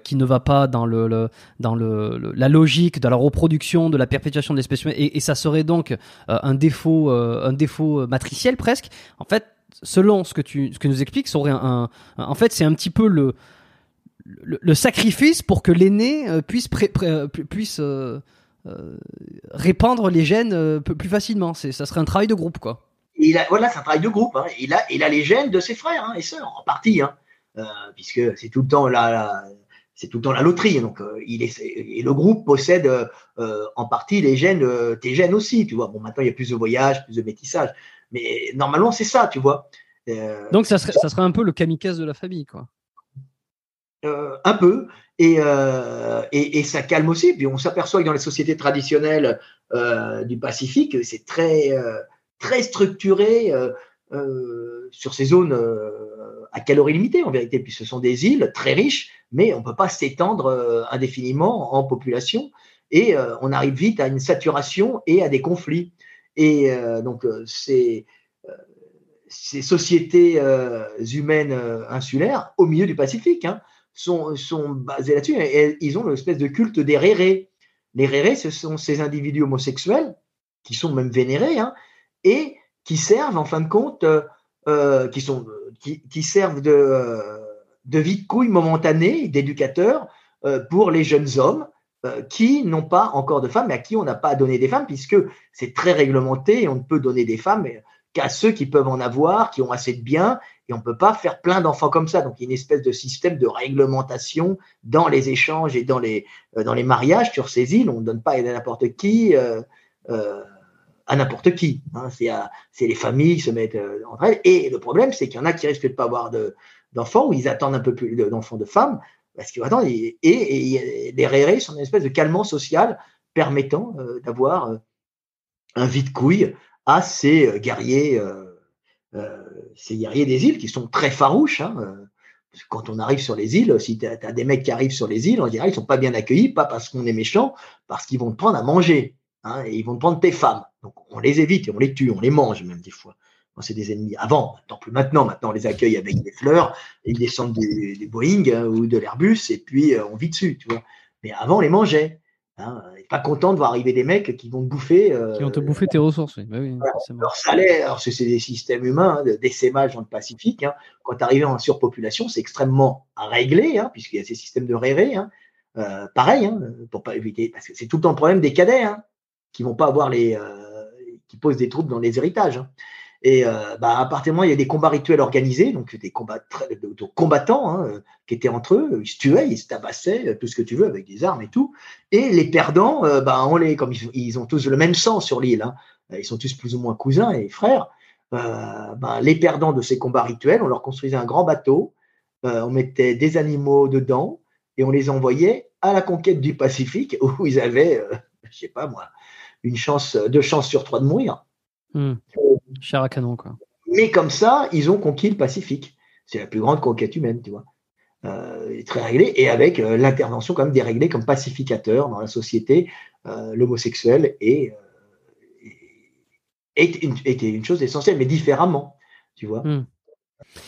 qui ne va pas dans, le, dans le, la logique de la reproduction, de la perpétuation de l'espèce humaine, et, et, ça serait donc un défaut, un défaut matriciel presque. En fait, selon ce que tu ce que nous expliques, en fait, c'est un petit peu le, le, sacrifice pour que l'aîné euh, puisse euh, euh, répandre les gènes plus facilement. C'est ça serait un travail de groupe, quoi. Il a, voilà, c'est un travail de groupe. Hein. Il a il a les gènes de ses frères hein, et sœurs en partie, hein. puisque c'est tout le temps la, c'est tout le temps la loterie. Donc, il est, et le groupe possède en partie les gènes, tes gènes aussi. Tu vois, bon, maintenant il y a plus de voyages, plus de métissage, mais normalement, c'est ça, tu vois. Euh, Donc, ça serait, ça serait un peu le kamikaze de la famille, quoi. Euh, un peu. Et, euh, et, et, ça calme aussi. Puis on s'aperçoit que dans les sociétés traditionnelles du Pacifique, c'est très, très structuré sur ces zones à calories limitées, en vérité. Puis ce sont des îles très riches, mais on ne peut pas s'étendre indéfiniment en population. Et on arrive vite à une saturation et à des conflits. Et euh, donc, euh, ces, euh, ces sociétés humaines insulaires, au milieu du Pacifique, hein, sont, basées là-dessus. Et, ils ont l'espèce de culte des rérés. Les rérés, ce sont ces individus homosexuels qui sont même vénérés hein, et qui servent, en fin de compte, qui, servent de, de vie de couille momentanée, d'éducateurs pour les jeunes hommes qui n'ont pas encore de femmes, mais à qui on n'a pas donné des femmes, puisque c'est très réglementé et on ne peut donner des femmes qu'à ceux qui peuvent en avoir, qui ont assez de biens, et on ne peut pas faire plein d'enfants comme ça. Donc il y a une espèce de système de réglementation dans les échanges et dans les, euh, dans les mariages sur ces îles. On ne donne pas à n'importe qui. Euh, euh, à n'importe qui. Hein. C'est les familles qui se mettent entre elles. Et le problème, c'est qu'il y en a qui risquent de pas avoir d'enfants, ou ils attendent un peu plus d'enfants de femmes, et, les rérés sont une espèce de calmant social permettant euh, d'avoir euh, un vide-couille à ces euh, guerriers, ces guerriers des îles qui sont très farouches. Hein, quand on arrive sur les îles, si tu as, des mecs qui arrivent sur les îles, on dirait ils sont pas bien accueillis, pas parce qu'on est méchant, parce qu'ils vont te prendre à manger. Hein, ils vont te prendre tes femmes. Donc on les évite et on les tue, on les mange même des fois c'est des ennemis. Avant, maintenant plus maintenant. Maintenant, on les accueille avec des fleurs, ils descendent des, Boeing hein, ou de l'Airbus et puis euh, on vit dessus, tu vois. Mais avant, on les mangeait. Hein. pas content de voir arriver des mecs qui vont te bouffer. Euh, qui vont te bouffer tes ressources, oui. Bah oui leur salaire, c'est des systèmes humains hein, d'essaimage dans le Pacifique. Quand tu arrives en surpopulation, c'est extrêmement à régler, puisqu'il y a ces systèmes de réré. Euh, pareil, pour pas éviter, parce que c'est tout le temps le problème des cadets, qui vont pas avoir les, qui posent des troubles dans les héritages. Et euh, bah, où il y a des combats rituels organisés, donc des combats de, combattants hein, euh, qui étaient entre eux, ils se tuaient, ils se tabassaient, euh, tout ce que tu veux, avec des armes et tout. Et les perdants, euh, bah, on les, comme ils, ont tous le même sang sur l'île, hein, ils sont tous plus ou moins cousins et frères. Bah, les perdants de ces combats rituels, on leur construisait un grand bateau, on mettait des animaux dedans et on les envoyait à la conquête du Pacifique où ils avaient, je sais pas moi, une chance, deux chances sur trois de mourir. Hmm. Cher à canon, quoi. Mais comme ça, ils ont conquis le Pacifique. C'est la plus grande conquête humaine, tu vois. Euh, très réglé et avec euh, l'intervention quand même déréglée comme pacificateur dans la société, euh, l'homosexuel est, une, était une chose essentielle, mais différemment, tu vois. Hmm.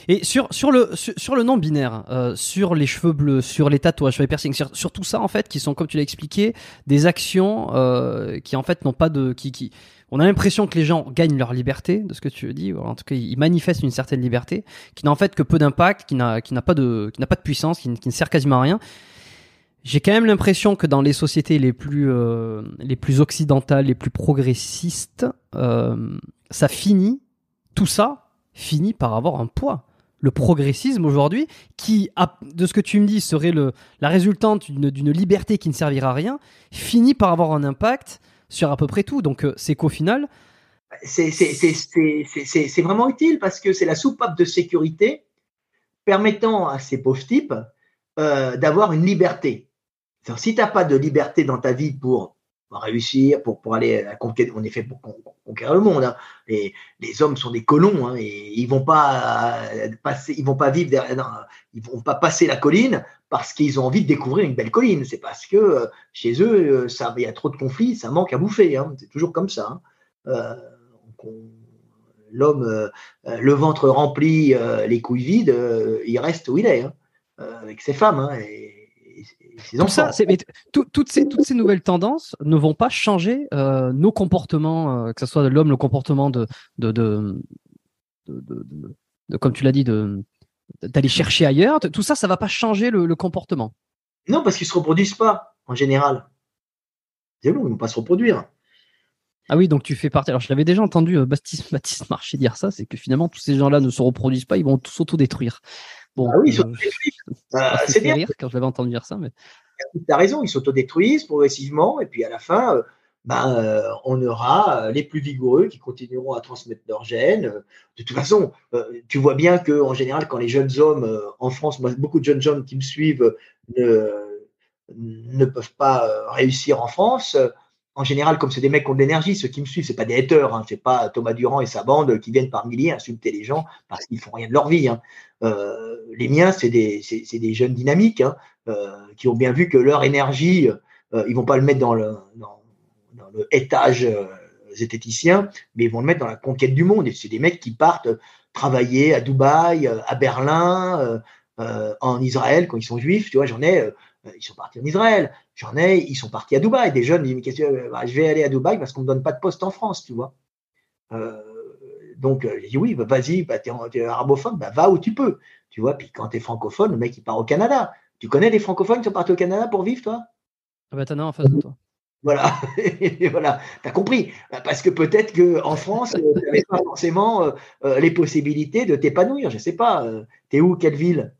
Et sur, sur, le, sur, le non binaire, euh, sur les cheveux bleus, sur les tatouages, sur les piercings, sur, tout ça en fait, qui sont comme tu l'as expliqué, des actions euh, qui en fait n'ont pas de, qui, qui, on a l'impression que les gens gagnent leur liberté, de ce que tu dis, ou en tout cas ils manifestent une certaine liberté, qui n'a en fait que peu d'impact, qui n'a, pas de, pas de puissance, qui, ne sert quasiment à rien. J'ai quand même l'impression que dans les sociétés les plus, euh, les plus occidentales, les plus progressistes, ça finit, tout ça finit par avoir un poids. Le progressisme aujourd'hui, qui, de ce que tu me dis, serait le, la résultante d'une liberté qui ne servira à rien, finit par avoir un impact sur à peu près tout. Donc euh, c'est qu'au final... C'est vraiment utile parce que c'est la soupape de sécurité permettant à ces pauvres types d'avoir une liberté si tu n'as pas de liberté dans ta vie pour réussir, pour, pour aller à conquérir, on est fait pour conquérir le monde. Hein. Les, hommes sont des colons hein, et ils vont pas euh, passer, ils vont pas vivre, derrière, ils vont pas passer la colline parce qu'ils ont envie de découvrir une belle colline. C'est parce que euh, chez eux, euh, ça, il y a trop de conflits, ça manque à bouffer. Hein. C'est toujours comme ça. L'homme, le ventre rempli, les couilles vides, il reste où il est, avec ses femmes. Et, ça, toutes, ces, toutes ces nouvelles tendances ne vont pas changer euh, nos comportements, euh, que ce soit de l'homme, le comportement de, de, de, de comme tu l'as dit, d'aller chercher ailleurs. Tout ça, ça va pas changer le, comportement. Non, parce qu'ils se reproduisent pas en général. C'est bon, ils vont pas se reproduire. Ah oui, donc tu fais partie. Alors, je l'avais déjà entendu euh, Baptiste, Baptiste Marché dire ça, c'est que finalement, tous ces gens-là ne se reproduisent pas, ils vont s'autodétruire. Bon, ah oui, ils s'autodétruisent. c'est bien. rire quand je l'avais entendu dire ça. Mais... Tu as raison, ils s'autodétruisent progressivement, et puis à la fin, euh, ben, euh, on aura les plus vigoureux qui continueront à transmettre leurs gènes. De toute façon, tu vois bien que en général, quand les jeunes hommes en France, moi, beaucoup de jeunes hommes qui me suivent ne, ne peuvent pas réussir en France, en général, comme c'est des mecs qui ont de l'énergie, ceux qui me suivent, c'est pas des haters, hein, c'est pas Thomas Durand et sa bande qui viennent par milliers insulter les gens parce qu'ils font rien de leur vie. Hein. Euh, les miens, c'est des, des, jeunes dynamiques hein, euh, qui ont bien vu que leur énergie, euh, ils vont pas le mettre dans le, dans, le étage zététicien, mais ils vont le mettre dans la conquête du monde. Et c'est des mecs qui partent travailler à Dubaï, à Berlin, en Israël quand ils sont juifs. Tu vois, j'en ai euh, ils sont partis en Israël. J'en ai, ils sont partis à Dubaï. Des jeunes, disent bah, Je vais aller à Dubaï parce qu'on ne me donne pas de poste en France, tu vois. Euh, donc, euh, j'ai dit Oui, bah, vas-y, bah, tu es, arabophone, bah, va où tu peux. Tu vois, puis quand tu es francophone, le mec, il part au Canada. Tu connais des francophones qui sont partis au Canada pour vivre, toi? Ah, bah, t'en as en face de toi. Voilà, voilà, t'as compris. Parce que peut-être qu'en France, tu n'avais pas forcément les possibilités de t'épanouir. Je ne sais pas. T'es où, quelle ville?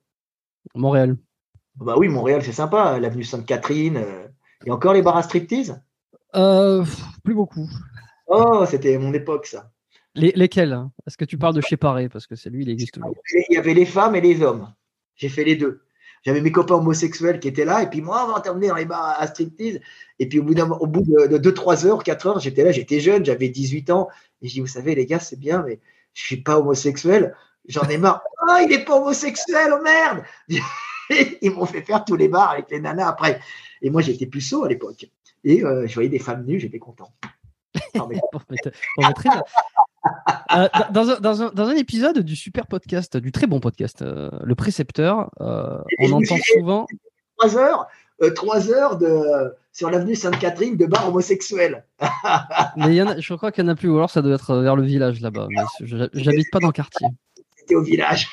Montréal. Bah oui, Montréal, c'est sympa. L'avenue Sainte-Catherine. Euh, et encore les bars à striptease? Euh, Plus beaucoup. Oh, c'était mon époque, ça. Les, lesquels hein? Est-ce que tu parles de chez Paré? Parce que c'est lui, il existe toujours. Il y avait les femmes et les hommes. J'ai fait les deux. J'avais mes copains homosexuels qui étaient là, et puis moi, on va t'emmener dans les bars à striptease. Et puis au bout, au bout de 2-3 heures, 4 heures, j'étais là, j'étais jeune, j'avais 18 ans. Et je dis, vous savez, les gars, c'est bien, mais je suis pas homosexuel. J'en ai marre. Ah, il est pas homosexuel, oh merde ils m'ont fait faire tous les bars avec les nanas après. Et moi, j'étais plus saut à l'époque. Et euh, je voyais des femmes nues, j'étais content. Euh, dans, un, dans, un, dans, un, épisode du super podcast, du très bon podcast, euh, Le Précepteur, on entend souvent. Trois heures, trois heures de, sur l'avenue Sainte-Catherine de bar homosexuel. mais y en a, je crois qu'il n'y en a plus, ou alors ça doit être vers le village là-bas. Mais j'habite pas dans le quartier. C'était au village.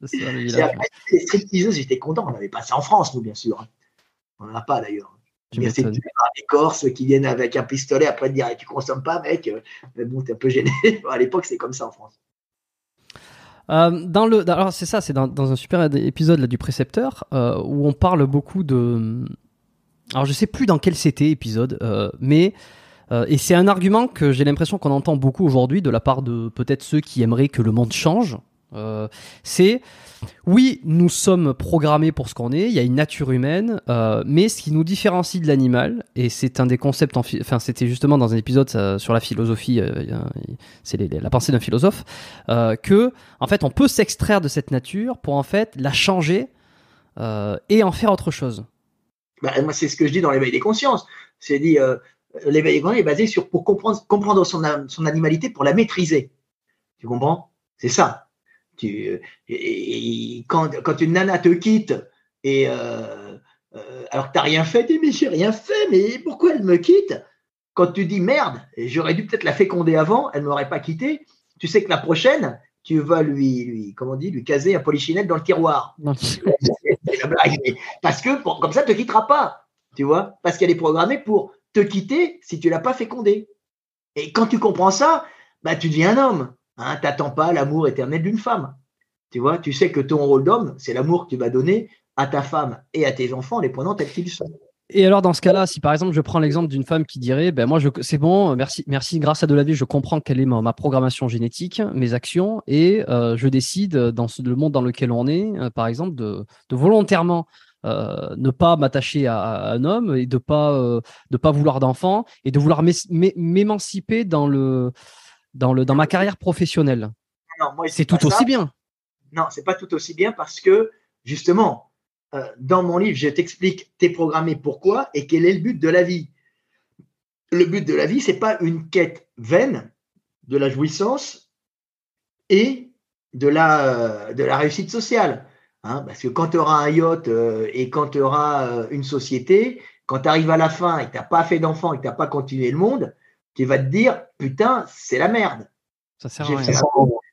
Les stripteaseuses, j'étais content. On n'avait pas ça en France, nous, bien sûr. On n'en a pas d'ailleurs. Des Corses qui viennent avec un pistolet après dire Tu consommes pas, mec. Mais bon, t'es un peu gêné. à l'époque, c'est comme ça en France. Euh, dans le, alors c'est ça, c'est dans, un super épisode là, du précepteur euh, où on parle beaucoup de. Alors je sais plus dans quel c'était épisode, euh, mais et c'est un argument que j'ai l'impression qu'on entend beaucoup aujourd'hui de la part de peut-être ceux qui aimeraient que le monde change, euh, c'est oui, nous sommes programmés pour ce qu'on est, il y a une nature humaine, euh, mais ce qui nous différencie de l'animal, et c'est un des concepts, enfin c'était justement dans un épisode sur la philosophie, euh, c'est la pensée d'un philosophe, que en fait on peut s'extraire de cette nature pour en fait la changer et en faire autre chose. Bah, moi c'est ce que je dis dans l'éveil des consciences, c'est dit l'éveil des consciences est basé sur pour comprendre, son animalité pour la maîtriser. Tu comprends? C'est ça Tu, et, quand, quand, une nana te quitte et euh, euh, alors que tu n'as rien fait, tu dis mais j'ai rien fait, mais pourquoi elle me quitte? Quand tu dis merde, j'aurais dû peut-être la féconder avant, elle ne m'aurait pas quitté. Tu sais que la prochaine, tu vas lui, lui comment on dit, lui caser un polichinelle dans le tiroir. Parce que comme ça, ne te quittera pas, tu vois, parce qu'elle est programmée pour te quitter si tu l'as pas fécondée. Et quand tu comprends ça, bah, tu deviens un homme. Hein, tu n'attends pas l'amour éternel d'une femme. Tu vois, tu sais que ton rôle d'homme, c'est l'amour que tu vas donner à ta femme et à tes enfants, les prenant tels qu'ils sont. Et alors dans ce cas-là, si par exemple je prends l'exemple d'une femme qui dirait, ben moi c'est bon, merci, merci, grâce à de la vie, je comprends quelle est ma, programmation génétique, mes actions, et euh, je décide dans le monde dans lequel on est, euh, par exemple, de, volontairement euh, ne pas m'attacher à, un homme et de pas pas vouloir d'enfant et de vouloir m'émanciper dans le dans le dans ma carrière professionnelle. c'est tout aussi bien. Non, c'est pas tout aussi bien parce que justement, euh, dans mon livre, je t'explique, t'es programmé pourquoi et quel est le but de la vie. Le but de la vie, c'est pas une quête vaine de la jouissance et de la, euh, de la réussite sociale. Hein, parce que quand tu auras un yacht euh, et quand tu auras une société, quand tu arrives à la fin et que tu n'as pas fait d'enfant et que tu n'as pas continué le monde, tu vas te dire putain, c'est la merde. Ça sert à rien.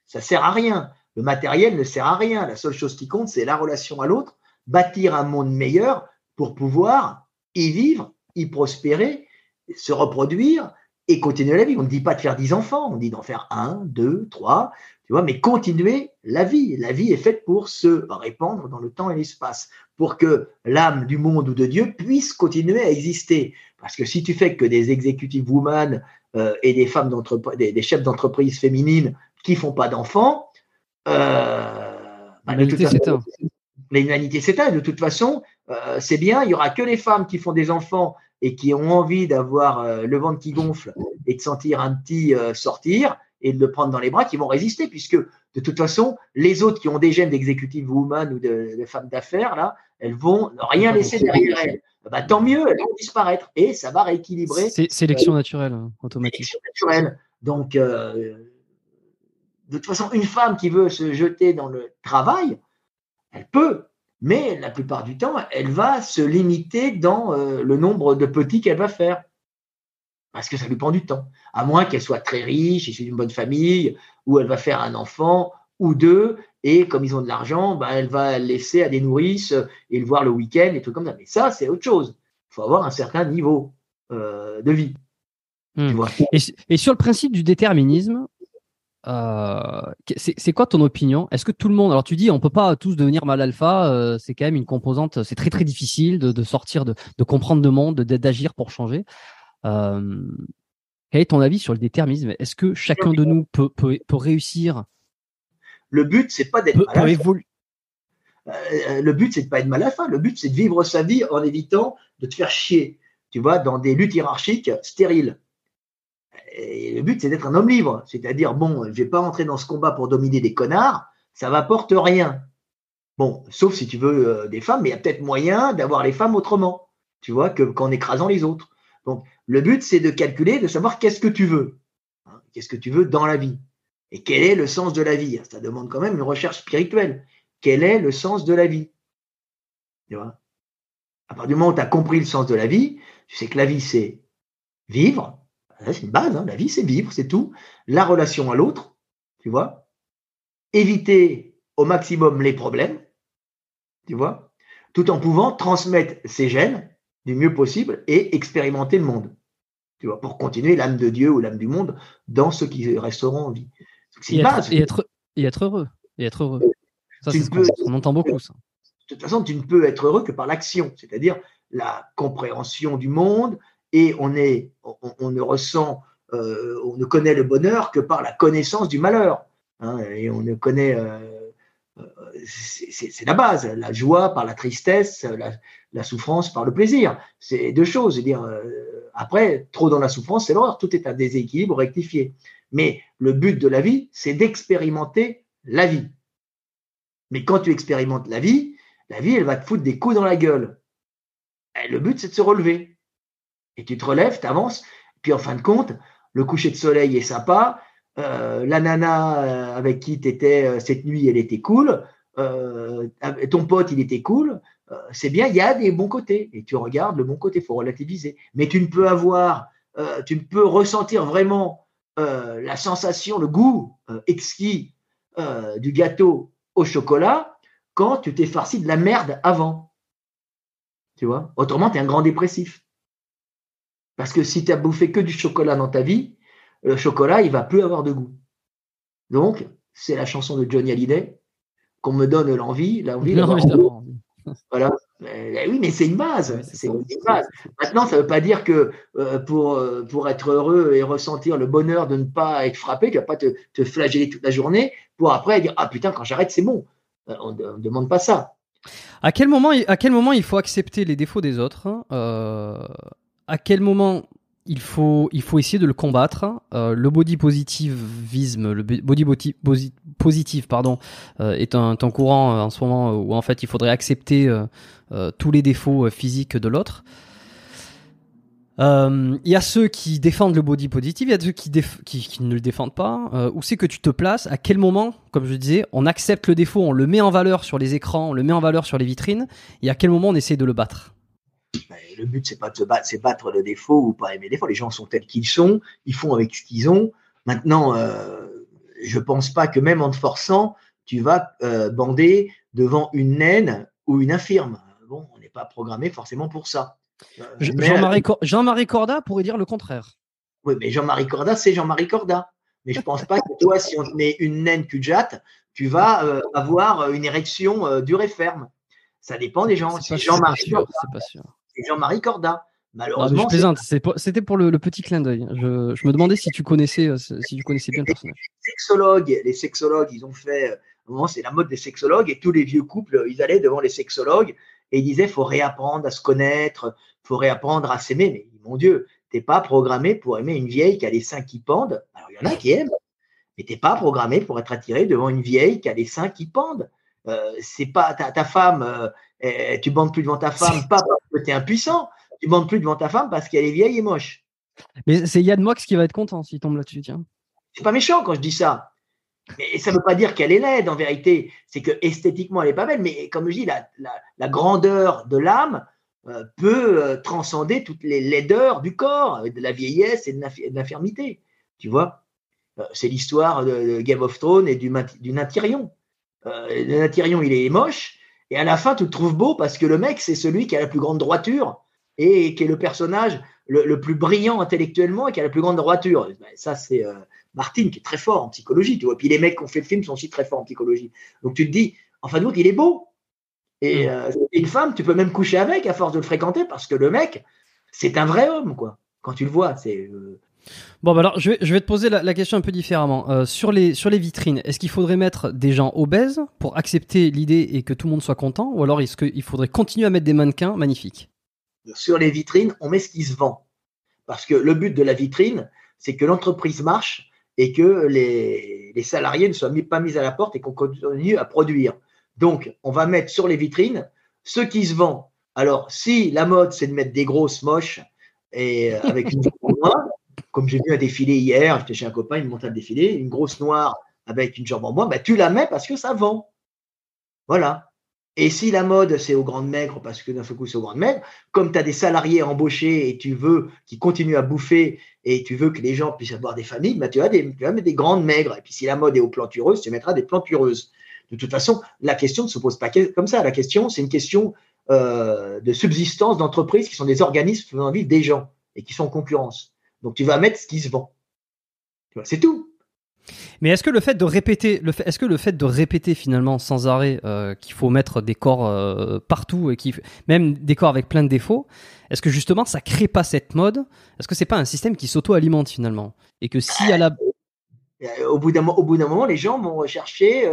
Ça sert à rien. Le matériel ne sert à rien. La seule chose qui compte, c'est la relation à l'autre bâtir un monde meilleur pour pouvoir y vivre, y prospérer, se reproduire et continuer la vie. On ne dit pas de faire dix enfants, on dit d'en faire un, deux, trois, tu vois, mais continuer la vie. La vie est faite pour se répandre dans le temps et l'espace, pour que l'âme du monde ou de Dieu puisse continuer à exister. Parce que si tu fais que des executive women euh, et des femmes des, des, chefs d'entreprise féminines qui font pas d'enfants, euh, bah, l'humanité s'éteint. De toute façon, euh, c'est bien, il y aura que les femmes qui font des enfants et qui ont envie d'avoir euh, le ventre qui gonfle et de sentir un petit euh, sortir et de le prendre dans les bras qui vont résister, puisque de toute façon, les autres qui ont des gènes d'executive woman ou de, femmes d'affaires, là, elles vont rien laisser derrière elles. Bah, tant mieux, elles vont disparaître et ça va rééquilibrer. C'est sélection naturelle, hein, automatique. Sélection naturelle. Donc, de toute façon, une femme qui veut se jeter dans le travail, elle peut, mais la plupart du temps, elle va se limiter dans euh, le nombre de petits qu'elle va faire. Parce que ça lui prend du temps. À moins qu'elle soit très riche, issue d'une bonne famille, où elle va faire un enfant ou deux, et comme ils ont de l'argent, bah, elle va le laisser à des nourrices et le voir le week-end et tout comme ça. Mais ça, c'est autre chose. Il faut avoir un certain niveau euh, de vie. Hmm. et, sur le principe du déterminisme, euh, c'est quoi ton opinion? Est-ce que tout le monde, alors tu dis on peut pas tous devenir mal alpha, euh, c'est quand même une composante, c'est très très difficile de, sortir, de, comprendre le monde, d'agir pour changer. Euh, quel est ton avis sur le déterminisme? Est-ce que chacun de nous peut, peut, réussir? Le but c'est pas d'être mal alpha. le but c'est de pas être mal alpha. Le but c'est de vivre sa vie en évitant de te faire chier. Tu vois, dans des luttes hiérarchiques stériles et le but, c'est d'être un homme libre. C'est-à-dire, bon, je ne vais pas rentrer dans ce combat pour dominer des connards, ça n'apporte rien. Bon, sauf si tu veux euh, des femmes, mais il y a peut-être moyen d'avoir les femmes autrement, tu vois, qu'en écrasant les autres. Donc, le but, c'est de calculer, de savoir qu'est-ce que tu veux. Hein, qu'est-ce que tu veux dans la vie. Et quel est le sens de la vie Ça demande quand même une recherche spirituelle. Quel est le sens de la vie Tu vois? À partir du moment où tu as compris le sens de la vie, tu sais que la vie, c'est vivre, c'est une base, hein. la vie c'est vivre, c'est tout. La relation à l'autre, tu vois? Éviter au maximum les problèmes, tu vois, tout en pouvant transmettre ses gènes du mieux possible et expérimenter le monde, tu vois, pour continuer l'âme de Dieu ou l'âme du monde dans ceux qui resteront en vie. Et, être, et, être, et, être, heureux. Et être heureux. Ça, c'est on entend beaucoup ça. De toute façon, tu ne peux être heureux que par l'action, c'est-à-dire la compréhension du monde, et on, est, on, ne ressent, euh, on ne connaît le bonheur que par la connaissance du malheur. Hein, et on ne connaît, euh, euh, c'est la base, la joie par la tristesse, la, souffrance par le plaisir. C'est deux choses. dire, après, trop dans la souffrance, c'est l'horreur. Tout est un déséquilibre rectifié. Mais le but de la vie, c'est d'expérimenter la vie. Mais quand tu expérimentes la vie, la vie, elle va te foutre des coups dans la gueule. Et le but, c'est de se relever. Et tu te relèves, tu avances, puis en fin de compte, le coucher de soleil est sympa, la nana avec qui tu étais cette nuit, elle était cool, ton pote, il était cool, c'est bien, il y a des bons côtés. Et tu regardes le bon côté, il faut relativiser. Mais tu ne peux avoir, tu ne peux ressentir vraiment la sensation, le goût exquis du gâteau au chocolat quand tu t'es farci de la merde avant. Tu vois? Autrement, tu es un grand dépressif. Parce que si tu as bouffé que du chocolat dans ta vie, le chocolat, il va plus avoir de goût. Donc, c'est la chanson de Johnny Hallyday qu'on me donne l'envie, l'envie Voilà. oui, mais c'est une base. c'est une base. Maintenant, ça ne veut pas dire que euh, pour, euh, pour être heureux et ressentir le bonheur de ne pas être frappé, tu ne vas pas te, te, flageller toute la journée pour après dire Ah putain, quand j'arrête, c'est bon. Euh, on ne demande pas ça. À quel, moment, à quel moment il faut accepter les défauts des autres hein? À quel moment il faut, il faut essayer de le combattre euh, Le body positivisme, le body positive, pardon, est un, un, courant en ce moment où en fait il faudrait accepter tous les défauts physiques de l'autre. Euh, il y a ceux qui défendent le body positive, il y a ceux qui, qui, ne le défendent pas. Euh, où c'est que tu te places À quel moment, comme je disais, on accepte le défaut, on le met en valeur sur les écrans, on le met en valeur sur les vitrines, et à quel moment on essaie de le battre? Le but, c'est pas de se battre, c'est battre le défaut ou pas aimer le défaut. Les gens sont tels qu'ils sont, ils font avec ce qu'ils ont. Maintenant, euh, je pense pas que même en te forçant, tu vas euh, bander devant une naine ou une infirme. Bon, on n'est pas programmé forcément pour ça. Jean-Marie Corda pourrait dire le contraire. Oui, mais Jean-Marie Corda, c'est Jean-Marie Corda. Mais je ne pense pas que toi, si on te met une naine cul tu vas euh, avoir euh, une érection euh, dure et ferme. Ça dépend des gens. C'est Jean-Marie Corda. Jean-Marie Corda. Malheureusement. je plaisante. C'était pour le, petit clin d'œil. Je, me demandais si tu connaissais, si tu connaissais bien le personnage. Les sexologues, les sexologues, ils ont fait. c'est la mode des sexologues et tous les vieux couples, ils allaient devant les sexologues et ils disaient faut réapprendre à se connaître, faut réapprendre à s'aimer. Mais mon Dieu, t'es pas programmé pour aimer une vieille qui a les seins qui pendent. Alors il y en a qui aiment, mais t'es pas programmé pour être attiré devant une vieille qui a les seins qui pendent. Euh, c'est pas ta, femme, euh, tu bandes plus devant ta femme pas parce que tu es impuissant, tu bandes plus devant ta femme parce qu'elle est vieille et moche. Mais c'est Yann Moix qui va être content s'il tombe là-dessus, tiens. C'est pas méchant quand je dis ça. Mais ça ne veut pas dire qu'elle est laide en vérité. C'est que esthétiquement, elle n'est pas belle. Mais comme je dis, la, grandeur de l'âme euh, peut euh, transcender toutes les laideurs du corps, de la vieillesse et de l'infirmité. Tu vois? C'est l'histoire de, Game of Thrones et du, du. Natyrion, il est moche. Et à la fin, tu le trouves beau parce que le mec, c'est celui qui a la plus grande droiture et qui est le personnage le, plus brillant intellectuellement et qui a la plus grande droiture. Ben, ça, c'est Martine qui est très fort en psychologie, tu vois. Puis les mecs qui ont fait le film sont aussi très forts en psychologie. Donc tu te dis, en fin de compte, il est beau. Et mm. euh, une femme, tu peux même coucher avec à force de le fréquenter parce que le mec, c'est un vrai homme, quoi. Quand tu le vois, c'est. Euh, bon, bah alors je vais, je vais te poser la, question un peu différemment. Euh, sur, les, sur les vitrines, est-ce qu'il faudrait mettre des gens obèses pour accepter l'idée et que tout le monde soit content? Ou alors est-ce qu'il faudrait continuer à mettre des mannequins magnifiques? Sur les vitrines, on met ce qui se vend. Parce que le but de la vitrine, c'est que l'entreprise marche et que les, salariés ne soient pas mis à la porte et qu'on continue à produire. Donc, on va mettre sur les vitrines ce qui se vend. Alors, si la mode, c'est de mettre des grosses moches et euh, avec une noire, comme j'ai vu un défilé hier, j'étais chez un copain, il me montait le défilé, une grosse noire avec une jambe en moins, ben, tu la mets parce que ça vend. Voilà. Et si la mode, c'est aux grandes maigres, parce que d'un seul coup, c'est aux grandes maigres, comme tu as des salariés embauchés et tu veux qu'ils continuent à bouffer et tu veux que les gens puissent avoir des familles, bah, tu, vas des, tu vas mettre des grandes maigres. Et puis si la mode est aux plantureuses, tu mettras des plantureuses. De toute façon, la question ne se pose pas comme ça. La question, c'est une question euh, de subsistance d'entreprises qui sont des organismes faisant vivre des gens et qui sont en concurrence. Donc tu vas mettre ce qui se vend. C'est tout. Mais est-ce que le fait de répéter, le est-ce que le fait de répéter finalement sans arrêt euh, qu'il faut mettre des corps euh, partout et qui, même des corps avec plein de défauts, est-ce que justement ça crée pas cette mode? Est-ce que c'est pas un système qui s'auto-alimente finalement? Et que si à la euh, au bout d'un moment, les gens vont rechercher,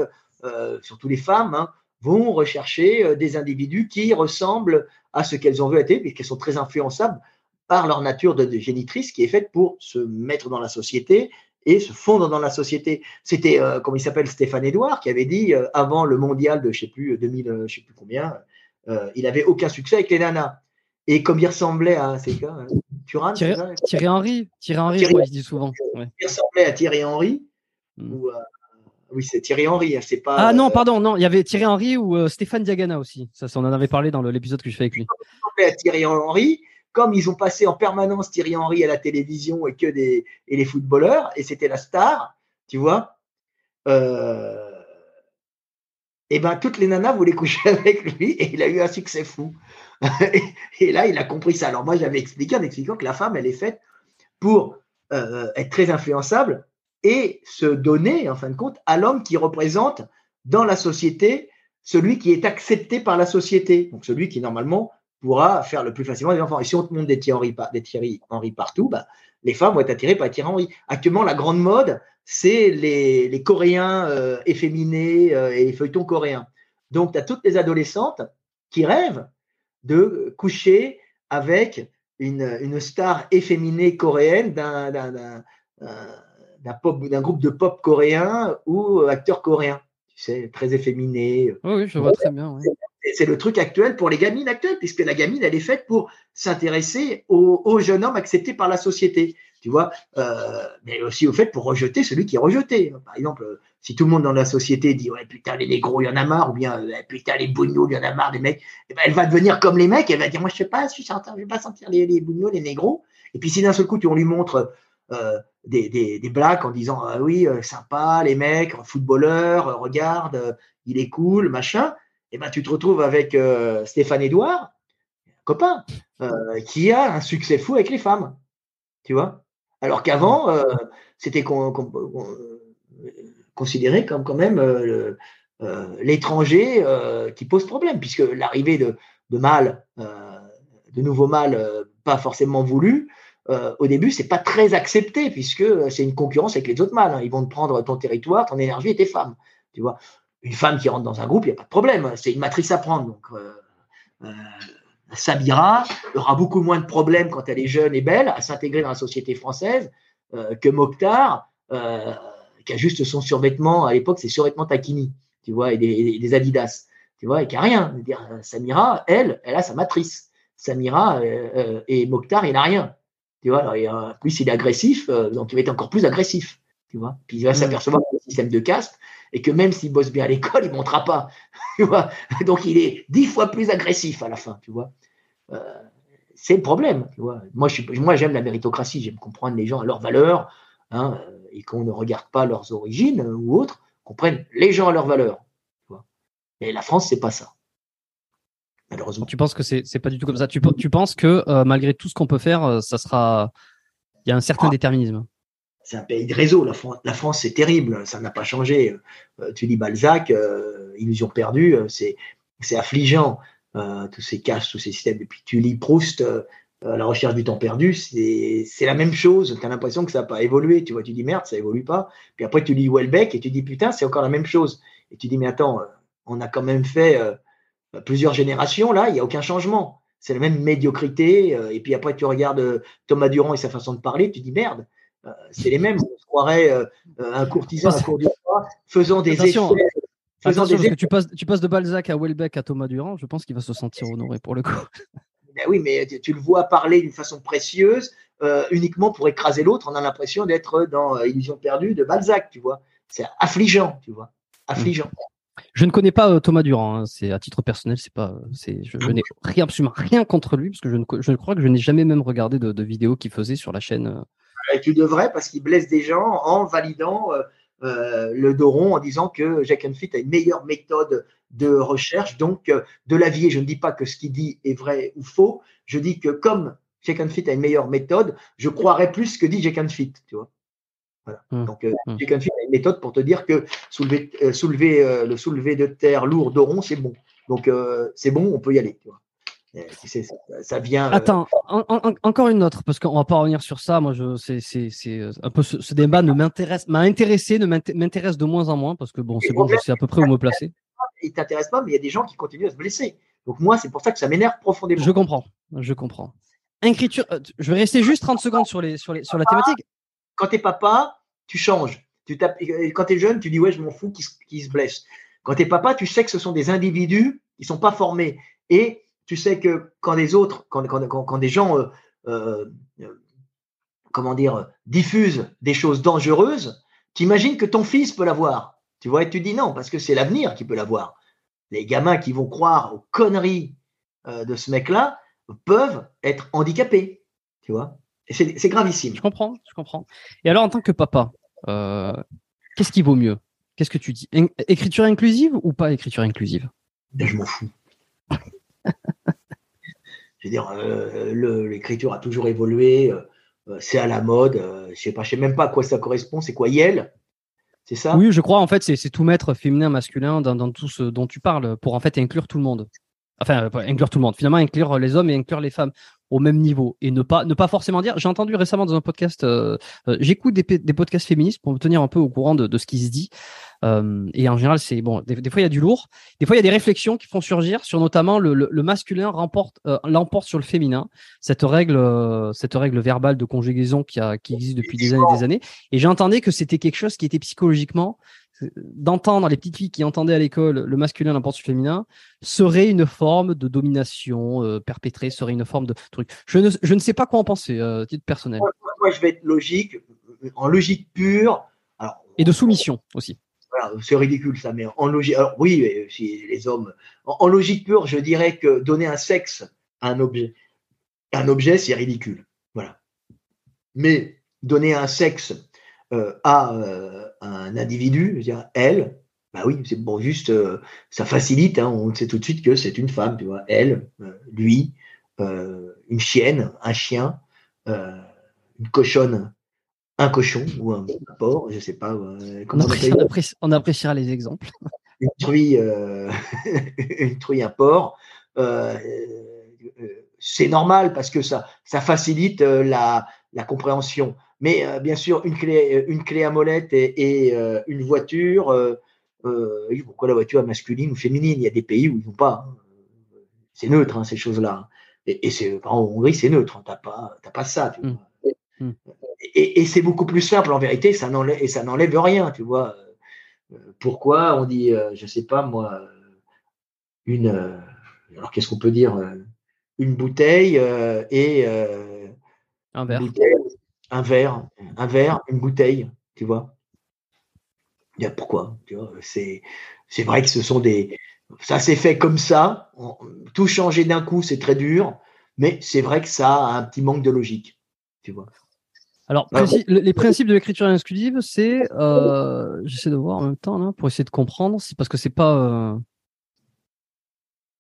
surtout les femmes, hein, vont rechercher des individus qui ressemblent à ce qu'elles ont vu être et qui sont très influençables par leur nature de, génitrice qui est faite pour se mettre dans la société et se fondre dans la société. C'était, euh, comme il s'appelle, Stéphane Edouard, qui avait dit, euh, avant le mondial de, je sais plus, 2000, euh, je sais plus combien, il n'avait aucun succès avec les nanas. Et comme il ressemblait à, c'est quoi, Thierry, Thierry Henry, Thierry Henry, Thierry, il dit souvent. Il ressemblait à Thierry Henry, Hmm. ou, oui, c'est Thierry Henry. hein, C'est pas. Ah non, pardon, non, il y avait Thierry Henry ou Stéphane Diagana aussi. Ça, ça, on en avait parlé dans l'épisode que je fais avec lui. fait à Thierry Henry, comme ils ont passé en permanence Thierry Henry à la télévision et que des les footballeurs, et c'était la star, tu vois. Euh, et ben toutes les nanas voulaient coucher avec lui et il a eu un succès fou. et, et là, il a compris ça. Alors moi, j'avais expliqué en expliquant que la femme, elle est faite pour euh, être très influençable et se donner, en fin de compte, à l'homme qui représente dans la société celui qui est accepté par la société. Donc celui qui normalement pourra faire le plus facilement des enfants. Et si on te montre des Thierry, des Thierry Henry partout, bah, les femmes vont être attirées par Thierry Henry. Actuellement, la grande mode, c'est les, les Coréens euh, efféminés euh, et les feuilletons coréens. Donc, tu as toutes les adolescentes qui rêvent de coucher avec une, une star efféminée coréenne d'un d'un- d'un- euh, d'un groupe de pop coréen ou acteur coréen. Tu sais, très efféminé, Oui, je vois très bien. ouais. C'est le truc actuel pour les gamines actuelles, puisque la gamine, elle est faite pour s'intéresser au, au jeune homme accepté par la société, tu vois, euh, mais aussi au fait pour rejeter celui qui est rejeté. Par exemple, si tout le monde dans la société dit ouais putain les négros, il y en a marre, ou bien euh, putain les bougnoules, il y en a marre des mecs, eh ben, elle va devenir comme les mecs, elle va dire moi je sais pas, je suis je vais pas sentir les, les les négros. Et puis si d'un seul coup tu on lui montre euh, des, des, blagues en disant ah oui euh, sympa les mecs, footballeurs, regarde, il est cool, machin et ben, tu te retrouves avec euh, Stéphane Edouard, copain, euh, qui a un succès fou avec les femmes. Tu vois? Alors qu'avant, euh, c'était con- con- con- considéré comme quand même l'étranger qui pose problème, puisque l'arrivée de, mâles, de nouveaux mâles pas forcément voulus, au début, c'est pas très accepté, puisque c'est une concurrence avec les autres mâles. hein. Ils vont te prendre ton territoire, ton énergie et tes femmes. Tu vois? Une femme qui rentre dans un groupe, il n'y a pas de problème. C'est une matrice à prendre. Donc, euh, euh, Samira aura beaucoup moins de problèmes quand elle est jeune et belle à s'intégrer dans la société française euh, que Mokhtar, euh, qui a juste son survêtement. À l'époque, c'est survêtement Takini, tu vois, et des, Adidas, tu vois, et qui a rien. Samira, elle, elle a sa matrice. Samira et Mokhtar, il n'a rien. Tu vois, alors, et, est agressif, donc il va être encore plus agressif. Tu vois, puis il va s'apercevoir que le système de caste et que même s'il bosse bien à l'école, il ne montera pas. Tu vois Donc il est dix fois plus agressif à la fin, tu vois. Euh, c'est le problème, tu vois. Moi, je suis, moi, j'aime la méritocratie, j'aime comprendre les gens à leurs valeurs, hein, et qu'on ne regarde pas leurs origines euh, ou autres, qu'on prenne les gens à leurs valeurs. Tu vois. Et la France, c'est pas ça. Malheureusement. Tu penses que c'est c'est pas du tout comme ça? Tu, tu penses que euh, malgré tout ce qu'on peut faire, euh, ça sera. Il y a un certain Ah. déterminisme? C'est un pays de réseau. La, Fran- la France, c'est terrible, ça n'a pas changé. Euh, tu lis Balzac, euh, Illusion perdue, euh, c'est affligeant, tous ces caches, tous ces systèmes. Et puis tu lis Proust, La recherche du temps perdu, c'est la même chose. Tu as l'impression que ça n'a pas évolué. Tu vois, tu dis merde, ça évolue pas. Puis après, tu lis Welbeck et tu dis putain, c'est encore la même chose. Et tu dis mais attends, on a quand même fait plusieurs générations là, il n'y a aucun changement. C'est la même médiocrité. et puis après, tu regardes Thomas Durand et sa façon de parler, tu dis merde. Euh, c'est les mêmes. On se croirait euh, euh, un courtisan à court du roi, faisant des Attention. effets. Faisant Attention, des parce que tu passes, tu passes de Balzac à Welbeck à Thomas Durand, je pense qu'il va se sentir honoré pour le coup. Ben oui, mais tu, tu le vois parler d'une façon précieuse, euh, uniquement pour écraser l'autre. On a l'impression d'être dans euh, Illusion perdue de Balzac, tu vois. C'est affligeant, tu vois. Affligeant. Je ne connais pas euh, Thomas Durand. hein. C'est à titre personnel, c'est pas, c'est, je, je n'ai rien, absolument rien contre lui parce que je, ne, je crois que je n'ai jamais même regardé de, de vidéos qu'il faisait sur la chaîne. Et tu devrais, parce qu'il blesse des gens en validant euh, euh, le dos rond, en disant que Jack and Fit a une meilleure méthode de recherche, donc euh, de l'avis. Et je ne dis pas que ce qu'il dit est vrai ou faux. Je dis que comme Jack and Fit a une meilleure méthode, je croirais plus ce que dit Jack and Fit, tu vois. Voilà. Hmm. Donc, euh, Hmm. Jack and Fit a une méthode pour te dire que soulever, euh, soulever euh, le soulevé de terre lourd de rond, c'est bon. Donc, euh, c'est bon, on peut y aller. Tu vois. Euh, ça, vient. euh, Attends, en- en- encore une autre parce qu'on va pas revenir sur ça. Moi, je, c'est, euh, un peu ce, ce débat ne m'intéresse, m'a intéressé, ne m'int- m'intéresse de moins en moins parce que bon, c'est bon, je sais à peu près où me placer. il t'intéresse pas, mais il y a des gens qui continuent à se blesser. Donc moi, c'est pour ça que ça m'énerve profondément. Je comprends, je comprends. Écriture, je vais rester juste 30 secondes sur les, sur les, sur la thématique. Quand t'es papa, tu changes. Tu quand t'es jeune, tu dis ouais, je m'en fous qu'ils se, qu'ils se blessent. Quand t'es papa, tu sais que ce sont des individus qui sont pas formés. Et tu sais que quand des autres, quand, quand, quand, quand des gens, euh, euh, comment dire, diffusent des choses dangereuses, T'imagines que ton fils peut l'avoir. Tu vois, et tu dis non, parce que c'est l'avenir qui peut l'avoir. Les gamins qui vont croire aux conneries euh, de ce mec-là peuvent être handicapés. Tu vois Et c'est gravissime. Je comprends, je comprends. Et alors, en tant que papa, qu'est-ce qui vaut mieux? Qu'est-ce que tu dis? Écriture inclusive ou pas écriture inclusive? Ben, Je m'en fous. je veux dire, euh, l'écriture a toujours évolué. Euh, c'est à la mode. Euh, je sais pas, je sais même pas à quoi ça correspond. C'est quoi Yel C'est ça? Oui, je crois. En fait, c'est tout mettre féminin, masculin dans, tout ce dont tu parles pour en fait inclure tout le monde. Enfin, inclure tout le monde. Finalement, inclure les hommes et inclure les femmes au même niveau et ne pas ne pas forcément dire. J'ai entendu récemment dans un podcast. J'écoute des, podcasts féministes pour me tenir un peu au courant de, de ce qui se dit. Euh, et en général, c'est bon. Des, fois, il y a du lourd. Des fois, il y a des réflexions qui font surgir sur notamment le, le, masculin remporte euh, l'emporte sur le féminin. Cette règle, euh, cette règle verbale de conjugaison qui, a, qui existe depuis des années, et des années. Et j'entendais que c'était quelque chose qui était psychologiquement d'entendre les petites filles qui entendaient à l'école le masculin l'emporte sur le féminin serait une forme de domination perpétrée, serait une forme de truc. Je ne, je ne sais pas quoi en penser, titre personnel. Moi, je vais être logique, en logique pure. et de soumission aussi c'est ridicule ça, mais en logique, alors oui, si les hommes, en, logique pure, je dirais que donner un sexe à un objet, un objet, c'est ridicule, voilà. Mais donner un sexe euh, à euh, un individu, je veux dire, elle, bah oui, c'est bon, juste, euh, ça facilite, hein, on sait tout de suite que c'est une femme, tu vois, elle, lui, une chienne, un chien, une cochonne un cochon ou un porc, je sais pas. Euh, comment on, appréciera les exemples. Une truie, euh, une truie, un porc. Euh, c'est normal parce que ça, ça facilite la, la compréhension. Mais bien sûr, une clé, une clé à molette et, une voiture. pourquoi la voiture est masculine ou féminine? Il y a des pays où ils n'ont pas. Hein. C'est neutre, hein, ces choses-là. Et, et c'est, en Hongrie, c'est neutre. Tu n'as pas, pas ça. Tu mmh. Mmh et, c'est beaucoup plus simple en vérité, ça n'enlève, et ça n'enlève rien, tu vois. Euh, pourquoi on dit, euh, je sais pas moi, une, euh, alors qu'est-ce qu'on peut dire, une bouteille et un verre, un verre, un verre, une bouteille, tu vois. Il y a pourquoi, c'est, c'est vrai que ce sont des, ça s'est fait comme ça, tout changer d'un coup, c'est très dur, mais c'est vrai que ça a un petit manque de logique, tu vois. Alors, les principes de l'écriture inclusive, c'est, euh, j'essaie de voir en même temps là, pour essayer de comprendre, c'est parce que c'est pas. Euh,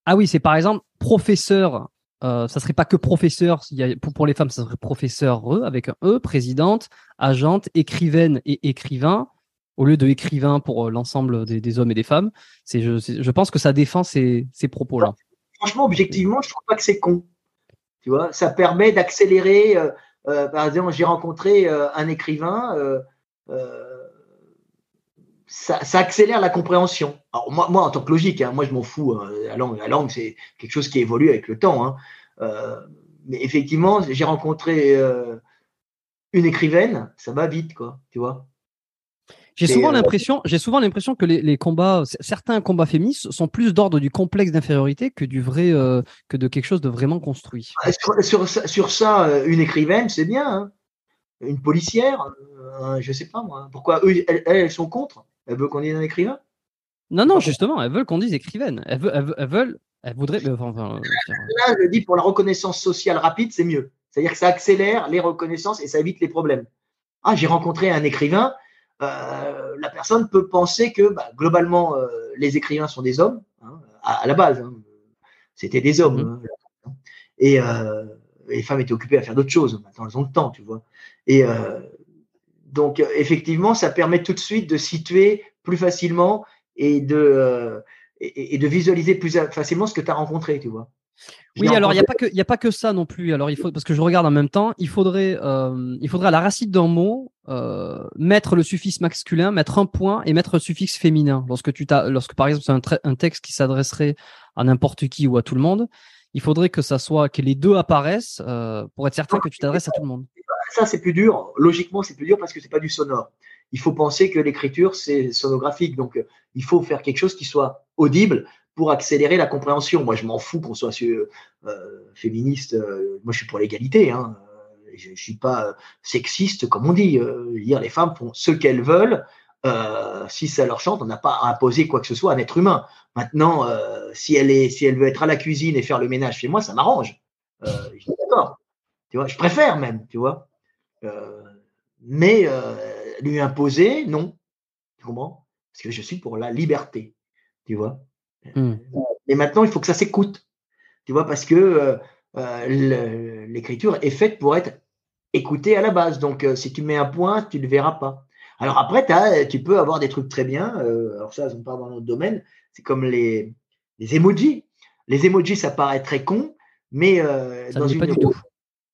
ah oui, c'est par exemple professeur. Euh, ça serait pas que professeur. pour, les femmes, ça serait professeur avec un E, présidente, agente, écrivaine et écrivain, au lieu de écrivain pour l'ensemble des, hommes et des femmes. Je, pense que ça défend ces, propos-là. Franchement, objectivement, je trouve pas que c'est con. Tu vois, ça permet d'accélérer euh, par exemple, j'ai rencontré euh, un écrivain, euh, ça, accélère la compréhension. Alors moi, moi en tant que logique, hein, moi je m'en fous. Hein, la langue, la langue c'est quelque chose qui évolue avec le temps. Hein. mais effectivement, j'ai rencontré une écrivaine, ça va vite, quoi, tu vois. J'ai souvent l'impression, j'ai souvent l'impression que les, combats, certains combats féministes sont plus d'ordre du complexe d'infériorité que du vrai, que de quelque chose de vraiment construit. Ah, sur, sur, ça, euh, une écrivaine, c'est bien. Une policière, euh, je sais pas moi. Pourquoi eux, elles, sont contre? Elles veulent qu'on dise un écrivain? Non, non, justement, elles veulent qu'on dise écrivaine. Elles veulent, elles veulent, elles voudraient. Là, je dis pour la reconnaissance sociale rapide, c'est mieux. C'est-à-dire que ça accélère les reconnaissances et ça évite les problèmes. Ah, j'ai rencontré un écrivain euh, la personne peut penser que bah, globalement, euh, les écrivains sont des hommes, hein, à, la base. Hein. C'était des hommes. Mhm. Hein. et euh, les femmes étaient occupées à faire d'autres choses. Maintenant, elles ont le temps, tu vois. Et donc, effectivement, ça permet tout de suite de situer plus facilement et de, et de visualiser plus facilement ce que tu as rencontré, tu vois. Oui, alors il n'y a, pas que, a pas que ça non plus. Alors, il faut, parce que je regarde en même temps, il faudrait, euh, il faudrait à la racine d'un mot euh, mettre le suffixe masculin, mettre un point et mettre le suffixe féminin. Lorsque, tu lorsque par exemple, c'est un, texte qui s'adresserait à n'importe qui ou à tout le monde, il faudrait que ça soit que les deux apparaissent euh, pour être certain que tu t'adresses à tout le monde. Ça, c'est plus dur. Logiquement, c'est plus dur parce que c'est pas du sonore. Il faut penser que l'écriture, c'est sonographique. Donc, il faut faire quelque chose qui soit audible pour accélérer la compréhension. Moi, je m'en fous qu'on soit euh, féministe. Euh, moi, je suis pour l'égalité. Hein. je ne suis pas sexiste comme on dit. dire les femmes font ce qu'elles veulent. si ça leur chante, on n'a pas à imposer quoi que ce soit à un être humain. Maintenant, si elle est, si elle veut être à la cuisine et faire le ménage chez moi, ça m'arrange. je d'accord. Tu vois, je préfère même, tu vois. Mais lui imposer, non. Tu comprends? Parce que je suis pour la liberté, tu vois? Hmm. Et maintenant, il faut que ça s'écoute, tu vois, parce que euh, euh, l'écriture est faite pour être écoutée à la base. Donc, euh, si tu mets un point, tu ne le verras pas. Alors après, tu peux avoir des trucs très bien. alors ça, on parle dans notre domaine. C'est comme les, les emojis. Les emojis, ça paraît très con, mais dans une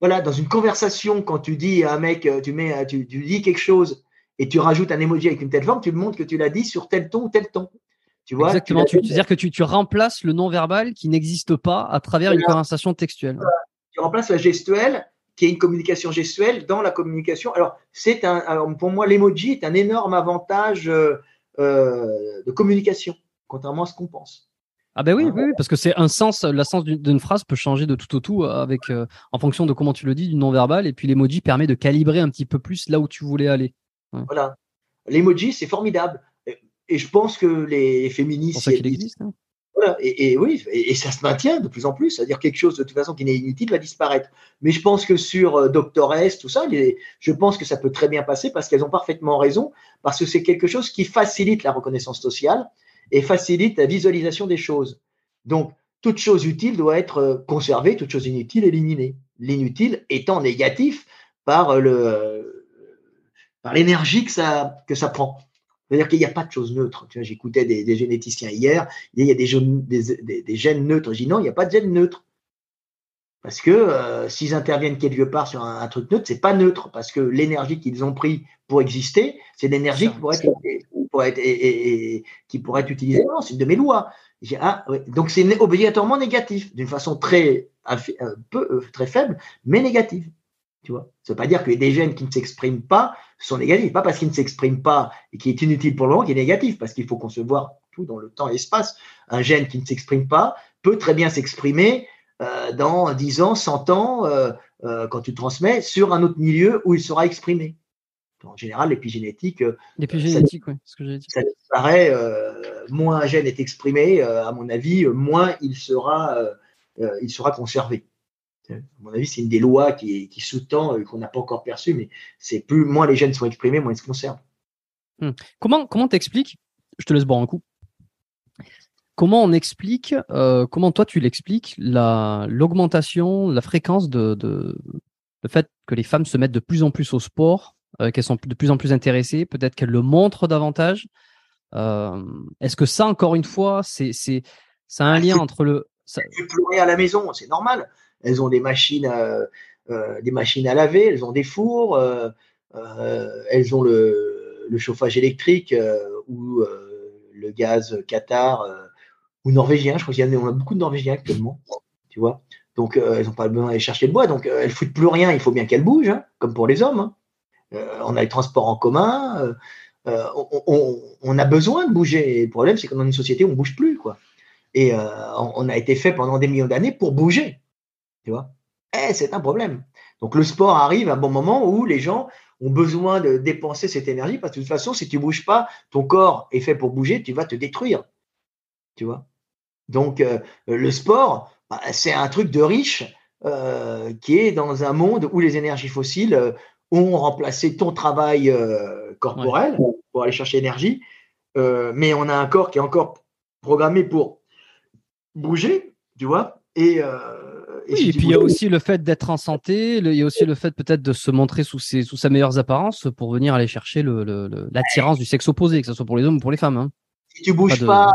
voilà, dans une conversation, quand tu dis à un mec, tu mets, tu, tu dis quelque chose et tu rajoutes un emoji avec une telle forme, tu montres que tu l'as dit sur tel ton ou tel ton. Tu vois, Exactement. Tu, veux dire que tu, tu remplaces le non-verbal qui n'existe pas à travers une conversation textuelle. Tu remplaces la gestuelle, qui est une communication gestuelle, dans la communication. Alors, c'est un, pour moi, l'emoji est un énorme avantage euh, euh, de communication, contrairement à ce qu'on pense. Ah ben oui, oui, oui, parce que c'est un sens, la sens d'une phrase peut changer de tout au tout avec, euh, en fonction de comment tu le dis, du non-verbal, et puis l'emoji permet de calibrer un petit peu plus là où tu voulais aller. Voilà. L'emoji, c'est formidable. Et je pense que les féministes. C'est pour ça qu'il existe. Hein. Voilà, et, oui, et, ça se maintient de plus en plus. C'est-à-dire quelque chose de toute façon qui n'est inutile va disparaître. Mais je pense que sur euh, Doctor S, tout ça, je pense que ça peut très bien passer parce qu'elles ont parfaitement raison, parce que c'est quelque chose qui facilite la reconnaissance sociale et facilite la visualisation des choses. Donc, toute chose utile doit être euh, conservée, toute chose inutile éliminée. L'inutile étant négatif par euh, le, par l'énergie que ça, que ça prend. C'est-à-dire qu'il n'y a pas de choses neutres. Tu vois, j'écoutais des, généticiens hier, il y a des, des, des, gènes neutres. Je dis non, il n'y a pas de gènes neutres. Parce que euh, s'ils interviennent quelque part sur un, truc neutre, c'est pas neutre, parce que l'énergie qu'ils ont pris pour exister, c'est l'énergie qui pourrait être, être, et, qui pourrait être utilisée. Non, c'est une de mes lois. Donc c'est obligatoirement négatif, d'une façon très, un peu, euh, très faible, mais négative. Tu vois, ça veut pas dire que des gènes qui ne s'expriment pas sont négatifs. Pas parce qu'ils ne s'expriment pas et qui est inutile pour le moment qui est négatif, parce qu'il faut concevoir tout dans le temps et l'espace. Un gène qui ne s'exprime pas peut très bien s'exprimer euh, dans 10 ans, 100 ans, euh, euh, quand tu transmets, sur un autre milieu où il sera exprimé. En général, l'épigénétique. L'épigénétique, oui, ce que j'ai dit. Ça disparaît, moins un gène est exprimé, à mon avis, moins il sera, il sera conservé. À mon avis, c'est une des lois qui, qui sous-tend, euh, qu'on n'a pas encore perçu, mais c'est plus, moins les gènes sont exprimés, moins ils se conservent. Hmm. Comment comment t'expliques Je te laisse boire un coup. Comment on explique, euh, comment toi tu l'expliques, la, l'augmentation, la fréquence de, de, le fait que les femmes se mettent de plus en plus au sport, euh, qu'elles sont de plus en plus intéressées, peut-être qu'elles le montrent davantage. est-ce que ça, encore une fois, c'est, c'est, ça a un ah, lien entre le. Ça... pleurer à la maison, c'est normal elles ont des machines, à, euh, des machines à laver, elles ont des fours, euh, euh, elles ont le, le chauffage électrique ou le gaz Qatar ou norvégien. Je crois qu'il y en a, beaucoup de Norvégiens actuellement, tu vois. Donc, elles n'ont pas besoin d'aller chercher le bois. Donc, elles ne foutent plus rien. Il faut bien qu'elles bougent, hein, comme pour les hommes. Hein. On a les transports en commun. on, a besoin de bouger. le problème, c'est que dans une société, on ne bouge plus. Quoi. Et on a été fait pendant des millions d'années pour bouger. Tu Eh, c'est un problème. Donc le sport arrive à un bon moment où les gens ont besoin de dépenser cette énergie parce que de toute façon, si tu bouges pas, ton corps est fait pour bouger, tu vas te détruire. Tu vois Donc euh, le sport, bah, c'est un truc de riche euh, qui est dans un monde où les énergies fossiles euh, ont remplacé ton travail corporel pour aller chercher l'énergie, mais on a un corps qui est encore programmé pour bouger, tu vois, et et puis il y a aussi le fait d'être en santé, il y a aussi le fait peut-être de se montrer sous, ses, sous sa meilleure apparence pour venir aller chercher l'attirance du sexe opposé, que ce soit pour les hommes ou pour les femmes. Hein. Si tu bouges pas,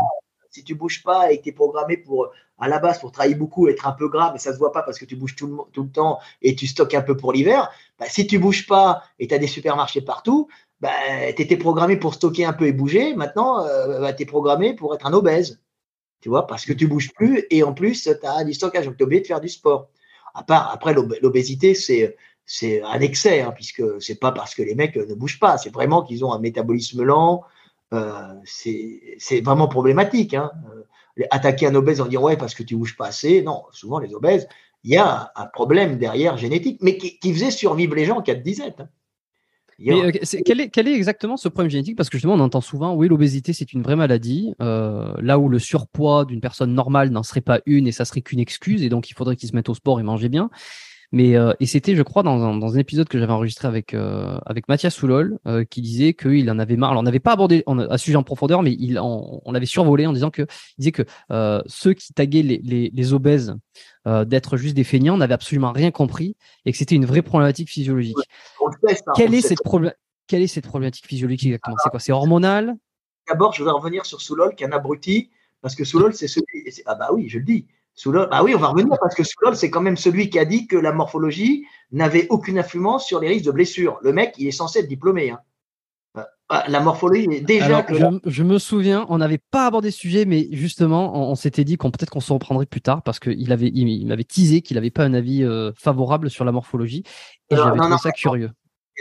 si tu bouges pas et que tu es programmé pour à la base pour travailler beaucoup, être un peu gras, mais ça se voit pas parce que tu bouges tout le, tout le temps et tu stockes un peu pour l'hiver, bah, si tu bouges pas et tu as des supermarchés partout, bah, tu étais programmé pour stocker un peu et bouger, maintenant euh, bah, tu es programmé pour être un obèse tu vois, parce que tu bouges plus et en plus, tu as du stockage, donc tu es obligé de faire du sport. Après, l'obésité, c'est un excès, hein, puisque c'est pas parce que les mecs ne bougent pas, c'est vraiment qu'ils ont un métabolisme lent. Euh, c'est vraiment problématique. Hein. Euh, attaquer un obèse en disant ouais parce que tu bouges pas assez, non, souvent les obèses, il y a un problème derrière génétique, mais qui, faisait survivre les gens en cas de disette. Hein. Mais, quel, est, quel, est, exactement ce problème génétique? Parce que justement, on entend souvent, oui, l'obésité, c'est une vraie maladie, là où le surpoids d'une personne normale n'en serait pas une et ça serait qu'une excuse, et donc il faudrait qu'il se mette au sport et manger bien. Mais euh, et c'était, je crois, dans un, dans un épisode que j'avais enregistré avec euh, avec Mathias Soulol, euh, qui disait qu'il en avait marre. Alors, on n'avait pas abordé un sujet en profondeur, mais il, on, on l'avait survolé en disant que il disait que ceux qui taguaient les, les, les obèses d'être juste des feignants n'avaient absolument rien compris et que c'était une vraie problématique physiologique. quelle est cette problématique Quelle est cette problématique physiologique exactement? C'est quoi? C'est hormonal? D'abord, je vais revenir sur Soulol, qui est un abruti, parce que Soulol, c'est celui. Ah bah oui, je le dis Soulol, bah oui, on va revenir parce que Soulol, c'est quand même celui qui a dit que la morphologie n'avait aucune influence sur les risques de blessure. Le mec, il est censé être diplômé. Hein. Euh, bah, la morphologie, déjà. je, me souviens, on n'avait pas abordé ce sujet, mais justement, on, s'était dit qu'on peut-être qu'on se reprendrait plus tard parce qu'il avait, il, m'avait teasé qu'il n'avait pas un avis euh, favorable sur la morphologie. Et j'avais trouvé ça curieux.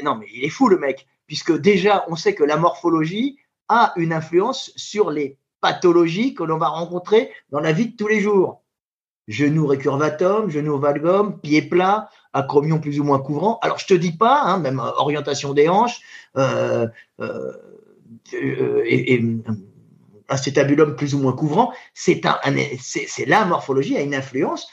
Non, mais il est fou, le mec, puisque déjà, on sait que la morphologie a une influence sur les pathologies que l'on va rencontrer dans la vie de tous les jours genou récurvatum, genou valgum, pied plat, acromion plus ou moins couvrant. Alors je te dis pas, hein, même euh, orientation des hanches euh, euh, et, acétabulum plus ou moins couvrant, c'est la morphologie a une influence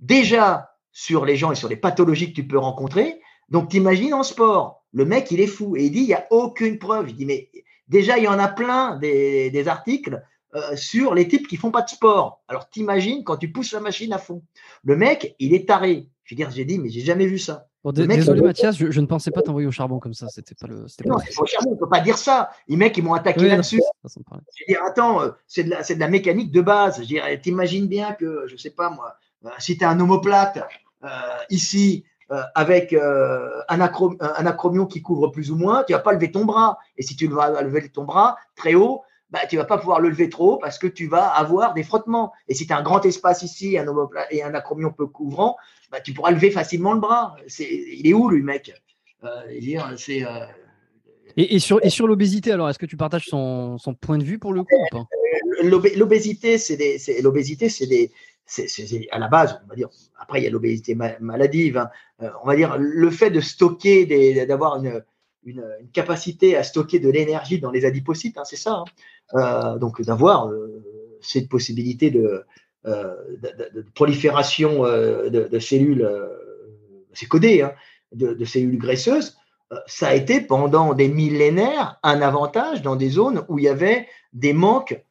déjà sur les gens et sur les pathologies que tu peux rencontrer. Donc t'imagines en sport, le mec il est fou et il dit il y a aucune preuve. Il dit mais déjà il y en a plein des articles euh, sur les types qui font pas de sport. Alors t'imagines quand tu pousses la machine à fond. Le mec, il est taré. Je veux dire, j'ai dit, mais j'ai jamais vu ça. désolé Mathias, je, ne pensais pas t'envoyer au charbon comme ça. C'était pas le. Non, au charbon, on peut pas dire ça. Les mecs, ils m'ont attaqué là-dessus. Je veux dire, attends, euh, c'est de la, c'est de la mécanique de base. Je veux t'imagines bien que, je sais pas moi, euh, si tu as un homoplate ici. avec un, acromion qui couvre plus ou moins, tu vas pas lever ton bras. Et si tu vas lever ton bras très haut, bah, tu vas pas pouvoir le lever trop parce que tu vas avoir des frottements. Et si tu as un grand espace ici un et un acromion peu couvrant, bah, tu pourras lever facilement le bras. C'est, il est où, lui, mec? Euh, c'est, euh, et, et, sur, et sur l'obésité, alors, est-ce que tu partages son, son, point de vue pour le coup ou pas? Euh, L'obésité, c'est des, c'est, l'obésité, c'est des, c'est, à la base, on va dire. Après, il y a l'obésité maladive. Hein. on va dire le fait de stocker, des, d'avoir une, une, capacité à stocker de l'énergie dans les adipocytes, hein, c'est ça. Hein. Euh, donc d'avoir euh, cette possibilité de, euh, prolifération de, cellules, c'est codé, hein, de, cellules graisseuses, ça a été pendant des millénaires un avantage dans des zones où il y avait des manques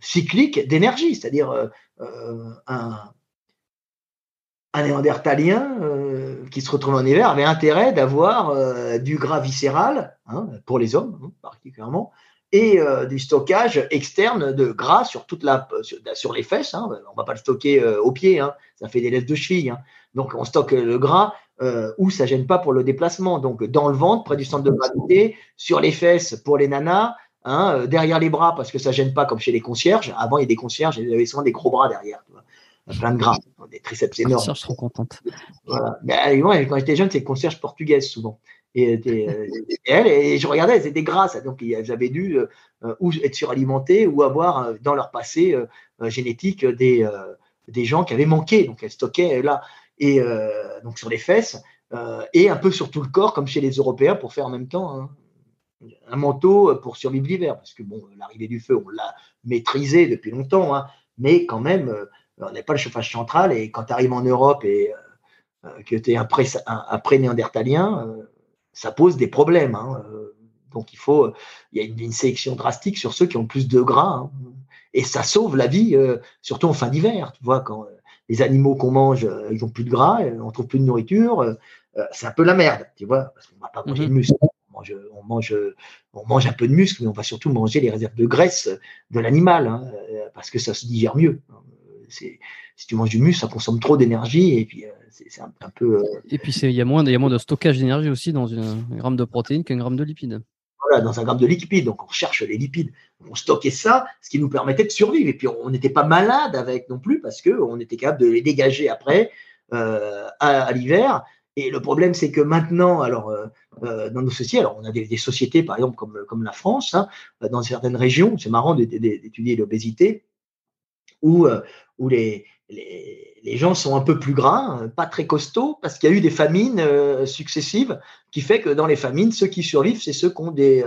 cycliques d'énergie, c'est-à-dire un, un néandertalien qui se retrouve en hiver avait intérêt d'avoir euh, du gras viscéral, hein, pour les hommes hein, particulièrement, et euh, du stockage externe de gras sur toute la sur, les fesses. Hein. On va pas le stocker euh, au pied, ça fait des laisses de cheville. Donc on stocke le gras où ça gêne pas pour le déplacement. Donc dans le ventre, près du centre de gravité, sur les fesses pour les nanas. derrière les bras parce que ça gêne pas comme chez les concierges. Avant il y a des concierges, il y avait souvent des gros bras derrière plein de gras, des triceps énormes. Je suis contente. Voilà. Mais, quand j'étais jeune, c'est concierge portugaise souvent. Et, euh, elle, et je regardais, elles étaient grasses, donc elles avaient dû euh, ou être suralimentées ou avoir euh, dans leur passé génétique des, des gens qui avaient manqué. Donc elles stockaient là, et donc sur les fesses et un peu sur tout le corps, comme chez les Européens, pour faire en même temps hein, un manteau pour survivre l'hiver. Parce que bon, l'arrivée du feu, on l'a maîtrisé depuis longtemps, hein, mais quand même on n'a pas le chauffage central et quand tu arrives en Europe et euh, euh, que tu es un, pré-néandertalien, euh, ça pose des problèmes. Hein, donc il faut, il y a une, sélection drastique sur ceux qui ont plus de gras. Hein. et ça sauve la vie, surtout en fin d'hiver. Tu vois, quand les animaux qu'on mange, ils ont plus de gras, on trouve plus de nourriture, c'est un peu la merde, tu vois, parce qu'on va pas manger de mhm. muscle. On mange, on, mange, un peu de muscle, mais on va surtout manger les réserves de graisse de l'animal, hein, parce que ça se digère mieux si tu manges du muscle, ça consomme trop d'énergie et puis euh, c'est un, peu. Euh, et puis il y a moins, il y a moins de stockage d'énergie aussi dans une, un gramme de protéines qu'un gramme de lipides. Voilà, dans un gramme de lipides. Donc on cherche les lipides. On stockait ça, ce qui nous permettait de survivre. Et puis on n'était pas malade avec non plus parce qu'on était capable de les dégager après euh, à, l'hiver. Et le problème, c'est que maintenant, alors dans nos sociétés, alors on a des, sociétés par exemple comme, comme la France, hein, dans certaines régions, c'est marrant d'étudier l'obésité, où, où les, les, gens sont un peu plus gras, pas très costauds, parce qu'il y a eu des famines successives, qui fait que dans les famines, ceux qui survivent, c'est ceux qui ont des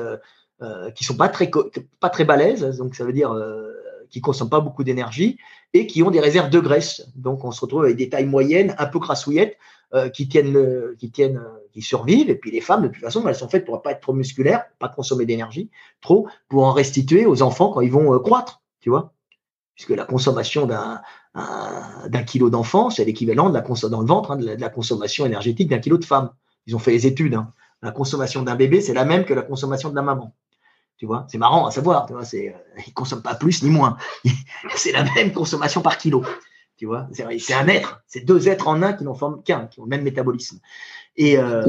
qui sont pas très pas très balèzes, donc ça veut dire qui consomment pas beaucoup d'énergie et qui ont des réserves de graisse. Donc on se retrouve avec des tailles moyennes, un peu crassouillettes, qui tiennent le, qui tiennent qui survivent. Et puis les femmes, de toute façon, elles sont faites pour pas être trop musculaires, pas consommer d'énergie trop, pour en restituer aux enfants quand ils vont euh, croître, tu vois. Puisque la consommation d'un kilo d'enfant, c'est l'équivalent de la dans le ventre hein, de, la, consommation énergétique d'un kilo de femme. Ils ont fait les études. Hein. La consommation d'un bébé, c'est la même que la consommation de la maman. Tu vois, c'est marrant à savoir. Tu vois, c'est, euh, ils consomment pas plus ni moins. c'est la même consommation par kilo. Tu vois, c'est un être, c'est deux êtres en un qui n'en forment qu'un, qui ont le même métabolisme. Et, euh,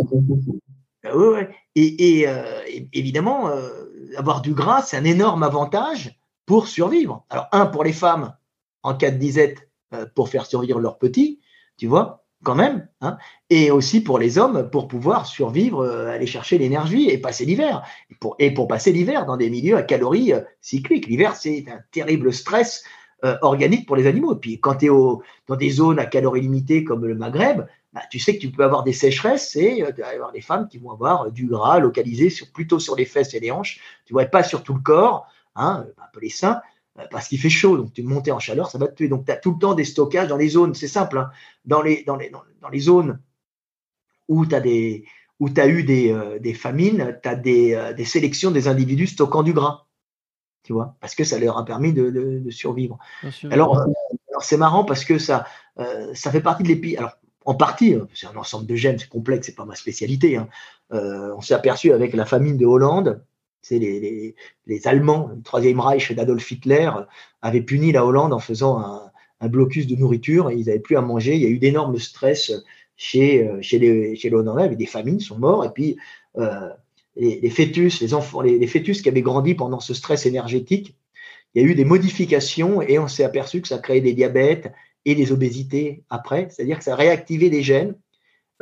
et, euh, évidemment, euh, avoir du gras, c'est un énorme avantage pour survivre. Alors, un, pour les femmes, en cas de disette, pour faire survivre leurs petits, tu vois, quand même, hein, et aussi pour les hommes, pour pouvoir survivre, aller chercher l'énergie et passer l'hiver. Et pour, et passer l'hiver dans des milieux à calories cycliques. L'hiver, c'est un terrible stress euh, organique pour les animaux. Et puis quand tu es dans des zones à calories limitées comme le Maghreb, bah, tu sais que tu peux avoir des sécheresses et euh, tu vas avoir des femmes qui vont avoir euh, du gras localisé plutôt sur les fesses et les hanches. Tu vois pas sur tout le corps, hein, peu les seins, parce qu'il fait chaud. Donc tu monter en chaleur, ça va te tuer. Donc tu as tout le temps des stockages dans les zones. C'est simple. Hein, dans, les, dans, les, dans, les zones où tu as des où tu as eu des, des famines, tu as des, des sélections des individus stockant du gras tu vois, parce que ça leur a permis de, de, survivre. Alors, euh, alors c'est marrant parce que ça, euh, ça fait partie de l'épi. Alors, en partie, hein, c'est un ensemble de gènes, c'est complexe, c'est pas ma spécialité. Hein. Euh, on s'est aperçu avec la famine de Hollande, c'est les, les, Allemands, le Troisième Reich d'Adolf Hitler, avaient puni la Hollande en faisant un, blocus de nourriture et ils n'avaient plus à manger. Il y a eu d'énormes stress chez, chez, les, chez Hollandais, avec des famines, sont morts. Et puis, les, fœtus, les enfants, les, fœtus qui avaient grandi pendant ce stress énergétique, il y a eu des modifications et on s'est aperçu que ça créait des diabètes et des obésités après, c'est-à-dire que ça réactivait des gènes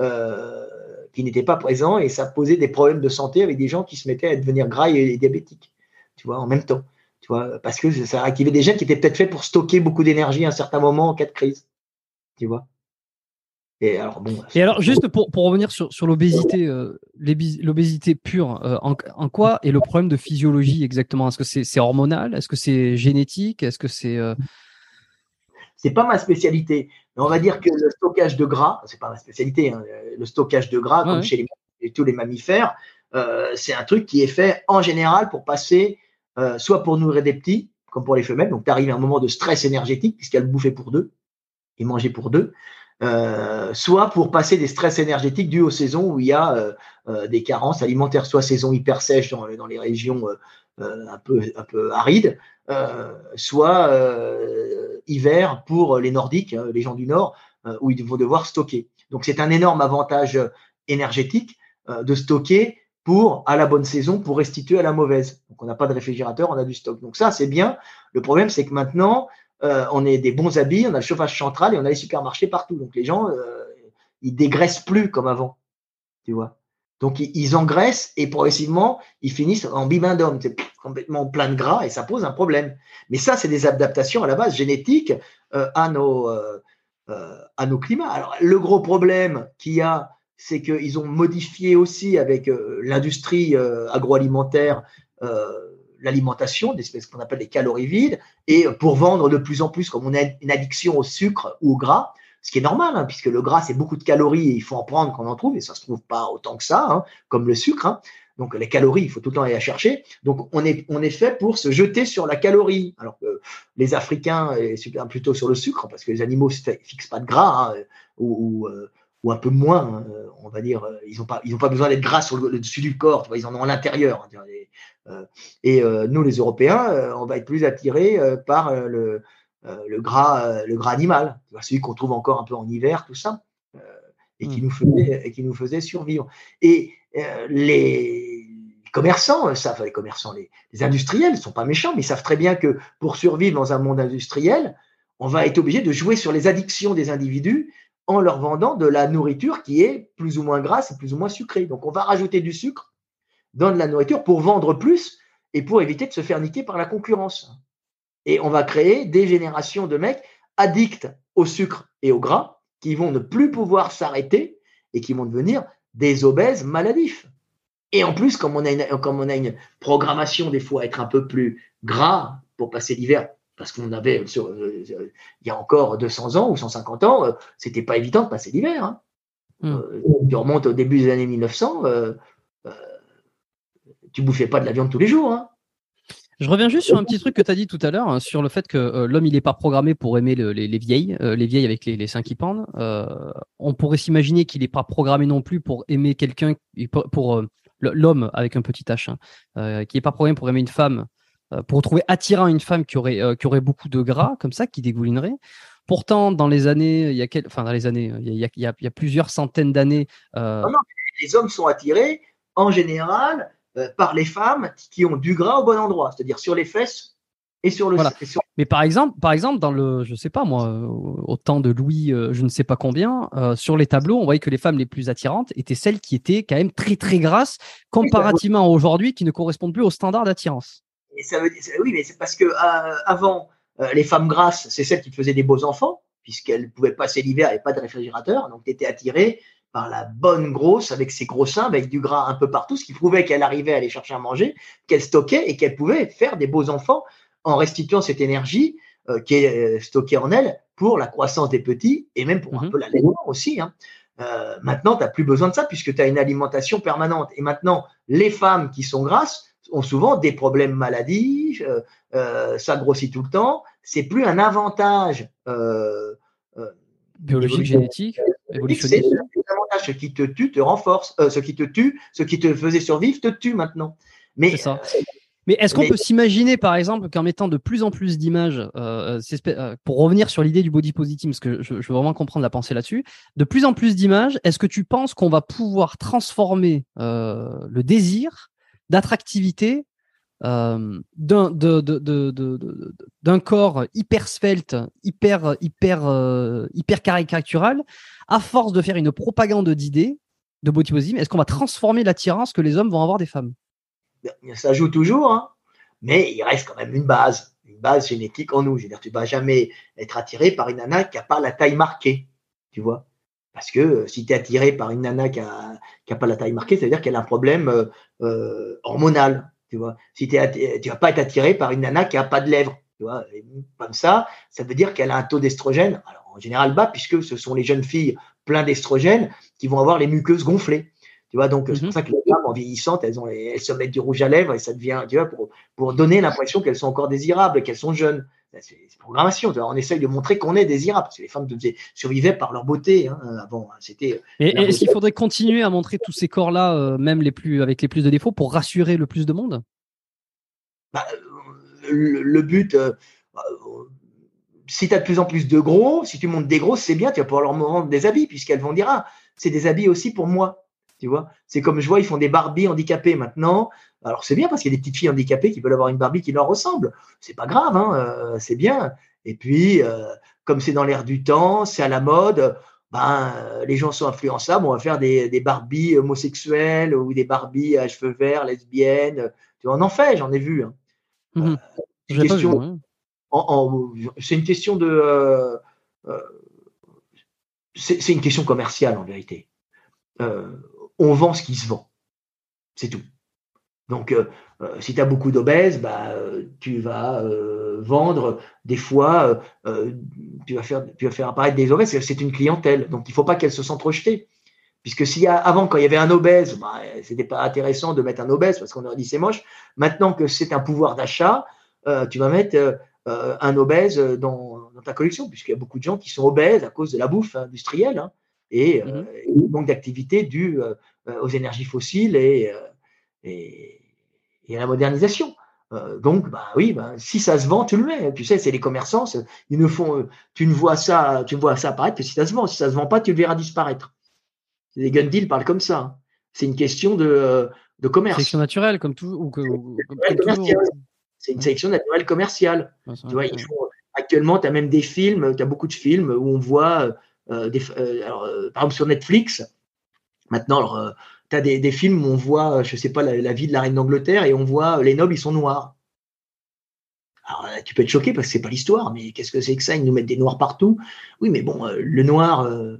euh, qui n'étaient pas présents et ça posait des problèmes de santé avec des gens qui se mettaient à devenir gras et, diabétiques, tu vois, en même temps, tu vois, parce que ça réactivait des gènes qui étaient peut-être faits pour stocker beaucoup d'énergie à un certain moment en cas de crise, tu vois. Et alors, bon, et alors juste pour, pour revenir sur, sur l'obésité, euh, l'obésité pure, euh, en, en, quoi est le problème de physiologie exactement? Est-ce que c'est hormonal? Est-ce que c'est génétique? Est-ce que c'est euh... C'est pas ma spécialité. Mais on va dire que le stockage de gras, c'est pas ma spécialité. Hein, le stockage de gras, comme chez les, tous les mammifères, euh, c'est un truc qui est fait en général pour passer, euh, soit pour nourrir des petits, comme pour les femelles. Donc, tu arrives à un moment de stress énergétique puisqu'elle bouffait pour deux et manger pour deux. Euh, soit pour passer des stress énergétiques dus aux saisons où il y a euh, euh, des carences alimentaires, soit saison hyper sèche dans, dans les régions un, peu, un peu arides, soit hiver pour les Nordiques, les gens du Nord, où ils vont devoir stocker. Donc c'est un énorme avantage énergétique de stocker pour, à la bonne saison, pour restituer à la mauvaise. Donc on n'a pas de réfrigérateur, on a du stock. Donc ça, c'est bien. Le problème, c'est que maintenant, euh, on a des bons habits, on a le chauffage central et on a les supermarchés partout. Donc les gens, euh, ils dégraissent plus comme avant, tu vois? Donc ils, engraissent et progressivement ils finissent en bibendum, c'est complètement plein de gras et ça pose un problème. Mais ça, c'est des adaptations à la base génétiques euh, à nos à nos climats. Alors le gros problème qu'il y a, c'est qu'ils ont modifié aussi avec l'industrie agroalimentaire l'alimentation, des espèces qu'on appelle des calories vides, et pour vendre de plus en plus, comme on a une addiction au sucre ou au gras, ce qui est normal, hein, puisque le gras, c'est beaucoup de calories et il faut en prendre quand on en trouve, et ça se trouve pas autant que ça, hein, comme le sucre. Hein. Donc les calories, il faut tout le temps aller à chercher. Donc on est, on est fait pour se jeter sur la calorie. Alors que les Africains, plutôt sur le sucre, parce que les animaux ne fixent pas de gras, ou, euh, ou, un peu moins, on va dire. Ils n'ont pas, pas besoin d'être gras sur le, dessus du corps, ils en ont à l'intérieur. Euh, et euh, nous, les Européens, euh, on va être plus attirés par le, le, gras, le gras animal, celui qu'on trouve encore un peu en hiver, tout ça, et, qui nous faisait, et qui nous faisait survivre. Et les commerçants savent, les commerçants, les, industriels ne sont pas méchants, mais ils savent très bien que pour survivre dans un monde industriel, on va être obligé de jouer sur les addictions des individus en leur vendant de la nourriture qui est plus ou moins grasse et plus ou moins sucrée. Donc on va rajouter du sucre dans de la nourriture pour vendre plus et pour éviter de se faire niquer par la concurrence. Et on va créer des générations de mecs addicts au sucre et au gras, qui vont ne plus pouvoir s'arrêter et qui vont devenir des obèses maladifs. Et en plus, comme on a une, comme on a une programmation des fois à être un peu plus gras pour passer l'hiver, parce qu'on avait, sur, euh, il y a encore 200 ans ou 150 ans, euh, c'était pas évident de passer l'hiver. Hein. Hmm. Euh, tu remontes au début des années 1900, tu bouffais pas de la viande tous les jours. Hein. Je reviens juste sur un petit truc que tu as dit tout à l'heure, hein, sur le fait que l'homme, il n'est pas programmé pour aimer les, vieilles, les vieilles avec les, seins qui pendent. on pourrait s'imaginer qu'il n'est pas programmé non plus pour aimer quelqu'un, pour, l'homme avec un petit H, hein, qui n'est pas programmé pour aimer une femme euh, pour trouver attirant une femme qui aurait, euh, qui aurait beaucoup de gras, comme ça, qui dégoulinerait. Pourtant, dans les années, il y a, enfin, dans les années, il y a, plusieurs centaines d'années. Euh, les hommes sont attirés en général par les femmes qui ont du gras au bon endroit, c'est-à-dire sur les fesses et sur le. Voilà. Mais par exemple, par exemple, dans le, je sais pas moi, au temps de Louis, je ne sais pas combien, sur les tableaux, on voyait que les femmes les plus attirantes étaient celles qui étaient quand même très très grasses, comparativement à aujourd'hui, qui ne correspondent plus aux standards d'attirance ça veut oui, mais c'est parce que euh, avant, euh, les femmes grasses, c'est celles qui faisaient des beaux enfants, puisqu'elles pouvaient passer l'hiver et pas de réfrigérateur, donc tu étais attiré par la bonne grosse avec ses gros seins, avec du gras un peu partout, ce qui prouvait qu'elle arrivait à aller chercher à manger, qu'elle stockait et qu'elle pouvait faire des beaux enfants en restituant cette énergie euh, qui est stockée en elle pour la croissance des petits et même pour un mhm. peu l'allaitement aussi. Hein. maintenant, tu n'as plus besoin de ça puisque tu as une alimentation permanente. Et maintenant, les femmes qui sont grasses, ont souvent des problèmes maladie, euh, euh, ça grossit tout le temps. C'est plus un avantage euh, biologique, génétique, évolutionniste. Ce qui te tue te renforce. ce qui te tue, ce qui te faisait survivre te tue maintenant. Mais ça. Mais est-ce qu'on peut s'imaginer, par exemple, qu'en mettant de plus en plus d'images, pour revenir sur l'idée du body positive, parce que je, je, veux vraiment comprendre la pensée là-dessus, de plus en plus d'images, est-ce que tu penses qu'on va pouvoir transformer le désir d'attractivité euh, d'un corps hyper svelte, euh, hyper caricatural, à force de faire une propagande d'idées de body est-ce qu'on va transformer l'attirance que les hommes vont avoir des femmes? Ça joue toujours, hein. mais il reste quand même une base, une base génétique en nous. Je veux dire, tu vas jamais être attiré par une nana qui n'a pas la taille marquée, tu vois. Parce que euh, si tu es attiré par une nana qui n'a pas la taille marquée, c'est-à-dire qu'elle a un problème hormonal. Tu vois, si tu vas pas être attiré par une nana qui n'a pas de lèvres. Tu vois, comme ça, ça veut dire qu'elle a un taux d'estrogène, en général bas, puisque ce sont les jeunes filles pleines d'estrogène qui vont avoir les muqueuses gonflées. Tu vois, donc c'est pour mhm. ça que les femmes en vieillissant, elles, ont, elles se mettent du rouge à lèvres et ça devient, tu vois, pour, pour donner l'impression qu'elles sont encore désirables, qu'elles sont jeunes. C'est programmation. On essaye de montrer qu'on est désirable. Parce que les femmes survivaient par leur beauté hein, avant. C'était. est-ce qu'il faudrait continuer à montrer tous ces corps-là, euh, même les plus avec les plus de défauts, pour rassurer le plus de monde? Bah, le, but. Euh, si tu as de plus en plus de gros, si tu montes des gros, c'est bien, tu vas pouvoir leur vendre des habits, puisqu'elles vont dire Ah, c'est des habits aussi pour moi. Tu vois, c'est comme je vois, ils font des Barbies handicapées maintenant. Alors c'est bien parce qu'il y a des petites filles handicapées qui veulent avoir une Barbie qui leur ressemble. C'est pas grave, hein, euh, c'est bien. Et puis, euh, comme c'est dans l'air du temps, c'est à la mode, ben, les gens sont influençables. On va faire des, des Barbies homosexuelles ou des Barbies à cheveux verts, lesbiennes. Tu vois, on en fait, j'en ai vu. Hein. Mmh euh, c'est une question de. c'est une question commerciale en vérité. On vend ce qui se vend. C'est tout. Donc, euh, euh, si tu as beaucoup d'obèses, bah, euh, tu vas vendre des fois, tu, vas faire, apparaître des obèses, c'est une clientèle. Donc, il ne faut pas qu'elle se sente rejetée. Puisque a, avant, quand il y avait un obèse, bah, c'était pas intéressant de mettre un obèse parce qu'on aurait dit c'est moche. Maintenant que c'est un pouvoir d'achat, tu vas mettre un obèse dans, ta collection, puisqu'il y a beaucoup de gens qui sont obèses à cause de la bouffe industrielle hein, et, mmh donc d'activité due aux énergies fossiles et, et et à la modernisation. Euh, donc, bah oui, bah, si ça se vend, tu le mets. Tu sais, c'est les commerçants, ils ne font, euh, tu ne vois ça, tu vois ça apparaître que si ça se vend. Si ça se vend pas, tu le verras disparaître. Les gun deals parlent comme ça. C'est une question de, euh, de commerce. Sélection naturelle, comme tout. Ou c'est une sélection naturelle commerciale. tu vois, actuellement, tu as même des films, tu as beaucoup de films où on voit, des, alors, par exemple sur Netflix, maintenant, tu as des, films où on voit, je sais pas, la, vie de la reine d'Angleterre et on voit les nobles, ils sont noirs. Alors, euh, tu peux être choqué parce que c'est pas l'histoire, mais qu'est-ce que c'est que ça? Ils nous mettent des noirs partout. Oui, mais bon, euh, le noir, euh,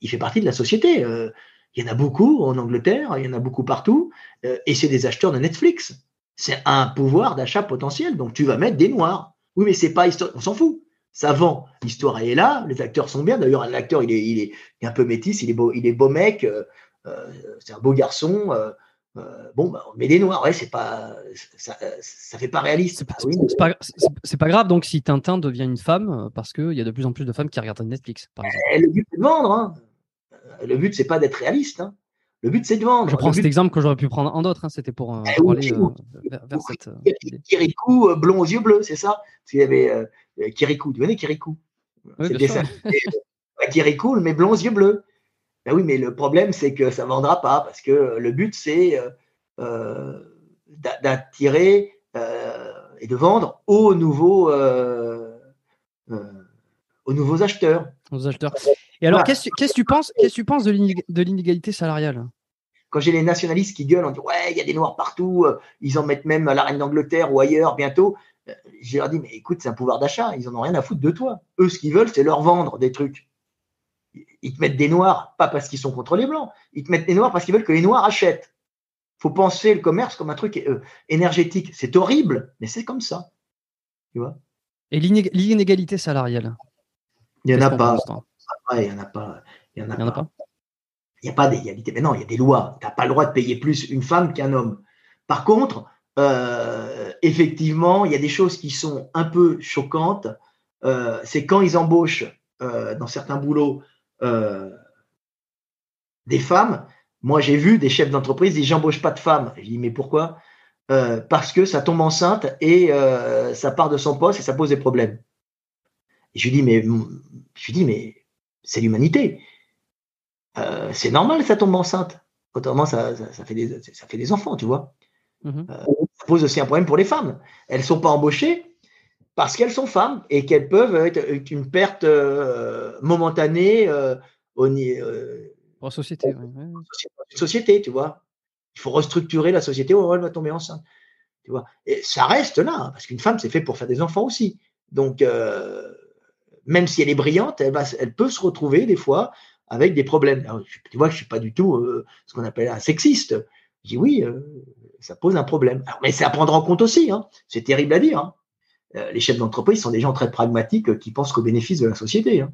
il fait partie de la société. il y en a beaucoup en Angleterre, il y en a beaucoup partout, et c'est des acheteurs de Netflix. C'est un pouvoir d'achat potentiel, donc tu vas mettre des noirs. Oui, mais c'est pas histoire, on s'en fout. Ça vend. L'histoire est là, les acteurs sont bien. D'ailleurs, l'acteur, il est, il, est, un peu métis, il est beau, il est beau mec, c'est un beau garçon. Euh, bon, bah, on met des noirs, ouais, c'est pas, ça, ça fait pas réaliste. C'est pas, pas, grave donc si Tintin devient une femme, euh, parce qu'il y a de plus en plus de femmes qui regardent Netflix. Par. Eh, le but c'est de vendre. Hein. Euh, le but c'est pas d'être réaliste. Hein. Le but c'est de vendre. Je prends cet exemple que j'aurais pu prendre en d'autres. Hein. C'était pour, euh, eh, aller vers, vers, cette. Kirikou blond aux yeux bleus, c'est ça Parce qu'il y avait Kirikou. Tu connais Kirikou? Oui, C'est bien Kirikou, mais blond aux yeux bleus. Ben oui, mais le problème, c'est que ça ne vendra pas parce que le but, c'est euh, euh, d'attirer euh, et de vendre aux nouveaux, aux nouveaux acheteurs. Aux acheteurs. Et alors, qu'est-ce que tu penses, qu'est-ce que tu penses de l'inégalité salariale? Quand j'ai les nationalistes qui gueulent en disant Ouais, il y a des noirs partout, ils en mettent même à la reine d'Angleterre ou ailleurs bientôt. Je leur dis Mais écoute, c'est un pouvoir d'achat, ils en ont rien à foutre de toi. Eux, ce qu'ils veulent, c'est leur vendre des trucs ils te mettent des noirs, pas parce qu'ils sont contre les blancs, ils te mettent des noirs parce qu'ils veulent que les noirs achètent. faut penser le commerce comme un truc euh, énergétique. C'est horrible, mais c'est comme ça. Tu vois? Et l'inégalité salariale Il n'y en, a pas. il n'y en a pas. Il n'y en a, pas. Il n'y a pas d'égalité. Mais non, il y a des lois. Tu n'as pas le droit de payer plus une femme qu'un homme. Par contre, euh, effectivement, il y a des choses qui sont un peu choquantes. Euh, c'est quand ils embauchent dans certains boulots euh, des femmes. Moi, j'ai vu des chefs d'entreprise dire j'embauche pas de femmes. Je dis mais pourquoi? Euh, Parce que ça tombe enceinte et euh, ça part de son poste et ça pose des problèmes. Je lui dis mais je dis mais c'est l'humanité. c'est normal ça tombe enceinte. Autrement ça fait des enfants, tu vois. Ça pose aussi un problème pour les femmes. Elles sont pas embauchées parce qu'elles sont femmes et qu'elles peuvent être une perte euh, momentanée euh, au euh, en société, société, tu vois. Il faut restructurer la société où elle va tomber enceinte. Tu vois. Et ça reste là, hein, parce qu'une femme, c'est fait pour faire des enfants aussi. Donc, même si elle est brillante, elle, va, elle peut se retrouver des fois avec des problèmes. tu vois, je ne suis pas du tout ce qu'on appelle un sexiste. Je dis oui, ça pose un problème. mais c'est à prendre en compte aussi. Hein. C'est terrible à dire. Hein. Euh, les chefs d'entreprise sont des gens très pragmatiques euh, qui pensent qu'au bénéfice de la société hein,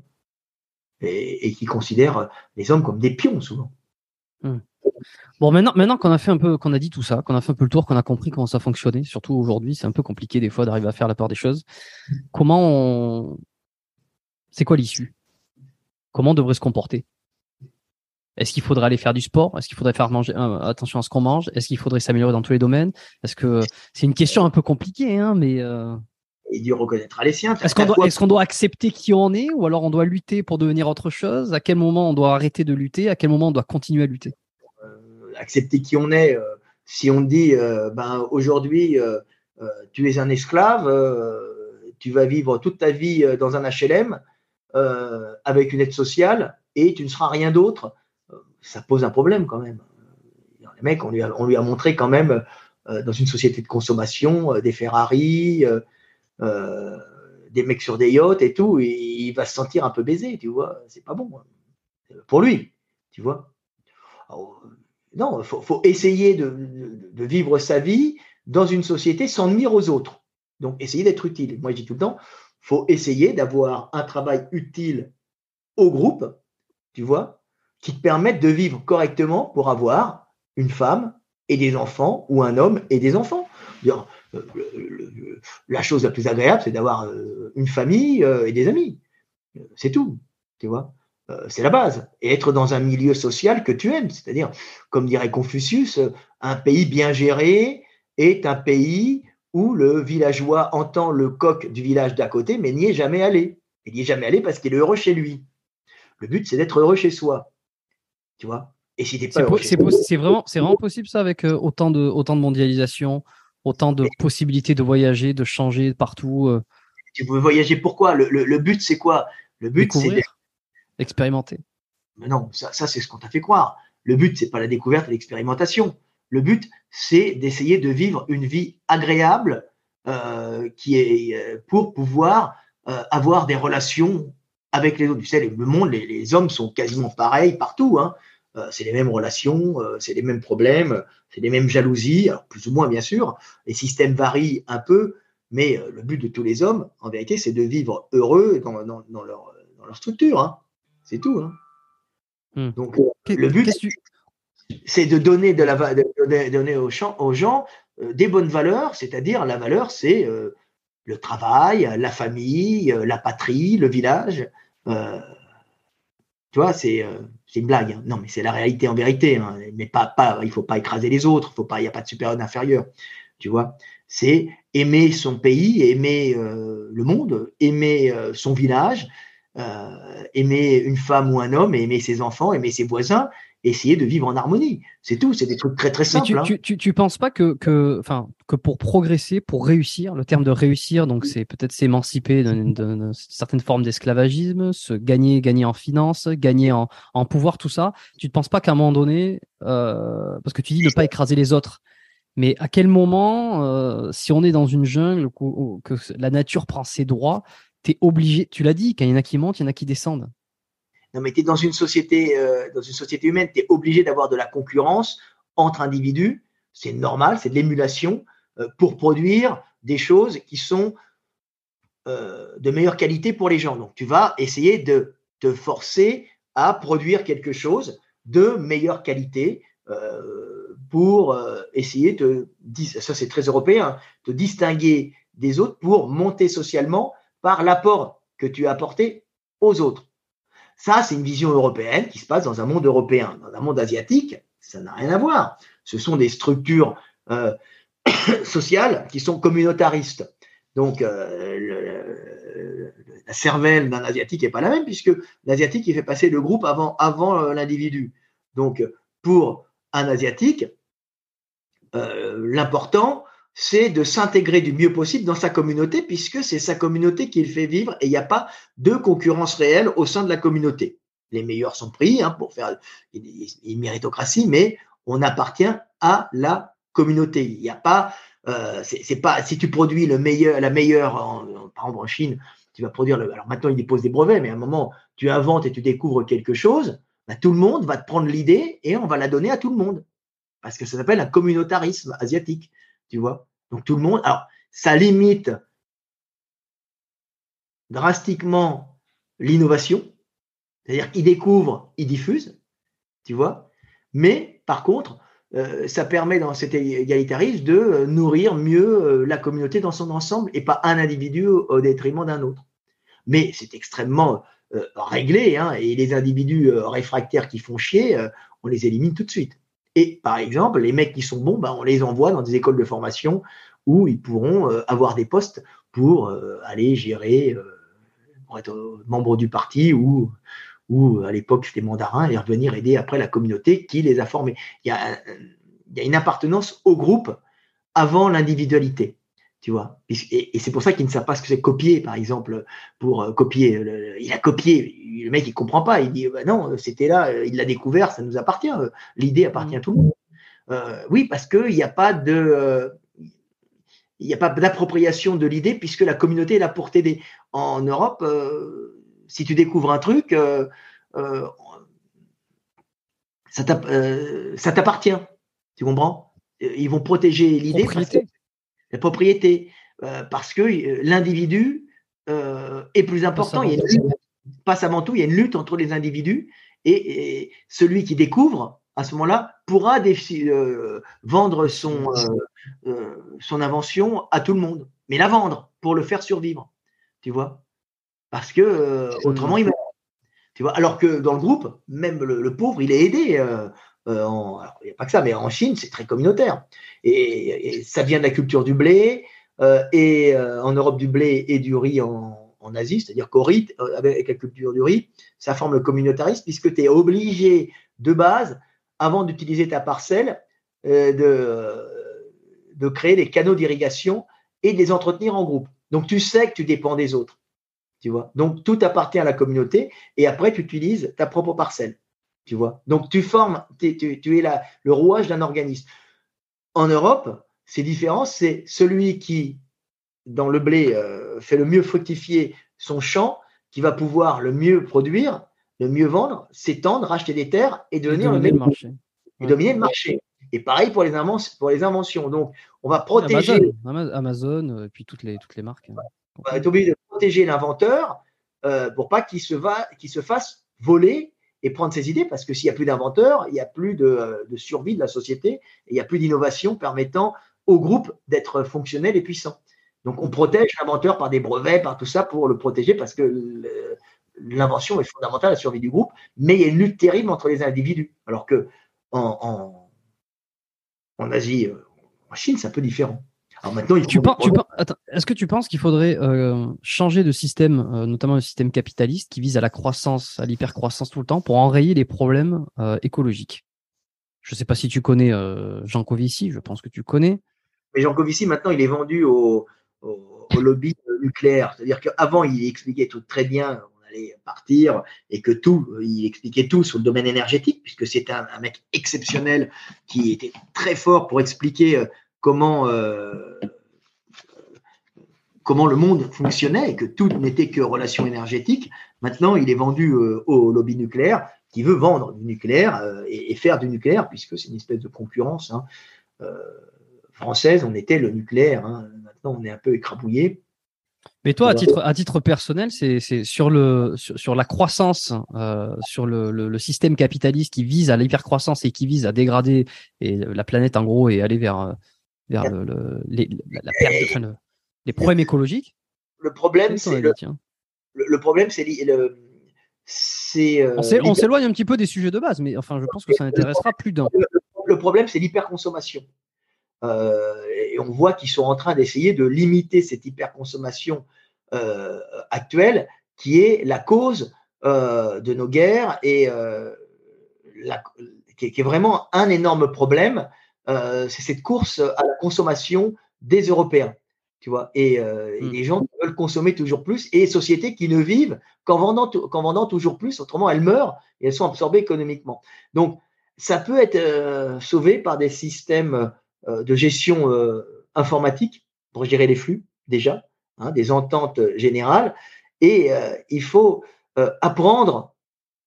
et, qui considèrent euh, les hommes comme des pions souvent. Hmm. Bon, maintenant, maintenant qu'on a fait un peu, qu'on a dit tout ça, qu'on a fait un peu le tour, qu'on a compris comment ça fonctionnait, surtout aujourd'hui, c'est un peu compliqué des fois d'arriver à faire la part des choses. Comment on... C'est quoi l'issue? Comment on devrait se comporter? Est-ce qu'il faudrait aller faire du sport? Est-ce qu'il faudrait faire manger attention à ce qu'on mange? Est-ce qu'il faudrait s'améliorer dans tous les domaines? Est-ce que c'est une question un peu compliquée, hein, mais et Dieu reconnaîtra les siens. Est-ce qu'on doit, accepter qui on est ou alors on doit lutter pour devenir autre chose? À quel moment on doit arrêter de lutter? À quel moment on doit continuer à lutter? Euh, Accepter qui on est. Euh, si on dit, euh, ben, aujourd'hui, tu es un esclave, tu vas vivre toute ta vie dans un HLM avec une aide sociale et tu ne seras rien d'autre, ça pose un problème quand même. Les mecs, on lui a, montré quand même dans une société de consommation des Ferrari, euh, des mecs sur des yachts et tout, il va se sentir un peu baisé, tu vois. C'est pas bon hein. pour lui, tu vois. non, faut, essayer de, vivre sa vie dans une société sans nuire aux autres. Donc, essayer d'être utile. Moi, je dis tout le temps, faut essayer d'avoir un travail utile au groupe, tu vois, qui te permette de vivre correctement pour avoir une femme et des enfants ou un homme et des enfants. Euh, la chose la plus agréable, c'est d'avoir euh, une famille euh, et des amis. C'est tout, tu vois. c'est la base. Et être dans un milieu social que tu aimes. C'est-à-dire, comme dirait Confucius, un pays bien géré est un pays où le villageois entend le coq du village d'à côté, mais n'y est jamais allé. Il n'y est jamais allé parce qu'il est heureux chez lui. Le but, c'est d'être heureux chez soi. Tu vois Et si pas c'est, vraiment, c'est vraiment possible ça avec autant de, autant de mondialisation, autant de possibilités de voyager, de changer partout. Euh. Tu veux voyager pourquoi? Le, but, c'est quoi? Le but, c'est expérimenter. Mais non, ça, c'est ce qu'on t'a fait croire. Le but, c'est pas la découverte et l'expérimentation. Le but, c'est d'essayer de vivre une vie agréable qui est pour pouvoir avoir des relations avec les autres. Tu sais, le monde, les, hommes sont quasiment pareils partout. Hein. c'est les mêmes relations, c'est les mêmes problèmes, c'est les mêmes jalousies, plus ou moins bien sûr. Les systèmes varient un peu, mais le but de tous les hommes, en vérité, c'est de vivre heureux dans, leur, structure. Hein. C'est tout. Hein. Hmm. Donc, le but, c'est de donner, de la, donner aux, gens euh, des bonnes valeurs, c'est-à-dire la valeur, c'est euh, le travail, la famille, euh, la patrie, le village. Tu vois, c'est une blague. Hein. Non, mais c'est la réalité en vérité. Hein. Mais pas, pas, il faut pas écraser les autres. Faut pas, il n'y a pas de supérieur d'inférieur. Tu vois, c'est aimer son pays, aimer le monde, aimer son village, aimer une femme ou un homme, aimer ses enfants, aimer ses voisins, essayer de vivre en harmonie. C'est tout, c'est des trucs très très simples. Tu, hein. tu, tu, penses pas que, que, que pour progresser, pour réussir, le terme de réussir, donc c'est peut-être s'émanciper d'une certaine forme d'esclavagisme, se gagner, gagner en finance, gagner en, en, pouvoir, tout ça. Tu ne penses pas qu'à un moment donné, euh, parce que tu dis ne pas écraser les autres, mais à quel moment, euh, si on est dans une jungle, que, que la nature prend ses droits, tu es obligé, tu l'as dit, quand il y en a qui montent, il y en a qui descendent. Non, mais tu es dans une société, euh, dans une société humaine, tu es obligé d'avoir de la concurrence entre individus. C'est normal, c'est de l'émulation euh, pour produire des choses qui sont euh, de meilleure qualité pour les gens. Donc, tu vas essayer de te forcer à produire quelque chose de meilleure qualité pour essayer de, ça c'est très européen, de distinguer des autres pour monter socialement par l'apport que tu as apporté aux autres. Ça, c'est une vision européenne qui se passe dans un monde européen. Dans un monde asiatique, ça n'a rien à voir. Ce sont des structures euh, sociales qui sont communautaristes. Donc, euh, la cervelle d'un asiatique n'est pas la même, puisque l'asiatique, il fait passer le groupe avant, euh, l'individu. Donc, pour un asiatique, l'important, c'est de s'intégrer du mieux possible dans sa communauté, puisque c'est sa communauté qui le fait vivre et il n'y a pas de concurrence réelle au sein de la communauté. Les meilleurs sont pris hein, pour faire une méritocratie, mais on appartient à la communauté. Il n'y a pas, euh, c'est pas, si tu produis le meilleur, la meilleure, par exemple en Chine, tu vas produire le, alors maintenant ils déposent des brevets, mais à un moment tu inventes et tu découvres quelque chose, bah, tout le monde va te prendre l'idée et on va la donner à tout le monde. Parce que ça s'appelle un communautarisme asiatique tu vois. Donc tout le monde, alors ça limite drastiquement l'innovation, c'est-à-dire qu'ils découvrent, ils diffusent, tu vois. Mais par contre, euh, ça permet dans cet égalitarisme de euh, nourrir mieux euh, la communauté dans son ensemble et pas un individu au, détriment d'un autre. Mais c'est extrêmement réglé, hein, et les individus réfractaires qui font chier, on les élimine tout de suite. Et par exemple, les mecs qui sont bons, ben, on les envoie dans des écoles de formation où ils pourront euh, avoir des postes pour euh, aller gérer, euh, pour être membre du parti ou, ou à l'époque c'était mandarin et revenir aider après la communauté qui les a formés. Il y a, il y a une appartenance au groupe avant l'individualité tu vois. Et, c'est pour ça qu'ils ne savent pas ce que c'est copier, par exemple, pour euh, copier. il a copié, le mec il comprend pas, il dit bah non, c'était là, euh, il l'a découvert, ça nous appartient. Euh, l'idée appartient à tout le monde. oui, parce qu'il n'y a pas de, il n'y a pas d'appropriation de l'idée puisque la communauté est là pour t'aider. En Europe, si tu découvres un truc, ça t'appartient. Tu comprends? Ils vont protéger l'idée la propriété, euh, parce que euh, l'individu euh, est plus important. Il y a une passe avant tout, il y a une lutte entre les individus et, celui qui découvre à ce moment-là pourra vendre son, son invention à tout le monde, mais la vendre pour le faire survivre, tu vois, parce que autrement il meurt. Tu vois, alors que dans le groupe, même le, pauvre, il est aidé. Euh, il n'y a pas que ça, mais en Chine, c'est très communautaire. Et, ça vient de la culture du blé, euh, et euh, en Europe du blé et du riz en, Asie, c'est-à-dire qu'au riz, avec la culture du riz, ça forme le communautarisme, puisque tu es obligé de base, avant d'utiliser ta parcelle, de, de créer des canaux d'irrigation et de les entretenir en groupe. Donc tu sais que tu dépends des autres. Tu vois Donc tout appartient à la communauté et après tu utilises ta propre parcelle. Tu vois Donc, tu formes, tu, es le rouage d'un organisme. En Europe, c'est différent, c'est celui qui dans le blé euh, fait le mieux fructifier son champ, qui va pouvoir le mieux produire, le mieux vendre, s'étendre, racheter des terres et devenir le, le marché. Et dominer le marché. Et pareil pour les, pour les inventions. Donc, on va protéger. Amazon, et puis toutes les, toutes les marques. Hein. On va être obligé de protéger l'inventeur euh, pour pas qu'il se, va, qu'il se fasse voler et prendre ses idées, parce que s'il n'y a plus d'inventeurs, il n'y a plus de, de, survie de la société, et il n'y a plus d'innovation permettant au groupe d'être fonctionnel et puissant. Donc on protège l'inventeur par des brevets, par tout ça, pour le protéger, parce que l'invention est fondamentale à la survie du groupe, mais il y a une lutte terrible entre les individus. Alors que en, en, Asie, euh, en Chine, c'est un peu différent. Alors maintenant, tu Est-ce que tu penses qu'il faudrait euh, changer de système, euh, notamment le système capitaliste, qui vise à la croissance, à l'hypercroissance tout le temps, pour enrayer les problèmes écologiques? Je ne sais pas si tu connais Jean Covici, je pense que tu connais. Mais Jean Covici, maintenant, il est vendu au, au, lobby nucléaire. C'est-à-dire qu'avant, il expliquait tout très bien, on allait partir, et que tout, il expliquait tout sur le domaine énergétique, puisque c'était un, mec exceptionnel qui était très fort pour expliquer euh, comment, euh, comment le monde fonctionnait et que tout n'était que relation énergétique. Maintenant, il est vendu euh, au lobby nucléaire qui veut vendre du nucléaire et, faire du nucléaire, puisque c'est une espèce de concurrence. Hein, française, on était le nucléaire. Hein on est un peu écrabouillé. Mais toi, à titre, à titre personnel, c'est sur, le, sur, la croissance, euh, sur le, système capitaliste qui vise à l'hypercroissance et qui vise à dégrader et la planète en gros et aller vers, vers les, la perte de, les problèmes écologiques. Le problème, c'est le, le, problème, c'est euh, on s'éloigne un petit peu des sujets de base, mais enfin, je pense que ça intéressera plus d'un. Le, problème, c'est l'hyperconsommation. Euh, et on voit qu'ils sont en train d'essayer de limiter cette hyperconsommation euh, actuelle qui est la cause de nos guerres et qui, est, vraiment un énorme problème. C'est cette course à la consommation des Européens. Tu vois, et, mmh. les gens veulent consommer toujours plus et sociétés qui ne vivent qu'en vendant, toujours plus, autrement elles meurent et elles sont absorbées économiquement. Donc, ça peut être sauvé par des systèmes euh, de gestion euh, informatique pour gérer les flux déjà, hein, des ententes générales. Et euh, il faut apprendre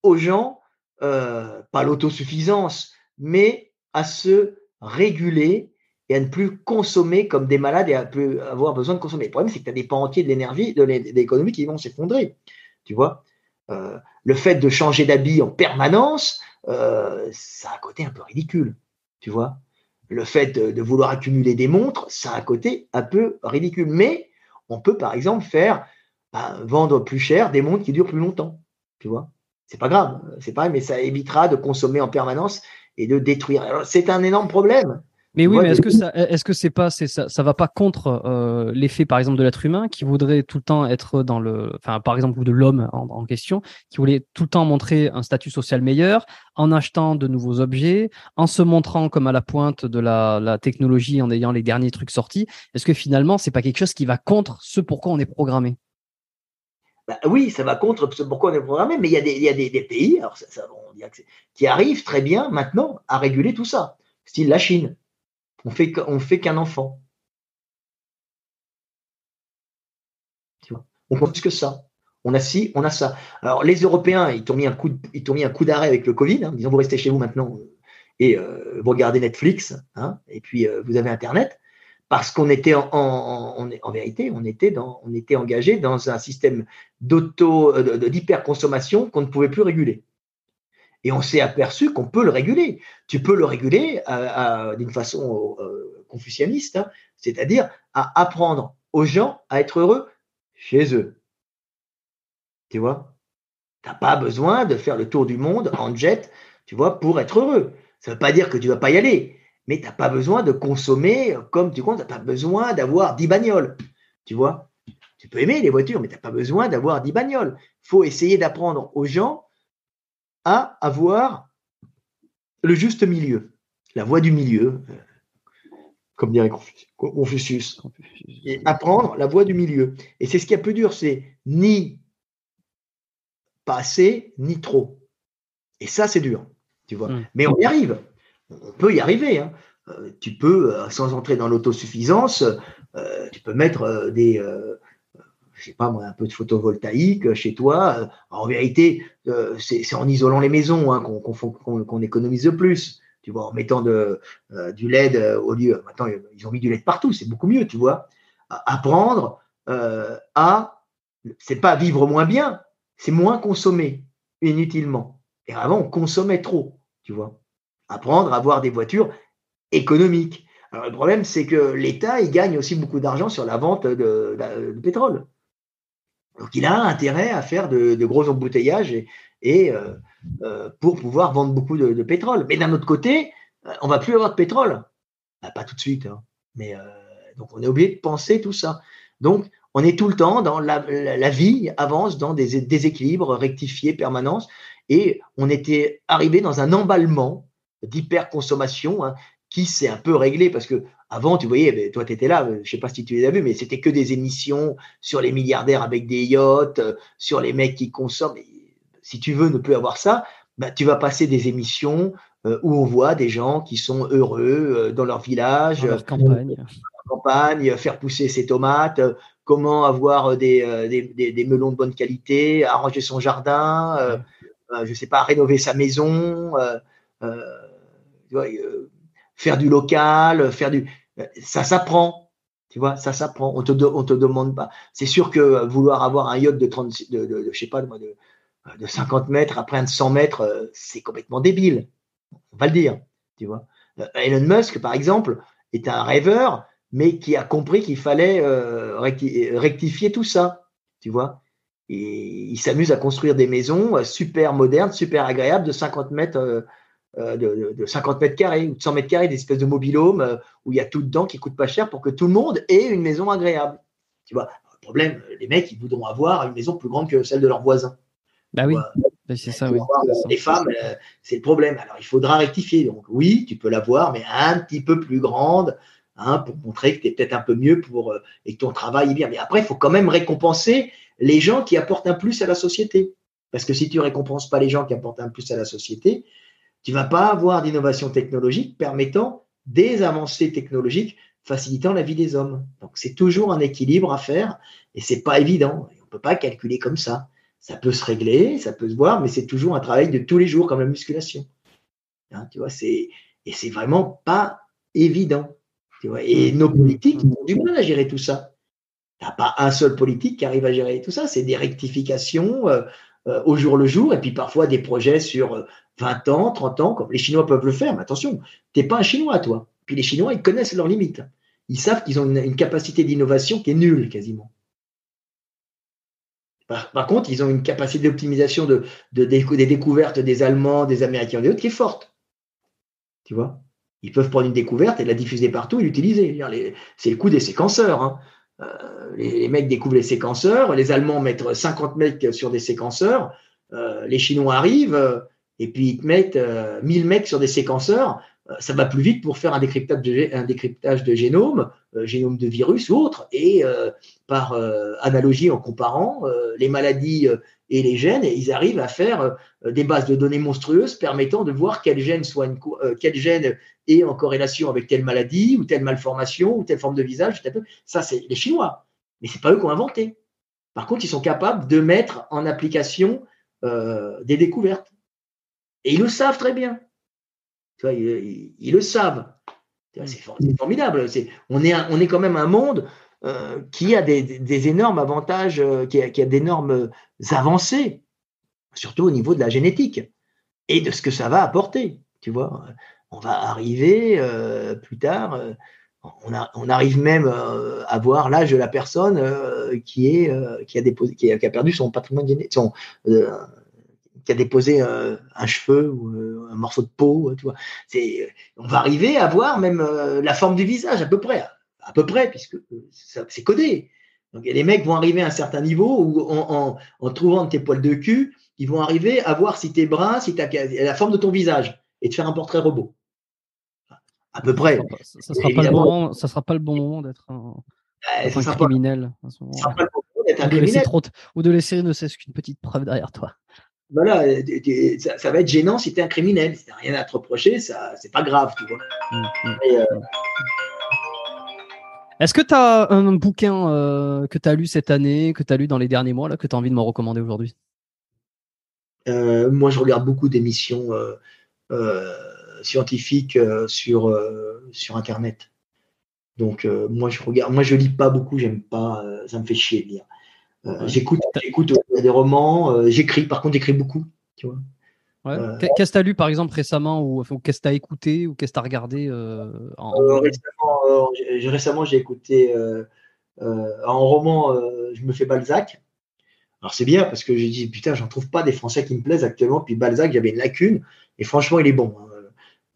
aux gens, pas l'autosuffisance, mais à se réguler et à ne plus consommer comme des malades et à plus avoir besoin de consommer. Le problème, c'est que tu as des pans entiers de l'énergie, de l'économie qui vont s'effondrer. Tu vois? Le fait de changer d'habit en permanence, ça a un côté un peu ridicule. Tu vois? Le fait de, vouloir accumuler des montres, ça a un côté un peu ridicule. Mais on peut, par exemple, faire bah, vendre plus cher des montres qui durent plus longtemps. Tu vois? C'est pas grave, c'est pas, mais ça évitera de consommer en permanence et de détruire. c'est un énorme problème. Mais oui, mais est-ce que ça, est-ce que c'est pas, c'est ça, ça va pas contre euh, l'effet, par exemple, de l'être humain qui voudrait tout le temps être dans le, enfin, par exemple, de l'homme en, question, qui voulait tout le temps montrer un statut social meilleur en achetant de nouveaux objets, en se montrant comme à la pointe de la, la technologie, en ayant les derniers trucs sortis? Est-ce que finalement, c'est pas quelque chose qui va contre ce pourquoi on est programmé? Bah oui, ça va contre pourquoi on est programmé, mais il y a des, pays qui arrivent très bien maintenant à réguler tout ça, style la Chine. On fait, fait qu'un enfant. On pense que ça. On a ci, on a ça. Alors les Européens, ils t'ont mis un coup, d'arrêt avec le Covid, hein, disant vous restez chez vous maintenant et euh, vous regardez Netflix, hein, et puis euh, vous avez Internet, parce qu'on était en, vérité, on était engagé dans un système d'auto, euh, d'hyperconsommation qu'on ne pouvait plus réguler. Et on s'est aperçu qu'on peut le réguler. Tu peux le réguler d'une façon euh, confucianiste, hein, c'est-à-dire à apprendre aux gens à être heureux chez eux. Tu vois? Tu n'as pas besoin de faire le tour du monde en jet, tu vois, pour être heureux. Ça ne veut pas dire que tu ne vas pas y aller, mais tu n'as pas besoin de consommer comme tu comptes, tu n'as pas besoin d'avoir 10 bagnoles. Tu vois? Tu peux aimer les voitures, mais tu n'as pas besoin d'avoir 10 bagnoles. Il faut essayer d'apprendre aux gens à avoir le juste milieu, la voie du milieu, euh, comme dirait Confucius, et apprendre la voie du milieu. Et c'est ce qui est un peu dur, c'est ni pas assez, ni trop. Et ça, c'est dur, tu vois. Hmm. Mais on y arrive. On peut y arriver. Hein. tu peux, sans entrer dans l'autosuffisance, tu peux mettre des, sais pas un peu de photovoltaïque chez toi. En vérité, c'est en isolant les maisons hein, qu'on économise le plus. Tu vois, en mettant de, du LED au lieu. Maintenant, ils ont mis du LED partout, c'est beaucoup mieux, tu vois. Apprendre à, c'est pas vivre moins bien, c'est moins consommer inutilement. Et avant, on consommait trop, tu vois. Apprendre à avoir des voitures économiques. Alors, le problème, c'est que l'État, il gagne aussi beaucoup d'argent sur la vente de, pétrole. Donc, il a intérêt à faire de, gros embouteillages et, euh, euh, pour pouvoir vendre beaucoup de, pétrole. Mais d'un autre côté, euh, on va plus avoir de pétrole. Bah, pas tout de suite, hein. mais donc on est obligé de penser tout ça. Donc, on est tout le temps dans la, la, vie avance dans des déséquilibres rectifiés permanence et on était arrivé dans un emballement d'hyperconsommation hein, qui s'est un peu réglé parce que avant tu voyais ben, toi tu étais là je sais pas si tu les as vus mais c'était que des émissions sur les milliardaires avec des yachts sur les mecs qui consomment si tu veux ne plus avoir ça ben, tu vas passer des émissions euh, où on voit des gens qui sont heureux euh, dans leur village, dans leur campagne. campagne, faire pousser ses tomates, comment avoir euh, euh, des, des, melons de bonne qualité, arranger son jardin, euh, je ne sais pas, rénover sa maison, faire du local, faire du. Ça s'apprend. Tu vois, ça s'apprend. On te, on te demande pas. C'est sûr que vouloir avoir un yacht de 30, de, je sais pas, de, de 50 mètres après un de 100 mètres, c'est complètement débile. On va le dire. Tu vois. Elon Musk, par exemple, est un rêveur mais qui a compris qu'il fallait euh, rectifier tout ça, tu vois. Et il s'amuse à construire des maisons euh, super modernes, super agréables, de 50 mètres, euh, de, 50 mètres carrés ou de 100 mètres carrés, des espèces de mobilhomes où il y a tout dedans qui coûte pas cher pour que tout le monde ait une maison agréable. Tu vois. Le problème, les mecs, ils voudront avoir une maison plus grande que celle de leurs voisins. Bah oui. Bah, c'est ça, oui. Les femmes, c'est le problème. Alors, il faudra rectifier. Donc, oui, tu peux l'avoir, mais un petit peu plus grande, Hein, pour montrer que tu es peut-être un peu mieux pour, euh, et que ton travail est bien. Mais après, il faut quand même récompenser les gens qui apportent un plus à la société. Parce que si tu récompenses pas les gens qui apportent un plus à la société, tu vas pas avoir d'innovation technologique permettant des avancées technologiques facilitant la vie des hommes. Donc c'est toujours un équilibre à faire et c'est pas évident. On peut pas calculer comme ça. Ça peut se régler, ça peut se voir, mais c'est toujours un travail de tous les jours comme la musculation. Hein, tu vois, et c'est vraiment pas évident et nos politiques ont du mal à gérer tout ça. A pas un seul politique qui arrive à gérer tout ça. C'est des rectifications euh, euh, au jour le jour et puis parfois des projets sur 20 euh, ans, 30 ans, comme les Chinois peuvent le faire. Mais attention, tu n'es pas un Chinois, toi. Puis les Chinois, ils connaissent leurs limites. Ils savent qu'ils ont une, capacité d'innovation qui est nulle quasiment. Par, contre, ils ont une capacité d'optimisation de, des découvertes des Allemands, des Américains et des autres qui est forte. Tu vois? Ils peuvent prendre une découverte et la diffuser partout et l'utiliser. C'est le coup des séquenceurs. Hein. Euh, les, mecs découvrent les séquenceurs, les Allemands mettent 50 mecs sur des séquenceurs, euh, les Chinois arrivent euh, et puis ils te mettent 1000 mecs sur des séquenceurs. ça va plus vite pour faire un décryptage de, un décryptage de génome, génome de virus ou autre. Et par analogie, en comparant les maladies et les gènes, ils arrivent à faire euh, des bases de données monstrueuses permettant de voir quel gène, soit une, euh, quel gène est en corrélation avec telle maladie ou telle malformation ou telle forme de visage. Ça, c'est les Chinois, mais c'est pas eux qui ont inventé. Par contre, ils sont capables de mettre en application euh, des découvertes. Et ils le savent très bien. Ils, le savent. C'est formidable. on, est quand même un monde euh, qui a des, énormes avantages, euh, qui a, d'énormes avancées, surtout au niveau de la génétique et de ce que ça va apporter. Tu vois, on va arriver euh, plus tard, on, arrive même à voir l'âge de la personne qui, a, perdu son patrimoine génétique, qui a déposé un cheveu ou un morceau de peau. Tu vois. on va arriver à voir même la forme du visage à peu près à peu près, puisque euh, c'est codé. Donc les mecs vont arriver à un certain niveau où en, trouvant tes poils de cul, ils vont arriver à voir si t'es brun, si tu as la forme de ton visage et te faire un portrait robot. À peu près. Ça sera, pas le bon moment, ça sera pas le bon moment d'être un, criminel. Pas, sera pas le bon moment d'être un criminel. ou de laisser ne serait-ce qu'une petite preuve derrière toi. Voilà, ça, va être gênant si tu es un criminel. Si tu rien à te reprocher, ça, c'est pas grave, tu vois. Mm, mm, euh. Est-ce que tu as un bouquin euh, que tu as lu cette année, que tu as lu dans les derniers mois, là, que tu as envie de me recommander aujourd'hui? Euh, Moi, je regarde beaucoup d'émissions scientifiques sur, sur Internet. Donc, moi, je regarde, moi, je lis pas beaucoup, j'aime pas, ça me fait chier de lire. Euh, j'écoute, j'écoute des romans, euh, j'écris. Par contre, j'écris beaucoup. Tu vois. Euh, qu'est-ce que tu as lu par exemple récemment ou, qu'est-ce que tu as écouté ou qu'est-ce que tu as regardé Récemment, j'ai écouté en roman Je me fais Balzac. Alors c'est bien parce que j'ai dit putain, j'en trouve pas des Français qui me plaisent actuellement. Puis Balzac, j'avais une lacune et franchement, il est bon.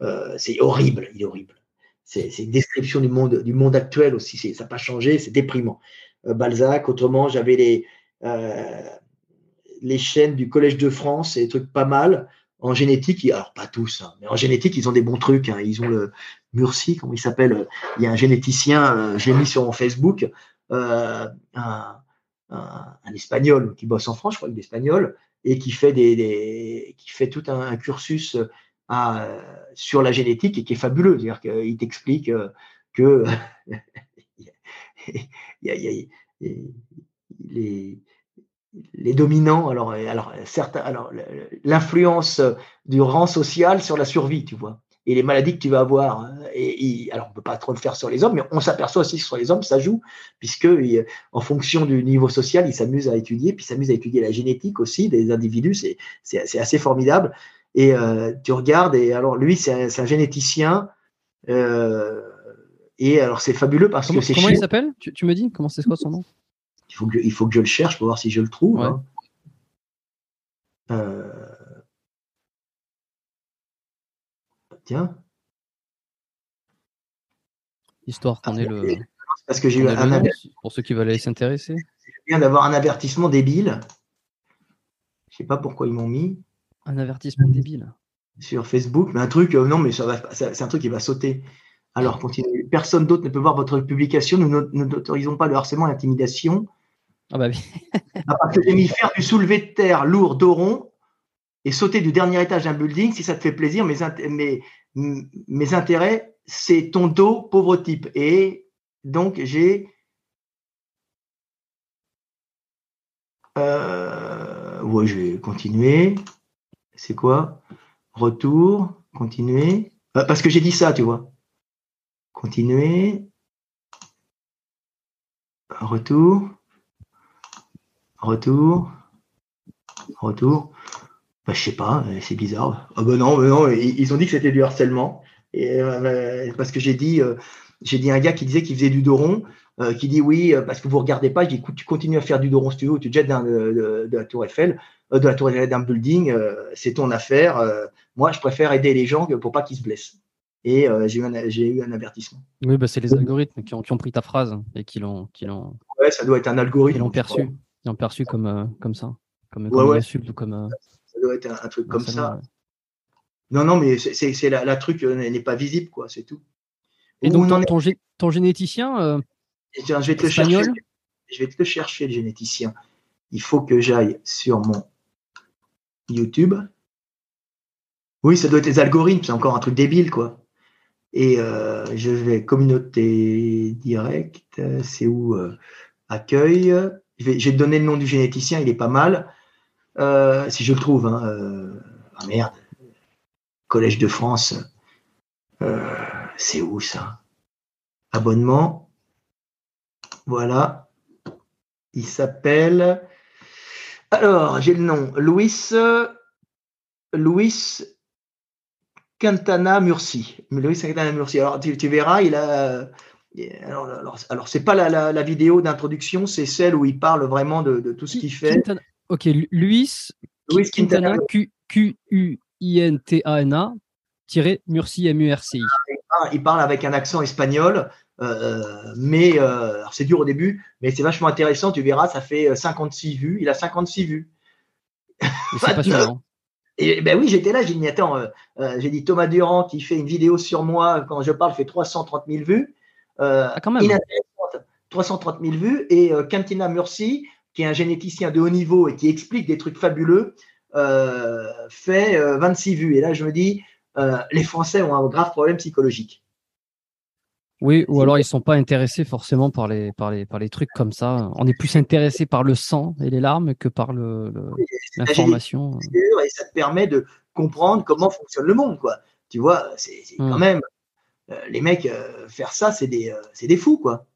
Hein. c'est horrible, il est horrible. C'est une description du monde, du monde actuel aussi. Ça n'a pas changé, c'est déprimant. Euh, Balzac. Autrement, j'avais les, euh, les chaînes du Collège de France et des trucs pas mal. En génétique, alors pas tous, hein, mais en génétique, ils ont des bons trucs. Hein. Ils ont le Murcie, comment il s'appelle Il y a un généticien, euh, j'ai mis sur mon Facebook, un, espagnol qui bosse en France, je crois, espagnol, et qui fait, des, qui fait tout un, cursus sur la génétique et qui est fabuleux. C'est-à-dire qu'il t'explique que les, dominants, alors, alors, certains, alors l'influence du rang social sur la survie, tu vois, et les maladies que tu vas avoir. Hein, et, alors, on peut pas trop le faire sur les hommes, mais on s'aperçoit aussi que sur les hommes, ça joue, puisque en fonction du niveau social, ils s'amusent à étudier, puis s'amusent à étudier la génétique aussi des individus. C'est, assez formidable. Et euh, tu regardes, et alors lui, c'est un, généticien. Euh, et alors, c'est fabuleux parce que c'est Comment il s'appelle? Tu, me dis Comment c'est quoi son nom? Il faut, que, il faut que je le cherche pour voir si je le trouve. Hein. Euh, tiens. Histoire qu'on ait le. Parce que j'ai eu un Pour ceux qui veulent aller s'intéresser. Je viens d'avoir un avertissement débile. Je sais pas pourquoi ils m'ont mis. Un avertissement débile. Sur Facebook, mais un truc, euh, non, mais ça va, c'est un truc qui va sauter. Alors, continuez. Personne d'autre ne peut voir votre publication. Nous n'autorisons pas le harcèlement et l'intimidation. Ah bah oui. à part que j'ai mis faire du soulevé de terre lourd d'oron et sauter du dernier étage d'un building, si ça te fait plaisir, mes, mes, mes intérêts, c'est ton dos, pauvre type. Et donc, j'ai. Euh, ouais, je vais continuer. C'est quoi? Retour, continuer. Euh, parce que j'ai dit ça, tu vois. Continuer. Retour. Retour. Retour. Bah, je sais pas, euh, c'est bizarre. Ah bah non, non, ils ont dit que c'était du harcèlement. Euh, parce que j'ai dit, euh, un gars qui disait qu'il faisait du doron, qui dit oui, parce que vous regardez pas, je dis tu continues à faire du doron si tu veux, tu te jettes de, la tour Eiffel, de la tour d'un building, c'est ton affaire. moi, je préfère aider les gens pour pas qu'ils se blessent et euh, j'ai eu, eu, un avertissement. Oui, bah, c'est les algorithmes qui ont, qui ont, pris ta phrase et qui l'ont. Ouais, ça doit être un algorithme. Ils l'ont perçu. Ils l'ont perçu comme, euh, comme ça. Comme, comme ouais, ou comme. Euh, ça doit être un, truc comme ça. Non, non, mais c'est la, la, truc n'est pas visible, quoi, c'est tout. Et donc, ton, ton, généticien. je, vais te le chercher, je vais te le chercher, le généticien. Il faut que j'aille sur mon YouTube. Oui, ça doit être les algorithmes, c'est encore un truc débile, quoi. Et euh, je vais communauté directe, c'est où euh, Accueil. Te donner le nom du généticien, il est pas mal. Euh, si je le trouve. Hein, ah merde. Collège de France. c'est où ça? Abonnement. Voilà. Il s'appelle. Alors, j'ai le nom. Louis. Louis Quintana Murci. Louis Quintana Murci. Alors, tu, verras, il a. Alors, alors, c'est pas la, vidéo d'introduction, c'est celle où il parle vraiment de, tout ce qu'il fait. Ok, Luis, Luis Quintana, Q-U-I-N-T-A-N-A, Murci, M-U-R-C-I. Il parle avec un accent espagnol, euh, mais euh, c'est dur au début, mais c'est vachement intéressant. Tu verras, ça fait 56 vues. Il a 56 vues. C'est passionnant. Et ben oui, j'étais là, j'ai dit, attends, euh, euh, j'ai dit Thomas Durand qui fait une vidéo sur moi, quand je parle, fait 330 000 vues. Euh, ah, quand même. 330 000 vues. Et Cantina Murcy, qui est un généticien de haut niveau et qui explique des trucs fabuleux, fait 26 vues. Et là, je me dis, les Français ont un grave problème psychologique. Oui, ou alors ils sont pas intéressés forcément par les, par les, par les trucs comme ça. On est plus intéressé par le sang et les larmes que par l'information. et ça te permet de comprendre comment fonctionne le monde, quoi. Tu vois, c'est quand hmm. même euh, les mecs euh, faire ça, c'est des, euh, c'est des fous, quoi.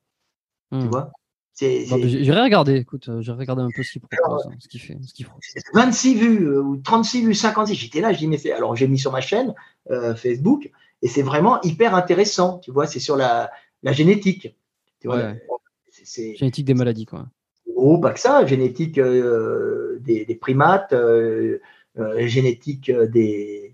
Tu hmm. vois? J'irai regarder, écoute, j'irai regarder un peu ce qu'il propose, hein, ce qu'il fait, ce 26 vues ou 36 vues, 56. J'étais là, je dis mais c'est. Alors j'ai mis sur ma chaîne Facebook et c'est vraiment hyper intéressant. Tu vois, c'est sur la, la génétique. Tu vois, génétique des maladies, quoi. Oh, pas que ça, génétique des, des, primates, génétique des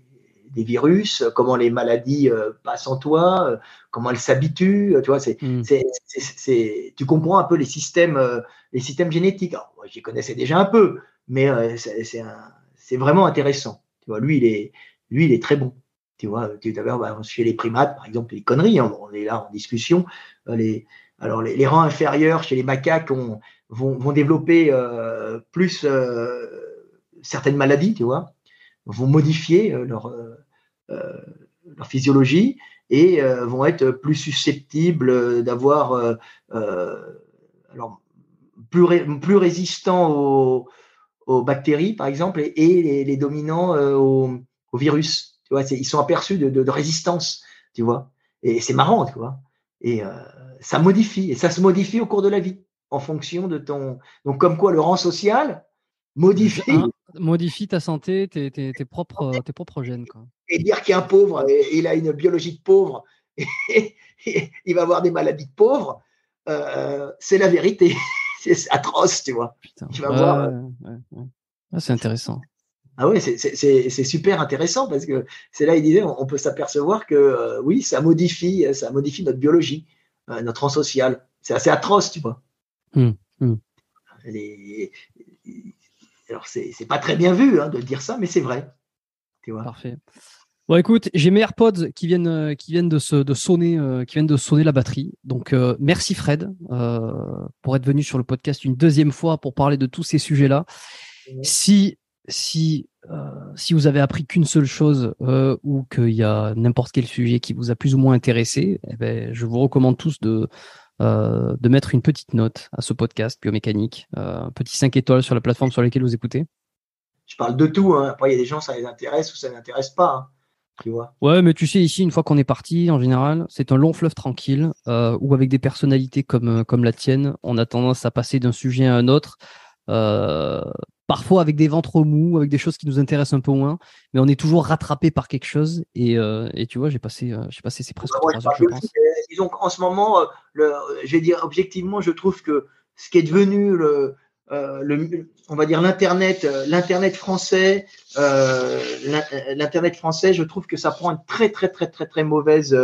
des virus, comment les maladies euh, passent en toi, euh, comment elles s'habituent. Tu vois, mm. c'est, tu comprends un peu les systèmes, euh, les systèmes génétiques. Alors, moi, j'y connaissais déjà un peu, mais c'est, vraiment intéressant. Tu vois, lui, il est, lui, il est très bon. Tu vois, tu bah, chez les primates, par exemple, les conneries. Hein, on est là en discussion. Les, alors, les, rangs inférieurs chez les macaques vont, vont, développer plus certaines maladies, tu vois, vont modifier leur, euh, leur physiologie et euh, vont être plus susceptibles d'avoir euh, alors plus, résistants aux, bactéries par exemple et, les, dominants aux, virus. Ils sont aperçus de, de, résistance, tu vois. Et c'est marrant, tu vois. Et ça modifie, et ça se modifie au cours de la vie en fonction de ton. Donc, comme quoi le rang social modifie. Modifie ta santé, tes, tes, tes, propres, tes propres gènes. Quoi et dire qu'un pauvre, il a une biologie de pauvre, et, il va avoir des maladies de pauvre, euh, c'est la vérité. c'est atroce, tu vois. Ah, c'est intéressant. Ah oui, c'est super intéressant parce que c'est là, il disait, on, peut s'apercevoir que euh, oui, ça modifie, ça modifie notre biologie, euh, notre rang social. C'est assez atroce, tu vois. Hum, hum. Alors, c'est pas très bien vu hein, de dire ça, mais c'est vrai. Parfait. Bon, écoute, j'ai mes AirPods qui viennent, euh, qui viennent de, se, de sonner, euh, qui viennent de sonner la batterie. Donc, euh, merci Fred pour être venu sur le podcast une deuxième fois pour parler de tous ces sujets-là. Si, si, si vous avez appris qu'une seule chose ou qu'il y a n'importe quel sujet qui vous a plus ou moins intéressé, eh ben, je vous recommande tous de, de mettre une petite note à ce podcast biomécanique, un petit 5 étoiles sur la plateforme sur laquelle vous écoutez je parle de tout. Hein. Après, il y a des gens, ça les intéresse ou ça ne l'intéresse pas. Hein. Tu vois ouais, mais tu sais, ici, une fois qu'on est parti, en général, c'est un long fleuve tranquille euh, où, avec des personnalités comme, euh, comme la tienne, on a tendance à passer d'un sujet à un autre. Euh, parfois avec des ventres mous, avec des choses qui nous intéressent un peu moins, mais on est toujours rattrapé par quelque chose. Et, et tu vois, j'ai passé, j'ai passé ces presque trois heures, je pense. Disons qu'en ce moment, le, je vais dire objectivement, je trouve que ce qui est devenu le, euh, le, on va dire l'internet, euh, l'internet français, euh, l'internet français, je trouve que ça prend une très très très très très mauvaise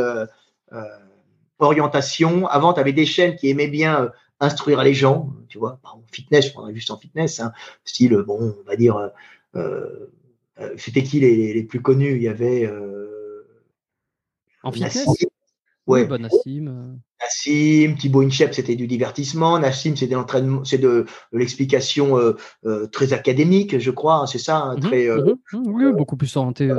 orientation. Avant, tu avais des chaînes qui aimaient bien instruire les gens, tu vois, exemple, fitness, je prendrais juste en fitness, hein, style, bon, on va dire, c'était qui les, les, plus connus? Il y avait en fitness? Ouais. Oui, Nassim. Nassim, Thibaut Inchep, c'était du divertissement. Nassim, c'est de c'est de, l'explication euh, euh, très académique, je crois. Hein, c'est ça, hein, mhm, très. Euh, mhm, mhm. oui, beaucoup plus orienté.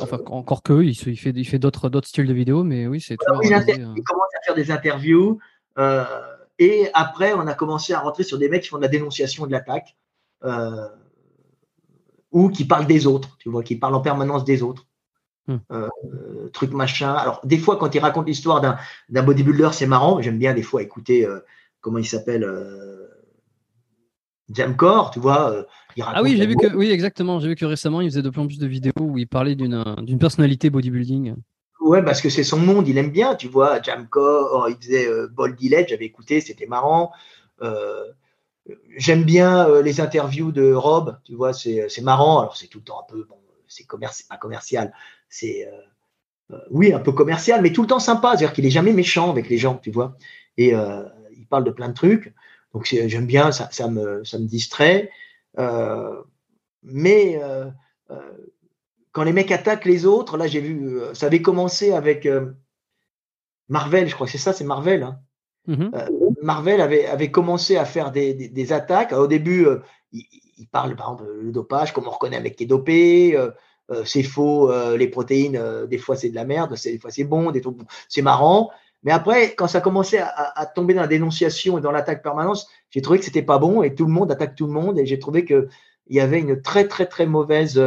enfin, encore que il, il fait, il fait d'autres, d'autres styles de vidéos, mais oui, c'est. il, il, commence à faire des interviews. Et après, on a commencé à rentrer sur des mecs qui font de la dénonciation de l'attaque ou qui parlent des autres, tu vois, qui parlent en permanence des autres. Hmm. Euh, truc machin. Alors, des fois, quand il raconte l'histoire d'un bodybuilder, c'est marrant. J'aime bien des fois écouter, euh, comment il s'appelle euh, Jamcore, tu vois. ah oui, j'ai vu que, oui, exactement. J'ai vu que récemment, il faisait de plus en plus de vidéos où il parlait d'une personnalité bodybuilding. Ouais, parce que c'est son monde, il aime bien, tu vois. Jamcore, il faisait Ball j'avais écouté, c'était marrant. J'aime bien les interviews de Rob, tu vois, c'est marrant. Alors, c'est tout le temps un peu, bon, c'est pas commercial, c'est euh, euh, oui un peu commercial, mais tout le temps sympa. C'est-à-dire qu'il est jamais méchant avec les gens, tu vois. Et euh, il parle de plein de trucs. Donc j'aime bien, ça, ça, me, ça me distrait. mais quand les mecs attaquent les autres, là j'ai vu, ça avait commencé avec Marvel, je crois que c'est ça, c'est Marvel. Hein. Mm-hmm. Marvel avait, avait commencé à faire des, des, attaques. au début, il, il parle par exemple le dopage, comment on reconnaît un mec qui est dopé, c'est faux, les protéines, des fois c'est de la merde, des fois c'est bon, des c'est marrant. Mais après, quand ça commençait à, à tomber dans la dénonciation et dans l'attaque permanence, j'ai trouvé que c'était pas bon et tout le monde attaque tout le monde et j'ai trouvé que il y avait une très très très mauvaise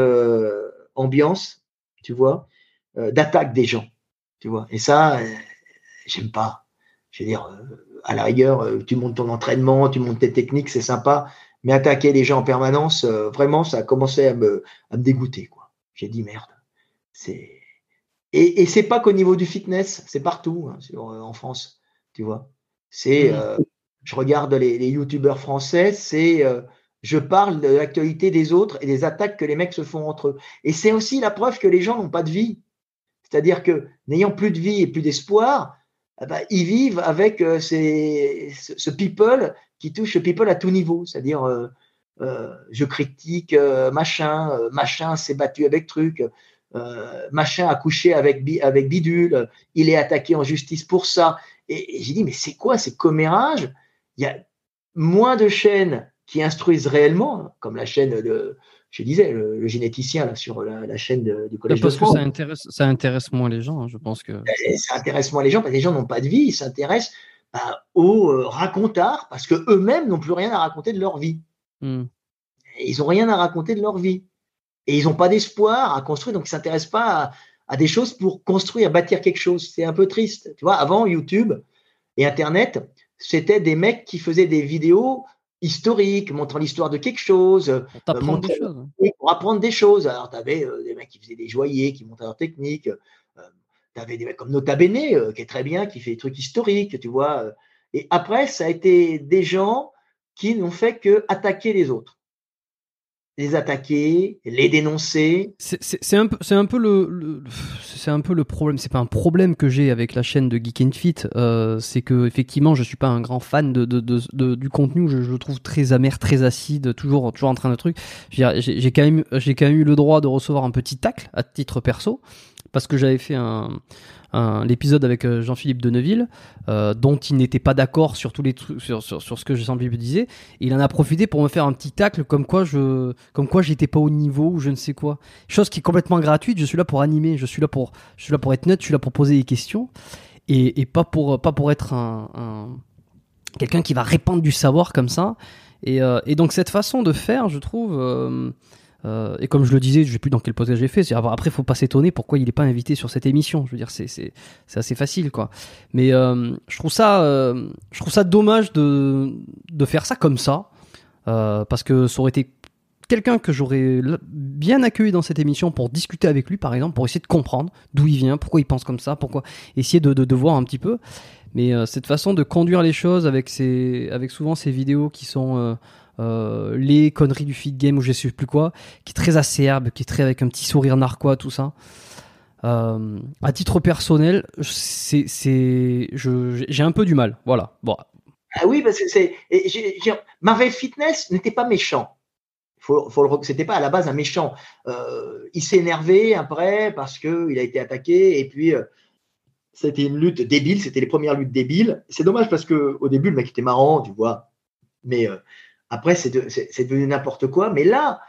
ambiance, tu vois, d'attaque des gens, tu vois. Et ça, j'aime pas. Je veux dire, à la rigueur, tu montes ton entraînement, tu montes tes techniques, c'est sympa, mais attaquer les gens en permanence, vraiment, ça a commencé à me, à me dégoûter, quoi. J'ai dit merde. C'est et, et c'est pas qu'au niveau du fitness, c'est partout hein, en France, tu vois. C'est, mmh. je regarde les, les youtubeurs français, c'est, je parle de l'actualité des autres et des attaques que les mecs se font entre eux. Et c'est aussi la preuve que les gens n'ont pas de vie. C'est-à-dire que n'ayant plus de vie et plus d'espoir, eh ben, ils vivent avec euh, ces, ce people qui touche le people à tout niveau. C'est-à-dire, euh, euh, je critique machin, machin s'est battu avec truc, machin a couché avec, avec bidule, il est attaqué en justice pour ça. Et, j'ai dit, mais c'est quoi ces commérages? Il y a moins de chaînes qui instruisent réellement, comme la chaîne de, je disais, le, généticien là, sur la, chaîne du Collège parce de France. que ça intéresse, ça intéresse moins les gens, hein, je pense que. Ça intéresse moins les gens parce que les gens n'ont pas de vie, ils s'intéressent bah, aux euh, racontards parce que eux-mêmes n'ont plus rien à raconter de leur vie. Hmm. Ils n'ont rien à raconter de leur vie. Et ils n'ont pas d'espoir à construire, donc ils ne s'intéressent pas à, des choses pour construire, bâtir quelque chose. C'est un peu triste. Tu vois, avant YouTube et Internet, c'était des mecs qui faisaient des vidéos historique, montrant l'histoire de quelque chose. Euh, pour apprendre des choses. Pour apprendre des choses. Alors, tu avais euh, des mecs qui faisaient des joyers, qui montaient leur technique. Euh, tu avais des mecs comme Nota Bene, qui est très bien, qui fait des trucs historiques, tu vois. Et après, ça a été des gens qui n'ont fait que attaquer les autres les attaquer, les dénoncer. C'est un un peu le, c'est un peu le problème. C'est pas un problème que j'ai avec la chaîne de Geek and. Euh, c'est que effectivement, je suis pas un grand fan de, de, de, du contenu. Je, le trouve très amer, très acide, toujours, toujours en train de truc. J'ai quand même, j'ai quand même eu le droit de recevoir un petit tacle à titre perso parce que j'avais fait un l'épisode avec euh, Jean-Philippe Deneville, euh, dont il n'était pas d'accord sur tous les sur, sur, sur, ce que Jean-Philippe disait. il en a profité pour me faire un petit tacle comme quoi je, comme quoi j'étais pas au niveau ou je ne sais quoi. Chose qui est complètement gratuite. Je suis là pour animer, je suis là pour, je suis là pour être neutre, je suis là pour poser des questions et, pas pour, pas pour être un, un quelqu'un qui va répandre du savoir comme ça. Et, euh, donc cette façon de faire, je trouve. Euh, et comme je le disais, je ne sais plus dans quel podcast j'ai fait. Après, il faut pas s'étonner pourquoi il n'est pas invité sur cette émission. Je veux dire, c'est c'est assez facile. Mais euh, je trouve ça, euh, je trouve ça dommage de faire ça comme ça, parce que ça aurait été quelqu'un que j'aurais bien accueilli dans cette émission pour discuter avec lui, par exemple, pour essayer de comprendre d'où il vient, pourquoi il pense comme ça, pourquoi essayer de, voir un petit peu. Mais cette façon de conduire les choses avec souvent ces vidéos qui sont euh, les conneries du feed game ou je sais plus quoi, qui est très acerbe, qui est très avec un petit sourire narquois, tout ça. Euh, à titre personnel, c'est, c'est, j'ai un peu du mal. Voilà. Bon. Ah oui, parce que c'est, Marvel Fitness n'était pas méchant. Faut, faut c'était pas à la base un méchant. Euh, il s'est énervé après parce que il a été attaqué et puis c'était une lutte débile. C'était les premières luttes débiles. C'est dommage parce que au début le mec était marrant, tu vois, mais après, c'est devenu n'importe quoi. Mais là,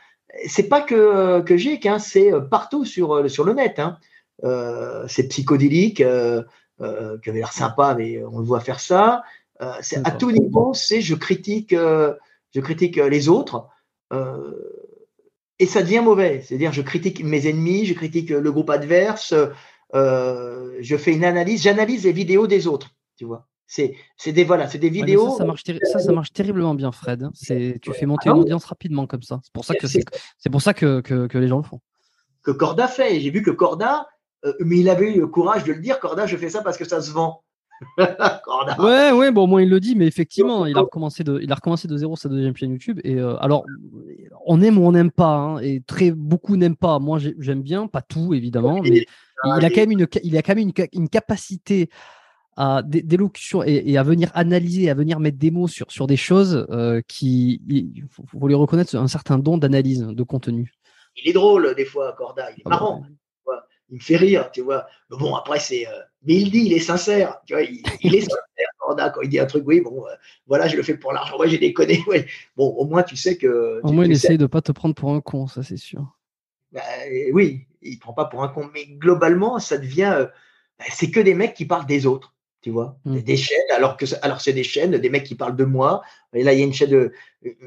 c'est pas que, que GIC, hein, c'est euh, partout sur, euh, sur le net. Hein. Euh, c'est psychodélique, euh, euh, qui avait l'air sympa, mais on le voit faire ça. Euh, c'est à tout niveau, c'est je critique, je critique les autres. et ça devient mauvais. C'est-à-dire, je critique mes ennemis, je critique le groupe adverse, je fais une analyse, j'analyse les vidéos des autres, tu vois. C'est des voilà, c'est des vidéos. ça, ça, marche ça, ça, marche terriblement bien, Fred. C'est tu fais monter ah une audience rapidement comme ça. C'est pour ça que c'est pour ça que, que, que, les gens le font. Que Corda fait. J'ai vu que Corda, euh, mais il avait eu le courage de le dire. Corda, je fais ça parce que ça se vend. Corda. Ouais, ouais, bon, au moins il le dit, mais effectivement, il a recommencé de, il a recommencé de zéro sa deuxième chaîne YouTube. Et euh, alors, on aime ou on n'aime pas, hein, et très beaucoup n'aiment pas. Moi, j'aime bien, pas tout évidemment, mais il a quand même une, il a quand même une, une capacité d'élocution et, et, à venir analyser, à venir mettre des mots sur, sur des choses euh, qui, il faut, lui reconnaître un certain don d'analyse de contenu. Il est drôle des fois, Corda, il est ah marrant. il me fait rire, tu vois. Mais bon, après, c'est. Euh, mais il dit, il est sincère, tu vois, il, est sincère. Quand il dit un truc, oui, bon, euh, voilà, je le fais pour l'argent, ouais, j'ai déconné. Ouais. Bon, au moins, tu sais que. Au moins, il essaye de pas te prendre pour un con, ça, c'est sûr. Bah, oui, il prend pas pour un con, mais globalement, ça devient. Bah, c'est que des mecs qui parlent des autres tu vois, mmh. des chaînes, alors que alors c'est des chaînes, des mecs qui parlent de moi. Et là, il y a une chaîne, de,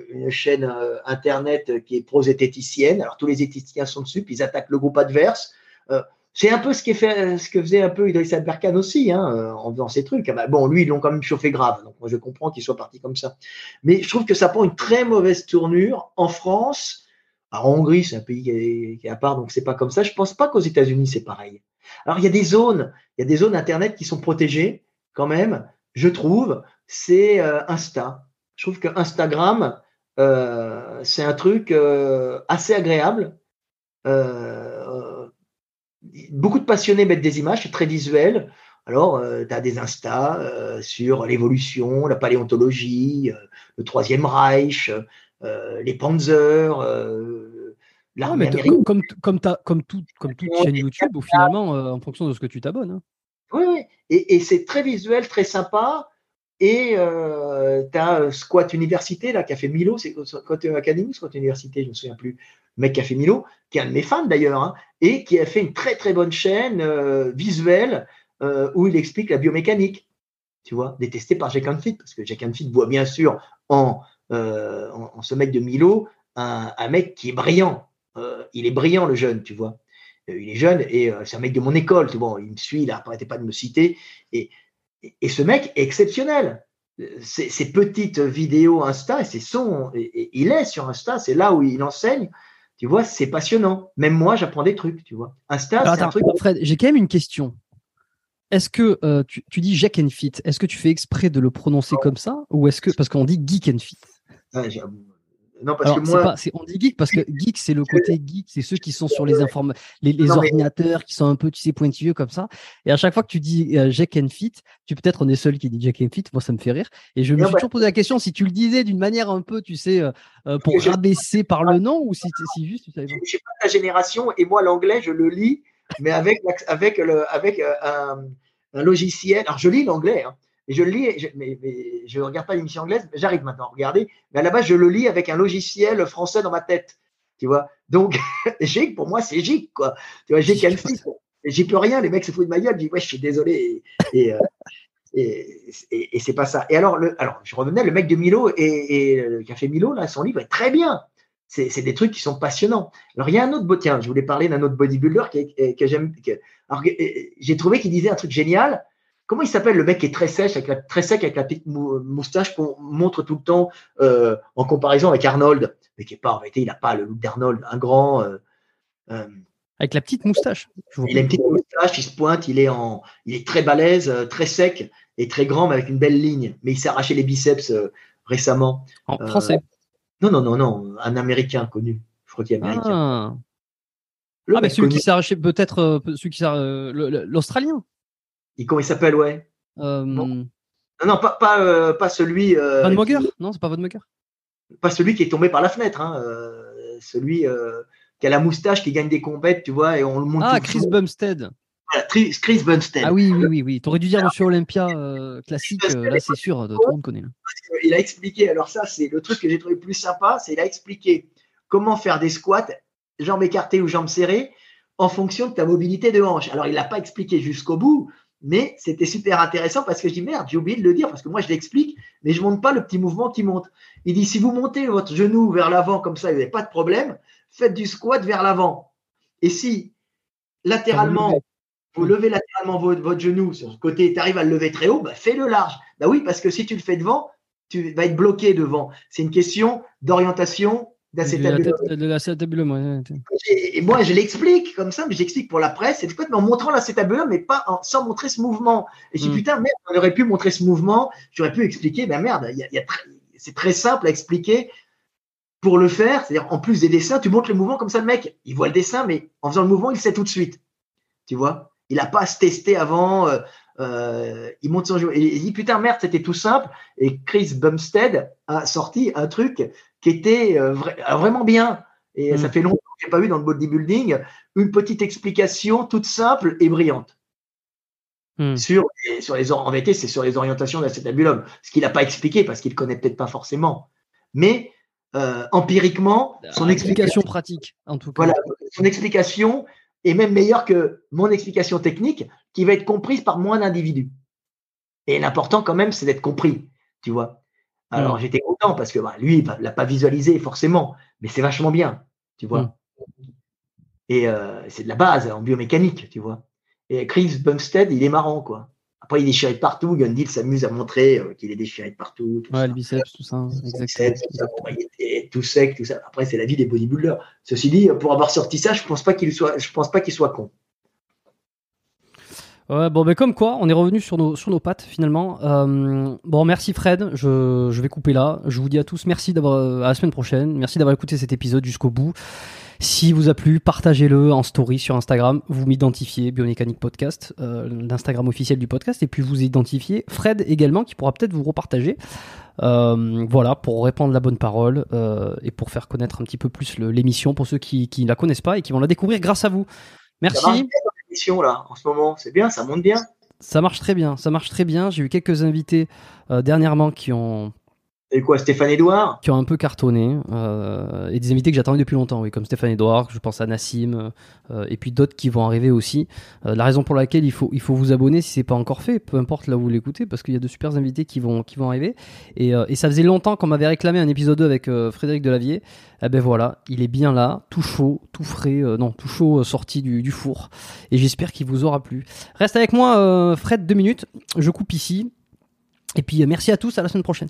une chaîne internet qui est prosététicienne. Alors tous les éthiciens sont dessus, puis ils attaquent le groupe adverse. Euh, c'est un peu ce, qui fait, ce que faisait un peu Idriss Berkane aussi, hein, euh, en faisant ces trucs. Ah bah, bon, lui, ils l'ont quand même chauffé grave, donc moi je comprends qu'il soit parti comme ça. Mais je trouve que ça prend une très mauvaise tournure en France. Alors, en Hongrie, c'est un pays qui est, qui est à part, donc c'est pas comme ça. Je pense pas qu'aux États-Unis c'est pareil. Alors il y a des zones, il y a des zones internet qui sont protégées quand même. Je trouve, c'est euh, Insta. Je trouve que Instagram, c'est un truc assez agréable. Euh, beaucoup de passionnés mettent des images, c'est très visuel. Alors, euh, tu as des Insta euh, sur l'évolution, la paléontologie, euh, le Troisième Reich, les Panzers, l'armée américaine. Comme, comme, comme, tout, comme toute chaîne YouTube, finalement, en fonction de ce que tu t'abonnes. Hein. Oui, oui. Et, c'est très visuel, très sympa. Et euh, tu as Squat Université, là, qui a fait Milo, c'est Squat Academy ou Squat Université, je ne me souviens plus. Le mec qui a fait Milo, qui est un de mes fans d'ailleurs, hein, et qui a fait une très très bonne chaîne euh, visuelle euh, où il explique la biomécanique, tu vois, détesté par Jack Fit, parce que Jack Fit voit bien sûr en, en, ce mec de Milo un mec qui est brillant. il est brillant, le jeune, tu vois. Il est jeune et c'est un mec de mon école, tu vois, il me suit, il n'arrêtait pas de me citer. Et et ce mec est exceptionnel. Ces, petites vidéos Insta, et c'est son, et, il est sur Insta, c'est là où il enseigne. Tu vois, c'est passionnant. Même moi, j'apprends des trucs, tu vois. Insta, c'est un truc. Fred, j'ai quand même une question. Est-ce que euh, tu, dis Jack and Fit Est-ce que tu fais exprès de le prononcer comme ça ou est-ce que parce qu'on dit Geek and Fit ah, non, parce que moi. on dit geek parce que geek, c'est le côté geek, c'est ceux qui sont sur les, les, ordinateurs, qui sont un peu, tu sais, pointilleux comme ça. Et à chaque fois que tu dis euh, Jack and Fit, tu peut-être on est seul qui dit Jack and Fit, moi ça me fait rire. Et je me suis toujours posé la question si tu le disais d'une manière un peu, tu sais, euh, euh, pour rabaisser par le nom ou si, si juste tu savais pas. Je sais pas ta génération et moi l'anglais, je le lis, mais avec, avec, le, avec un, un logiciel. Alors je lis l'anglais, hein, et je le lis, je, mais, je ne regarde pas l'émission anglaise, j'arrive maintenant à regarder, mais à la base, je le lis avec un logiciel français dans ma tête. Tu vois Donc, GIG, pour moi, c'est GIG, quoi. Tu vois, GIG J'y peux rien, les mecs se foutent de ma gueule, je dis, ouais, je suis désolé. Et, euh, et, et, c'est pas ça. Et alors, le, alors, je revenais, le mec de Milo et, a fait Milo, là, son livre est très bien. C'est des trucs qui sont passionnants. Alors, il y a un autre, tiens, je voulais parler d'un autre bodybuilder que, que j'aime. Alors, j'ai trouvé qu'il disait un truc génial comment il s'appelle le mec qui est très sec avec la très sec avec la petite moustache qu'on montre tout le temps euh, en comparaison avec Arnold, mais qui est pas en réalité il n'a pas le look d'Arnold, un grand. Euh, euh, avec la petite moustache. Il a une petite moustache, il se pointe, il est en, il est très balèze, très sec et très grand, mais avec une belle ligne. Mais il s'est arraché les biceps récemment. En français. Non non non non, un Américain connu. Je crois qu'il est américain. Ah. ah mais celui qui s'est arraché peut-être celui qui l'Australien. Et comment il s'appelle, ouais? Euh, Non, non, pas, pas, euh, pas celui. Euh, Van Mogger Non, c'est pas Van Mogger. Pas celui qui est tombé par la fenêtre, hein, celui qui a la moustache, qui gagne des compètes, tu vois, et on le montre. Ah, Chris Bumstead. Chris Bumstead. Ah oui, oui, oui, oui. T'aurais dû dire Monsieur Olympia classique, là c'est sûr, tout le monde connaît. Il a expliqué, alors ça c'est le truc que j'ai trouvé plus sympa, c'est il a expliqué comment faire des squats, jambes écartées ou jambes serrées, en fonction de ta mobilité de hanche. Alors il l'a pas expliqué jusqu'au bout, mais c'était super intéressant parce que je dis merde, j'ai oublié de le dire parce que moi je l'explique, mais je monte pas le petit mouvement qui monte. Il dit si vous montez votre genou vers l'avant comme ça, vous n'avez pas de problème, faites du squat vers l'avant. Et si latéralement, vous levez latéralement votre, genou sur le côté, tu arrives à le lever très haut, bah, fais-le large. Bah oui, parce que si tu le fais devant, tu vas être bloqué devant. C'est une question d'orientation L'acétabulum, Et moi, je l'explique comme ça, mais j'explique pour la presse, c'est mais en montrant l'acétabulum, mais pas sans montrer ce mouvement. Et je dis, hmm. putain, merde, on aurait pu montrer ce mouvement, j'aurais pu expliquer, ben merde, c'est très simple à expliquer pour le faire. C'est-à-dire, en plus des dessins, tu montres le mouvement comme ça, le mec, il voit le dessin, mais en faisant le mouvement, il sait tout de suite. Tu vois? Il n'a pas à se tester avant. Euh, euh, il monte son jeu. Et il dit putain merde, c'était tout simple. Et Chris Bumstead a sorti un truc qui était euh, vraiment bien. Et ça mm. fait longtemps que je n'ai pas eu dans le bodybuilding une petite explication toute simple et brillante. Mm. Sur, sur les en vérité, c'est sur les orientations d'acétabulum. Ce qu'il n'a pas expliqué parce qu'il ne connaît peut-être pas forcément. Mais euh, empiriquement, son explication, pratique, en tout cas. Voilà, son explication est même meilleure que mon explication technique, qui va être comprise par moins d'individus. Et l'important quand même, c'est d'être compris, tu vois. Alors mm. j'étais content parce que bah, lui, il l'a pas visualisé forcément, mais c'est vachement bien, tu vois. Mm. Et euh, c'est de la base en biomécanique, tu vois. Et Chris Bumstead, il est marrant, quoi. Après, il est déchiré de partout. Gundil s'amuse à montrer euh, qu'il est déchiré de partout. Tout ouais, le biceps, tout ça. Exactement. tout, ça. il était tout sec, tout ça. Après, c'est la vie des bodybuilders. Ceci dit, pour avoir sorti ça, je pense pas qu'il soit, je pense pas qu'il soit con. Ouais, bon, mais comme quoi, on est revenu sur nos, sur nos pattes finalement. Euh, bon, merci Fred, je, je, vais couper là. Je vous dis à tous merci d'avoir à la semaine prochaine. Merci d'avoir écouté cet épisode jusqu'au bout. Si vous a plu, partagez-le en story sur Instagram. Vous m'identifiez Biomécanique Podcast, euh, l'Instagram officiel du podcast, et puis vous identifiez Fred également qui pourra peut-être vous repartager. Euh, voilà, pour répandre la bonne parole euh, et pour faire connaître un petit peu plus l'émission pour ceux qui ne la connaissent pas et qui vont la découvrir grâce à vous. Merci. l'émission là, en ce moment, c'est bien, ça monte bien. Ça marche très bien, ça marche très bien. J'ai eu quelques invités dernièrement qui ont et quoi, Stéphane Edouard Qui ont un peu cartonné. Euh, et des invités que j'attendais depuis longtemps, oui, comme Stéphane Edouard, je pense à Nassim, euh, et puis d'autres qui vont arriver aussi. Euh, la raison pour laquelle il faut, il faut vous abonner si c'est pas encore fait, peu importe là où vous l'écoutez, parce qu'il y a de super invités qui vont, qui vont arriver. Et, et ça faisait longtemps qu'on m'avait réclamé un épisode 2 avec Frédéric Delavier. Eh ben voilà, il est bien là, tout chaud, tout frais, non, tout chaud sorti du, du four. Et j'espère qu'il vous aura plu. Reste avec moi, Fred, deux minutes. Je coupe ici. Et puis merci à tous, à la semaine prochaine.